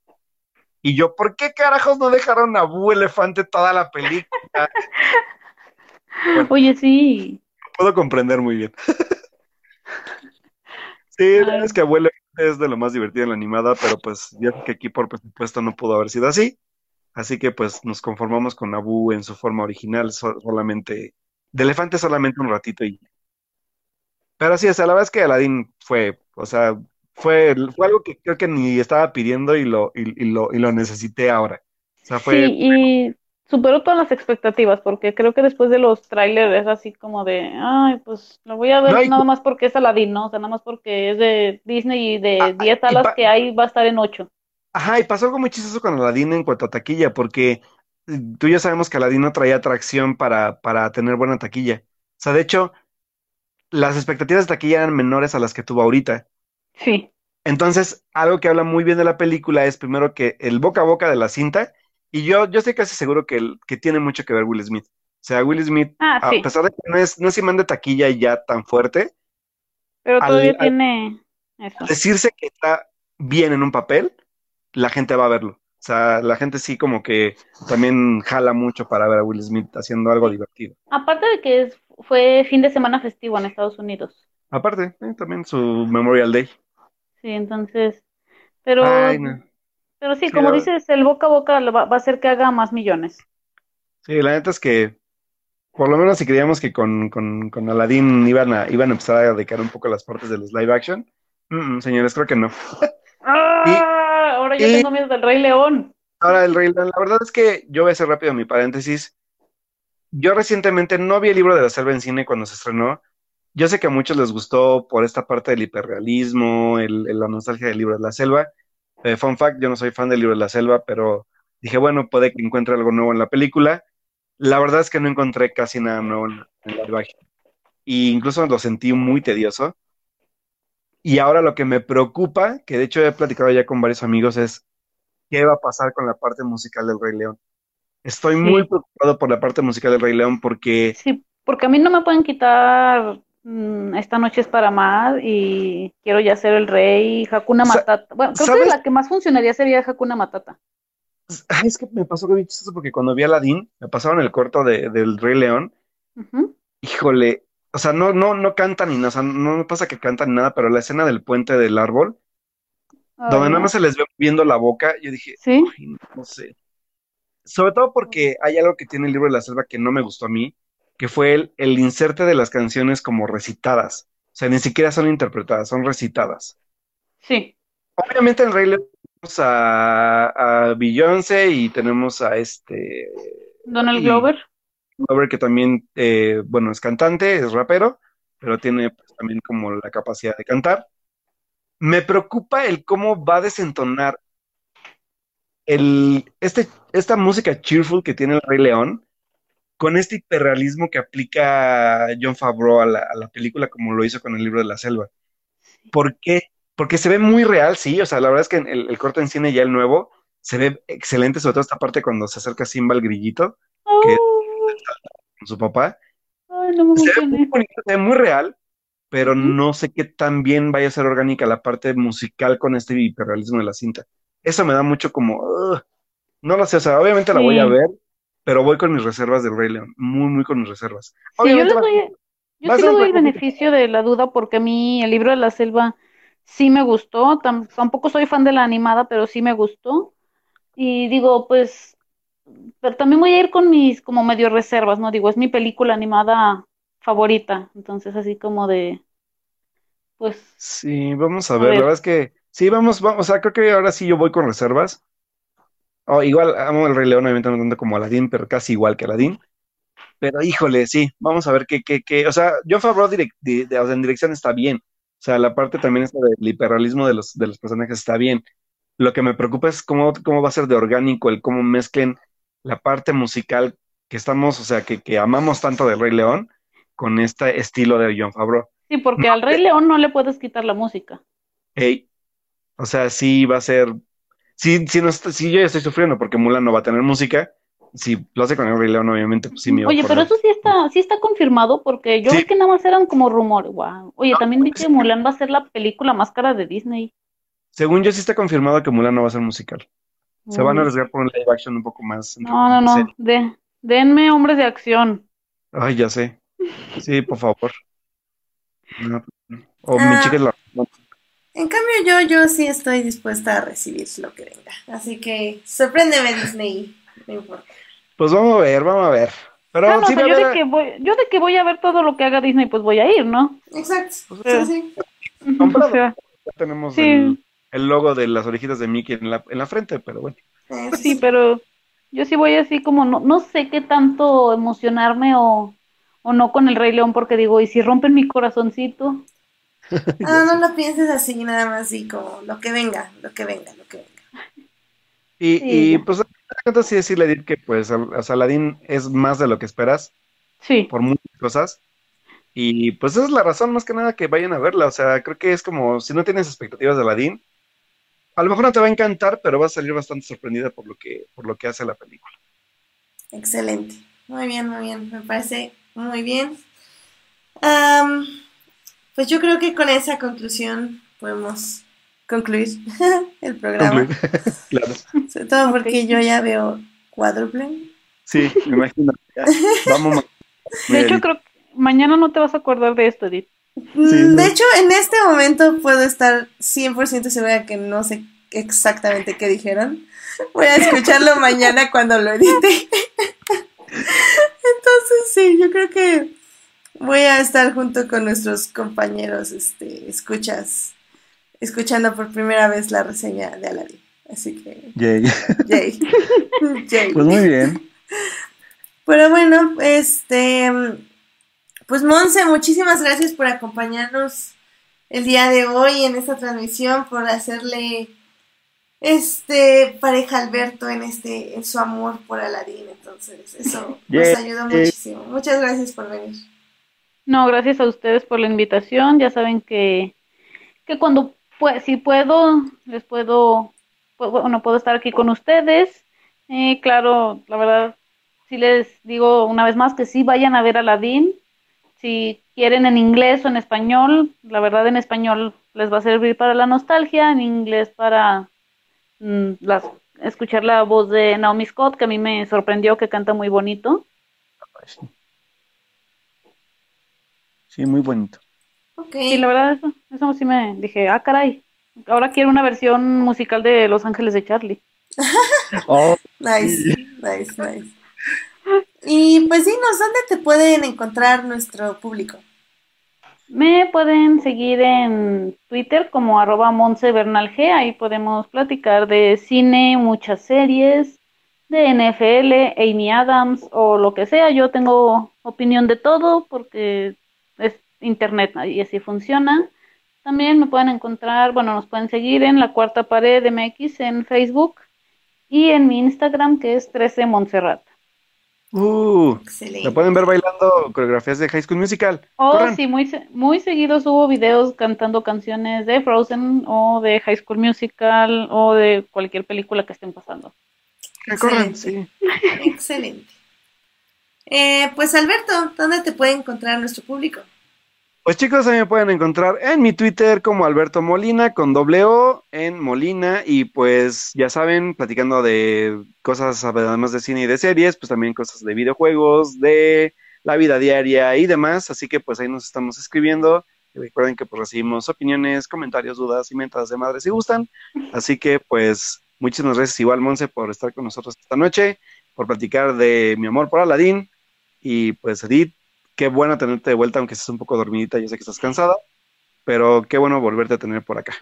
Y yo, ¿por qué carajos no dejaron a Boo Elefante toda la película? Oye, sí. Puedo comprender muy bien. Sí, la verdad Ay. es que Elefante es de lo más divertido en la animada, pero pues ya que aquí por presupuesto no pudo haber sido así. Así que pues nos conformamos con Abu en su forma original, so- solamente, de elefante solamente un ratito y Pero sí, o sea, la verdad es que Aladdin fue, o sea, fue, fue algo que creo que ni estaba pidiendo y lo, y, y lo, y lo necesité ahora. O sea, fue, Sí, y superó todas las expectativas, porque creo que después de los trailers es así como de, ay, pues lo voy a ver No, nada más porque es Aladdin, ¿no? O sea, nada más porque es de Disney y de Ah, 10 y salas pa- que hay, va a estar en 8. ajá, y pasó algo muy chistoso con Aladdin en cuanto a taquilla, porque tú ya sabemos que Aladdin no traía atracción para, para tener buena taquilla. O sea, de hecho, las expectativas de taquilla eran menores a las que tuvo ahorita. Sí, Entonces, algo que habla muy bien de la película es primero que el boca a boca de la cinta, y yo, yo estoy casi seguro que, el- que tiene mucho que ver Will Smith. O sea, Will Smith, ah, a pesar de que no es, no es imán de taquilla ya tan fuerte, pero todavía al- tiene eso. decirse que está bien en un papel, la gente va a verlo. O sea, la gente sí como que también jala mucho para ver a Will Smith haciendo algo divertido. Aparte de que es- fue fin de semana festivo en Estados Unidos. Aparte, eh, también su Memorial Day. Sí, entonces, pero, Ay, no. pero sí, Sí, como la- dices, el boca a boca lo va, va a hacer que haga más millones. Sí, la neta es que, por lo menos si creíamos que con, con, con Aladdin iban a, iban a empezar a decaer un poco las partes de los live action, mm, mm, señores, creo que no. ¡Ah! Ahora yo y- tengo miedo del Rey León. Ahora, el Rey León, la verdad es que yo voy a hacer rápido mi paréntesis. Yo recientemente no vi el libro de la selva en cine cuando se estrenó. Yo sé que a muchos les gustó por esta parte del hiperrealismo, el, el- la nostalgia del libro de la selva. Eh, fun fact, yo no soy fan del libro de la selva, pero dije, bueno, puede que encuentre algo nuevo en la película. La verdad es que no encontré casi nada nuevo en, en live action. Y incluso lo sentí muy tedioso. Y ahora lo que me preocupa, que de hecho he platicado ya con varios amigos, es qué va a pasar con la parte musical del Rey León. Estoy Sí. muy preocupado por la parte musical del Rey León porque Sí, porque a mí no me pueden quitar mm, Esta noche es para amar y quiero ya ser el rey, Hakuna Sa- Matata. Bueno, creo que ¿sabes? la que más funcionaría sería Hakuna Matata. ay, es que me pasó que chistoso porque cuando vi a Aladdin, me pasaron el corto de, del Rey León, híjole, o sea, no, no, no cantan ni nada, o sea, no me pasa que cantan ni nada, pero la escena del puente del árbol, Ay, donde nada no. más se les ve viendo la boca, yo dije, Sí, "Ay, no, no sé. Sobre todo porque hay algo que tiene el libro de la selva que no me gustó a mí, que fue el, el inserte de las canciones como recitadas. O sea, ni siquiera son interpretadas, son recitadas. sí. Obviamente en Rey León tenemos a, a Beyoncé y tenemos a este Donald Y- Glover. Glover que también, eh, bueno, es cantante, es rapero, pero tiene pues, también como la capacidad de cantar. Me preocupa el cómo va a desentonar el, este, esta música cheerful que tiene el Rey León con este hiperrealismo que aplica John Favreau a la, a la película como lo hizo con el libro de la selva. ¿Por qué? Porque se ve muy real, sí, o sea, la verdad es que el, el corto en cine ya el nuevo se ve excelente, sobre todo esta parte cuando se acerca Simba al grillito ¿Qué? Con su papá. Ay, no me Se ve muy emocioné. bonito, se ve muy real, pero no sé qué tan bien vaya a ser orgánica la parte musical con este hiperrealismo de la cinta. Eso me da mucho como, no lo sé, o sea, obviamente la voy a ver, pero voy con mis reservas del Rey León, muy, muy con mis reservas. Sí, yo doy, yo sí le doy el beneficio de la duda porque a mí el libro de la selva sí me gustó. Tam- tampoco soy fan de la animada, pero sí me gustó. Y digo, pues, pero también voy a ir con mis como medio reservas, ¿no? Digo, es mi película animada favorita. Entonces, así como de, pues, Sí, vamos a A ver, ver. la verdad es que sí, vamos, vamos, o sea, creo que ahora sí yo voy con reservas. Oh, igual amo el Rey León, obviamente no tanto como Aladdin, pero casi igual que Aladdin. Pero híjole, sí, vamos a ver qué, qué, qué, o sea, John Favreau direc- di- de- o sea, en dirección está bien. O sea, la parte también esta del hiperrealismo de los, de los personajes está bien. Lo que me preocupa es cómo, cómo va a ser de orgánico el cómo mezclen la parte musical que estamos, o sea, que, que amamos tanto del Rey León con este estilo de John Favreau. Sí, porque al Rey León no le puedes quitar la música. Ey, o sea, sí va a ser. Sí, sí, no, sí, yo ya estoy sufriendo porque Mulan no va a tener música. Si lo hace con el Rey León, obviamente, pues sí me Oye, pero eso sí está, sí está confirmado porque yo Sí. vi que nada más eran como rumores. Wow. Oye, también vi que. Mulan va a ser la película más cara de Disney. Según yo, sí está confirmado que Mulan no va a ser musical. Se van a arriesgar por un live action un poco más. No, no, no. De, denme hombres de acción. Ay, ya sé. Sí, por favor. No, O mi Ah. chica es la. En cambio, yo, yo sí estoy dispuesta a recibir lo que venga. Así que sorpréndeme, Disney. No importa. Pues vamos a ver, vamos a ver. Pero o sea, yo de que voy, yo de que voy a ver todo lo que haga Disney, pues voy a ir, ¿no? Exacto. Sí, sí. O sea, ya tenemos Sí. el, el logo de las orejitas de Mickey en la, en la frente, pero bueno. Sí, pero yo sí voy así como, no, no sé qué tanto emocionarme o, o no con el Rey León, porque digo, ¿y si rompen mi corazoncito? Ah, no lo pienses así, nada más así como lo que venga, lo que venga, lo que venga. Y, Sí, y pues, entonces sí decirle Edith, que pues sea, Aladdin es más de lo que esperas Sí, por muchas cosas. Y pues esa es la razón más que nada que vayan a verla. O sea, creo que es como si no tienes expectativas de Aladdin, a lo mejor no te va a encantar, pero vas a salir bastante sorprendida por lo que, por lo que hace la película. Excelente. Muy bien, muy bien. Me parece muy bien. Am, pues yo creo que con esa conclusión podemos concluir el programa. Claro. Sobre todo porque yo ya veo cuádruple. Sí, me imagino. Ya, Vamos. de hecho creo que mañana no te vas a acordar de esto, Edith. Mm, no. De hecho, en este momento puedo estar 100% segura que no sé exactamente qué dijeron. Voy a escucharlo mañana cuando lo edite. Entonces, sí, yo creo que voy a estar junto con nuestros compañeros, este, escuchas, escuchando por primera vez la reseña de Aladdin. Así que, Yay. yay. Yay. Pues muy bien. Pero bueno, este, pues Monse, muchísimas gracias por acompañarnos el día de hoy en esta transmisión, por hacerle este pareja a Alberto en este, en su amor por Aladín. Entonces, eso nos Yeah. ayudó muchísimo. Muchas gracias por venir. No, gracias a ustedes por la invitación. Ya saben que, que cuando pue- si puedo, les puedo, pu- bueno, puedo estar aquí con ustedes. Eh, claro, la verdad, sí les digo una vez más que sí vayan a ver Aladdin. Si quieren en inglés o en español, la verdad en español les va a servir para la nostalgia, en inglés para mm, las, escuchar la voz de Naomi Scott, que a mí me sorprendió que canta muy bonito. Sí, muy bonito. Ok. Sí, la verdad, eso, eso sí me dije, ah, caray, ahora quiero una versión musical de Los Ángeles de Charlie. Oh, Nice, nice, nice. Y pues dinos, ¿dónde te pueden encontrar nuestro público? Me pueden seguir en Twitter como arroba G, ahí podemos platicar de cine, muchas series, de NFL, Amy Adams o lo que sea. Yo tengo opinión de todo porque es internet y así funciona. También me pueden encontrar, bueno, nos pueden seguir en la cuarta pared MX en Facebook y en mi Instagram que es 13 Montserrat. Uh, Excelente. me pueden ver bailando coreografías de High School Musical. Oh, Corran. sí, muy, muy seguido subo videos cantando canciones de Frozen o de High School Musical o de cualquier película que estén pasando. Corran, sí. Excelente. Eh, pues Alberto, ¿dónde te puede encontrar nuestro público? Pues chicos, a mí me pueden encontrar en mi Twitter como Alberto Molina con doble O en Molina y pues ya saben, platicando de cosas además de cine y de series, pues también cosas de videojuegos, de la vida diaria y demás, así que pues ahí nos estamos escribiendo. Y recuerden que pues recibimos opiniones, comentarios, dudas y mentadas de madre si gustan, así que pues muchísimas gracias igual Monse por estar con nosotros esta noche, por platicar de mi amor por Aladdin y pues Edith, qué bueno tenerte de vuelta, aunque estés un poco dormidita, yo sé que estás cansada, pero qué bueno volverte a tener por acá.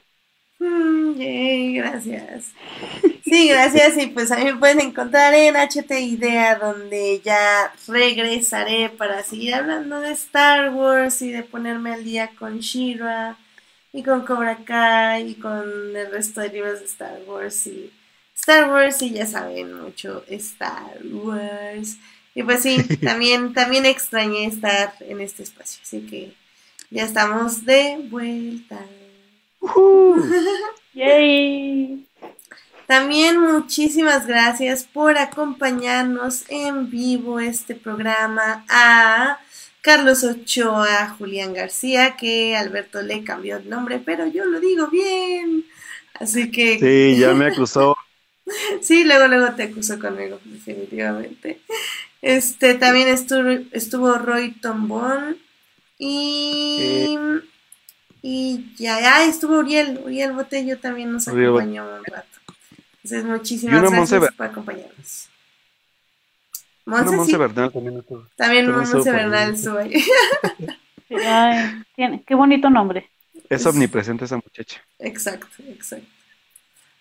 Mm, yay, gracias. Sí, gracias. Y pues a mí me pueden encontrar en HT Idea, donde ya regresaré para seguir hablando de Star Wars y de ponerme al día con Shira y con Cobra Kai y con el resto de libros de Star Wars y Star Wars y ya saben mucho Star Wars. Y pues sí, también, también extrañé estar en este espacio, así que Ya estamos de vuelta. Yay. También muchísimas gracias por acompañarnos en vivo este programa a Carlos Ochoa, Julián García, que Alberto le cambió el nombre, pero yo lo digo bien. Así que Sí, ya me acusó. Sí, luego, luego te acusó conmigo, definitivamente. Este, también estuvo, estuvo Roy Tombón y, y ya, ya estuvo Uriel, Uriel Botello también nos Uriel acompañó un rato. Entonces, muchísimas gracias por acompañarnos. Monse, Monse sí, Bernal también estuvo. también también Monse Bernal estuvo ahí. Sí, ay, tiene, qué bonito nombre. Es omnipresente esa muchacha. Exacto, exacto.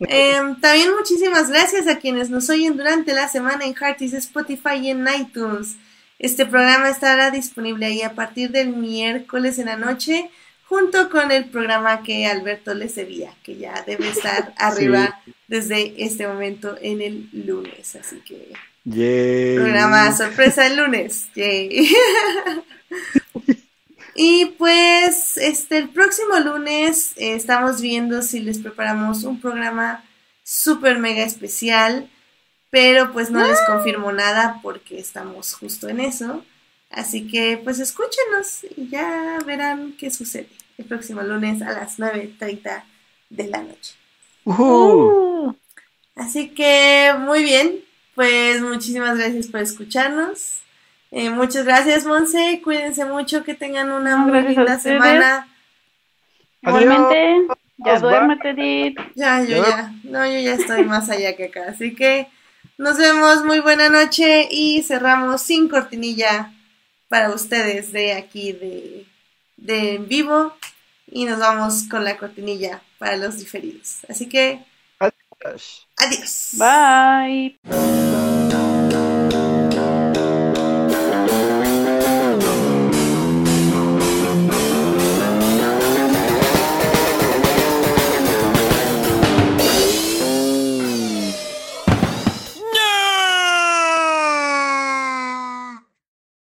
Em, también muchísimas gracias a quienes nos oyen durante la semana en Heartis, Spotify y en iTunes. Este programa estará disponible ahí a partir del miércoles en la noche, junto con el programa que Alberto les debía, que ya debe estar arriba desde este momento en el lunes. Así que Yay. programa sorpresa el lunes. Yay. Y pues este el próximo lunes eh, estamos viendo si les preparamos un programa súper mega especial, pero pues no les confirmo nada porque estamos justo en eso. Así que pues escúchenos y ya verán qué sucede el próximo lunes a las 9.30 de la noche. Uh, Así que muy bien, pues muchísimas gracias por escucharnos. Eh, muchas gracias, Monse. Cuídense mucho, que tengan una No, muy gracias linda semana. igualmente, ya Adiós, duérmete, Edith. Ya, yo Ya. no, yo ya estoy más allá que acá. Así que nos vemos, muy buena noche y cerramos sin cortinilla para ustedes de aquí de, de en vivo y nos vamos con la cortinilla para los diferidos. Así que, adiós. Bye. Bye.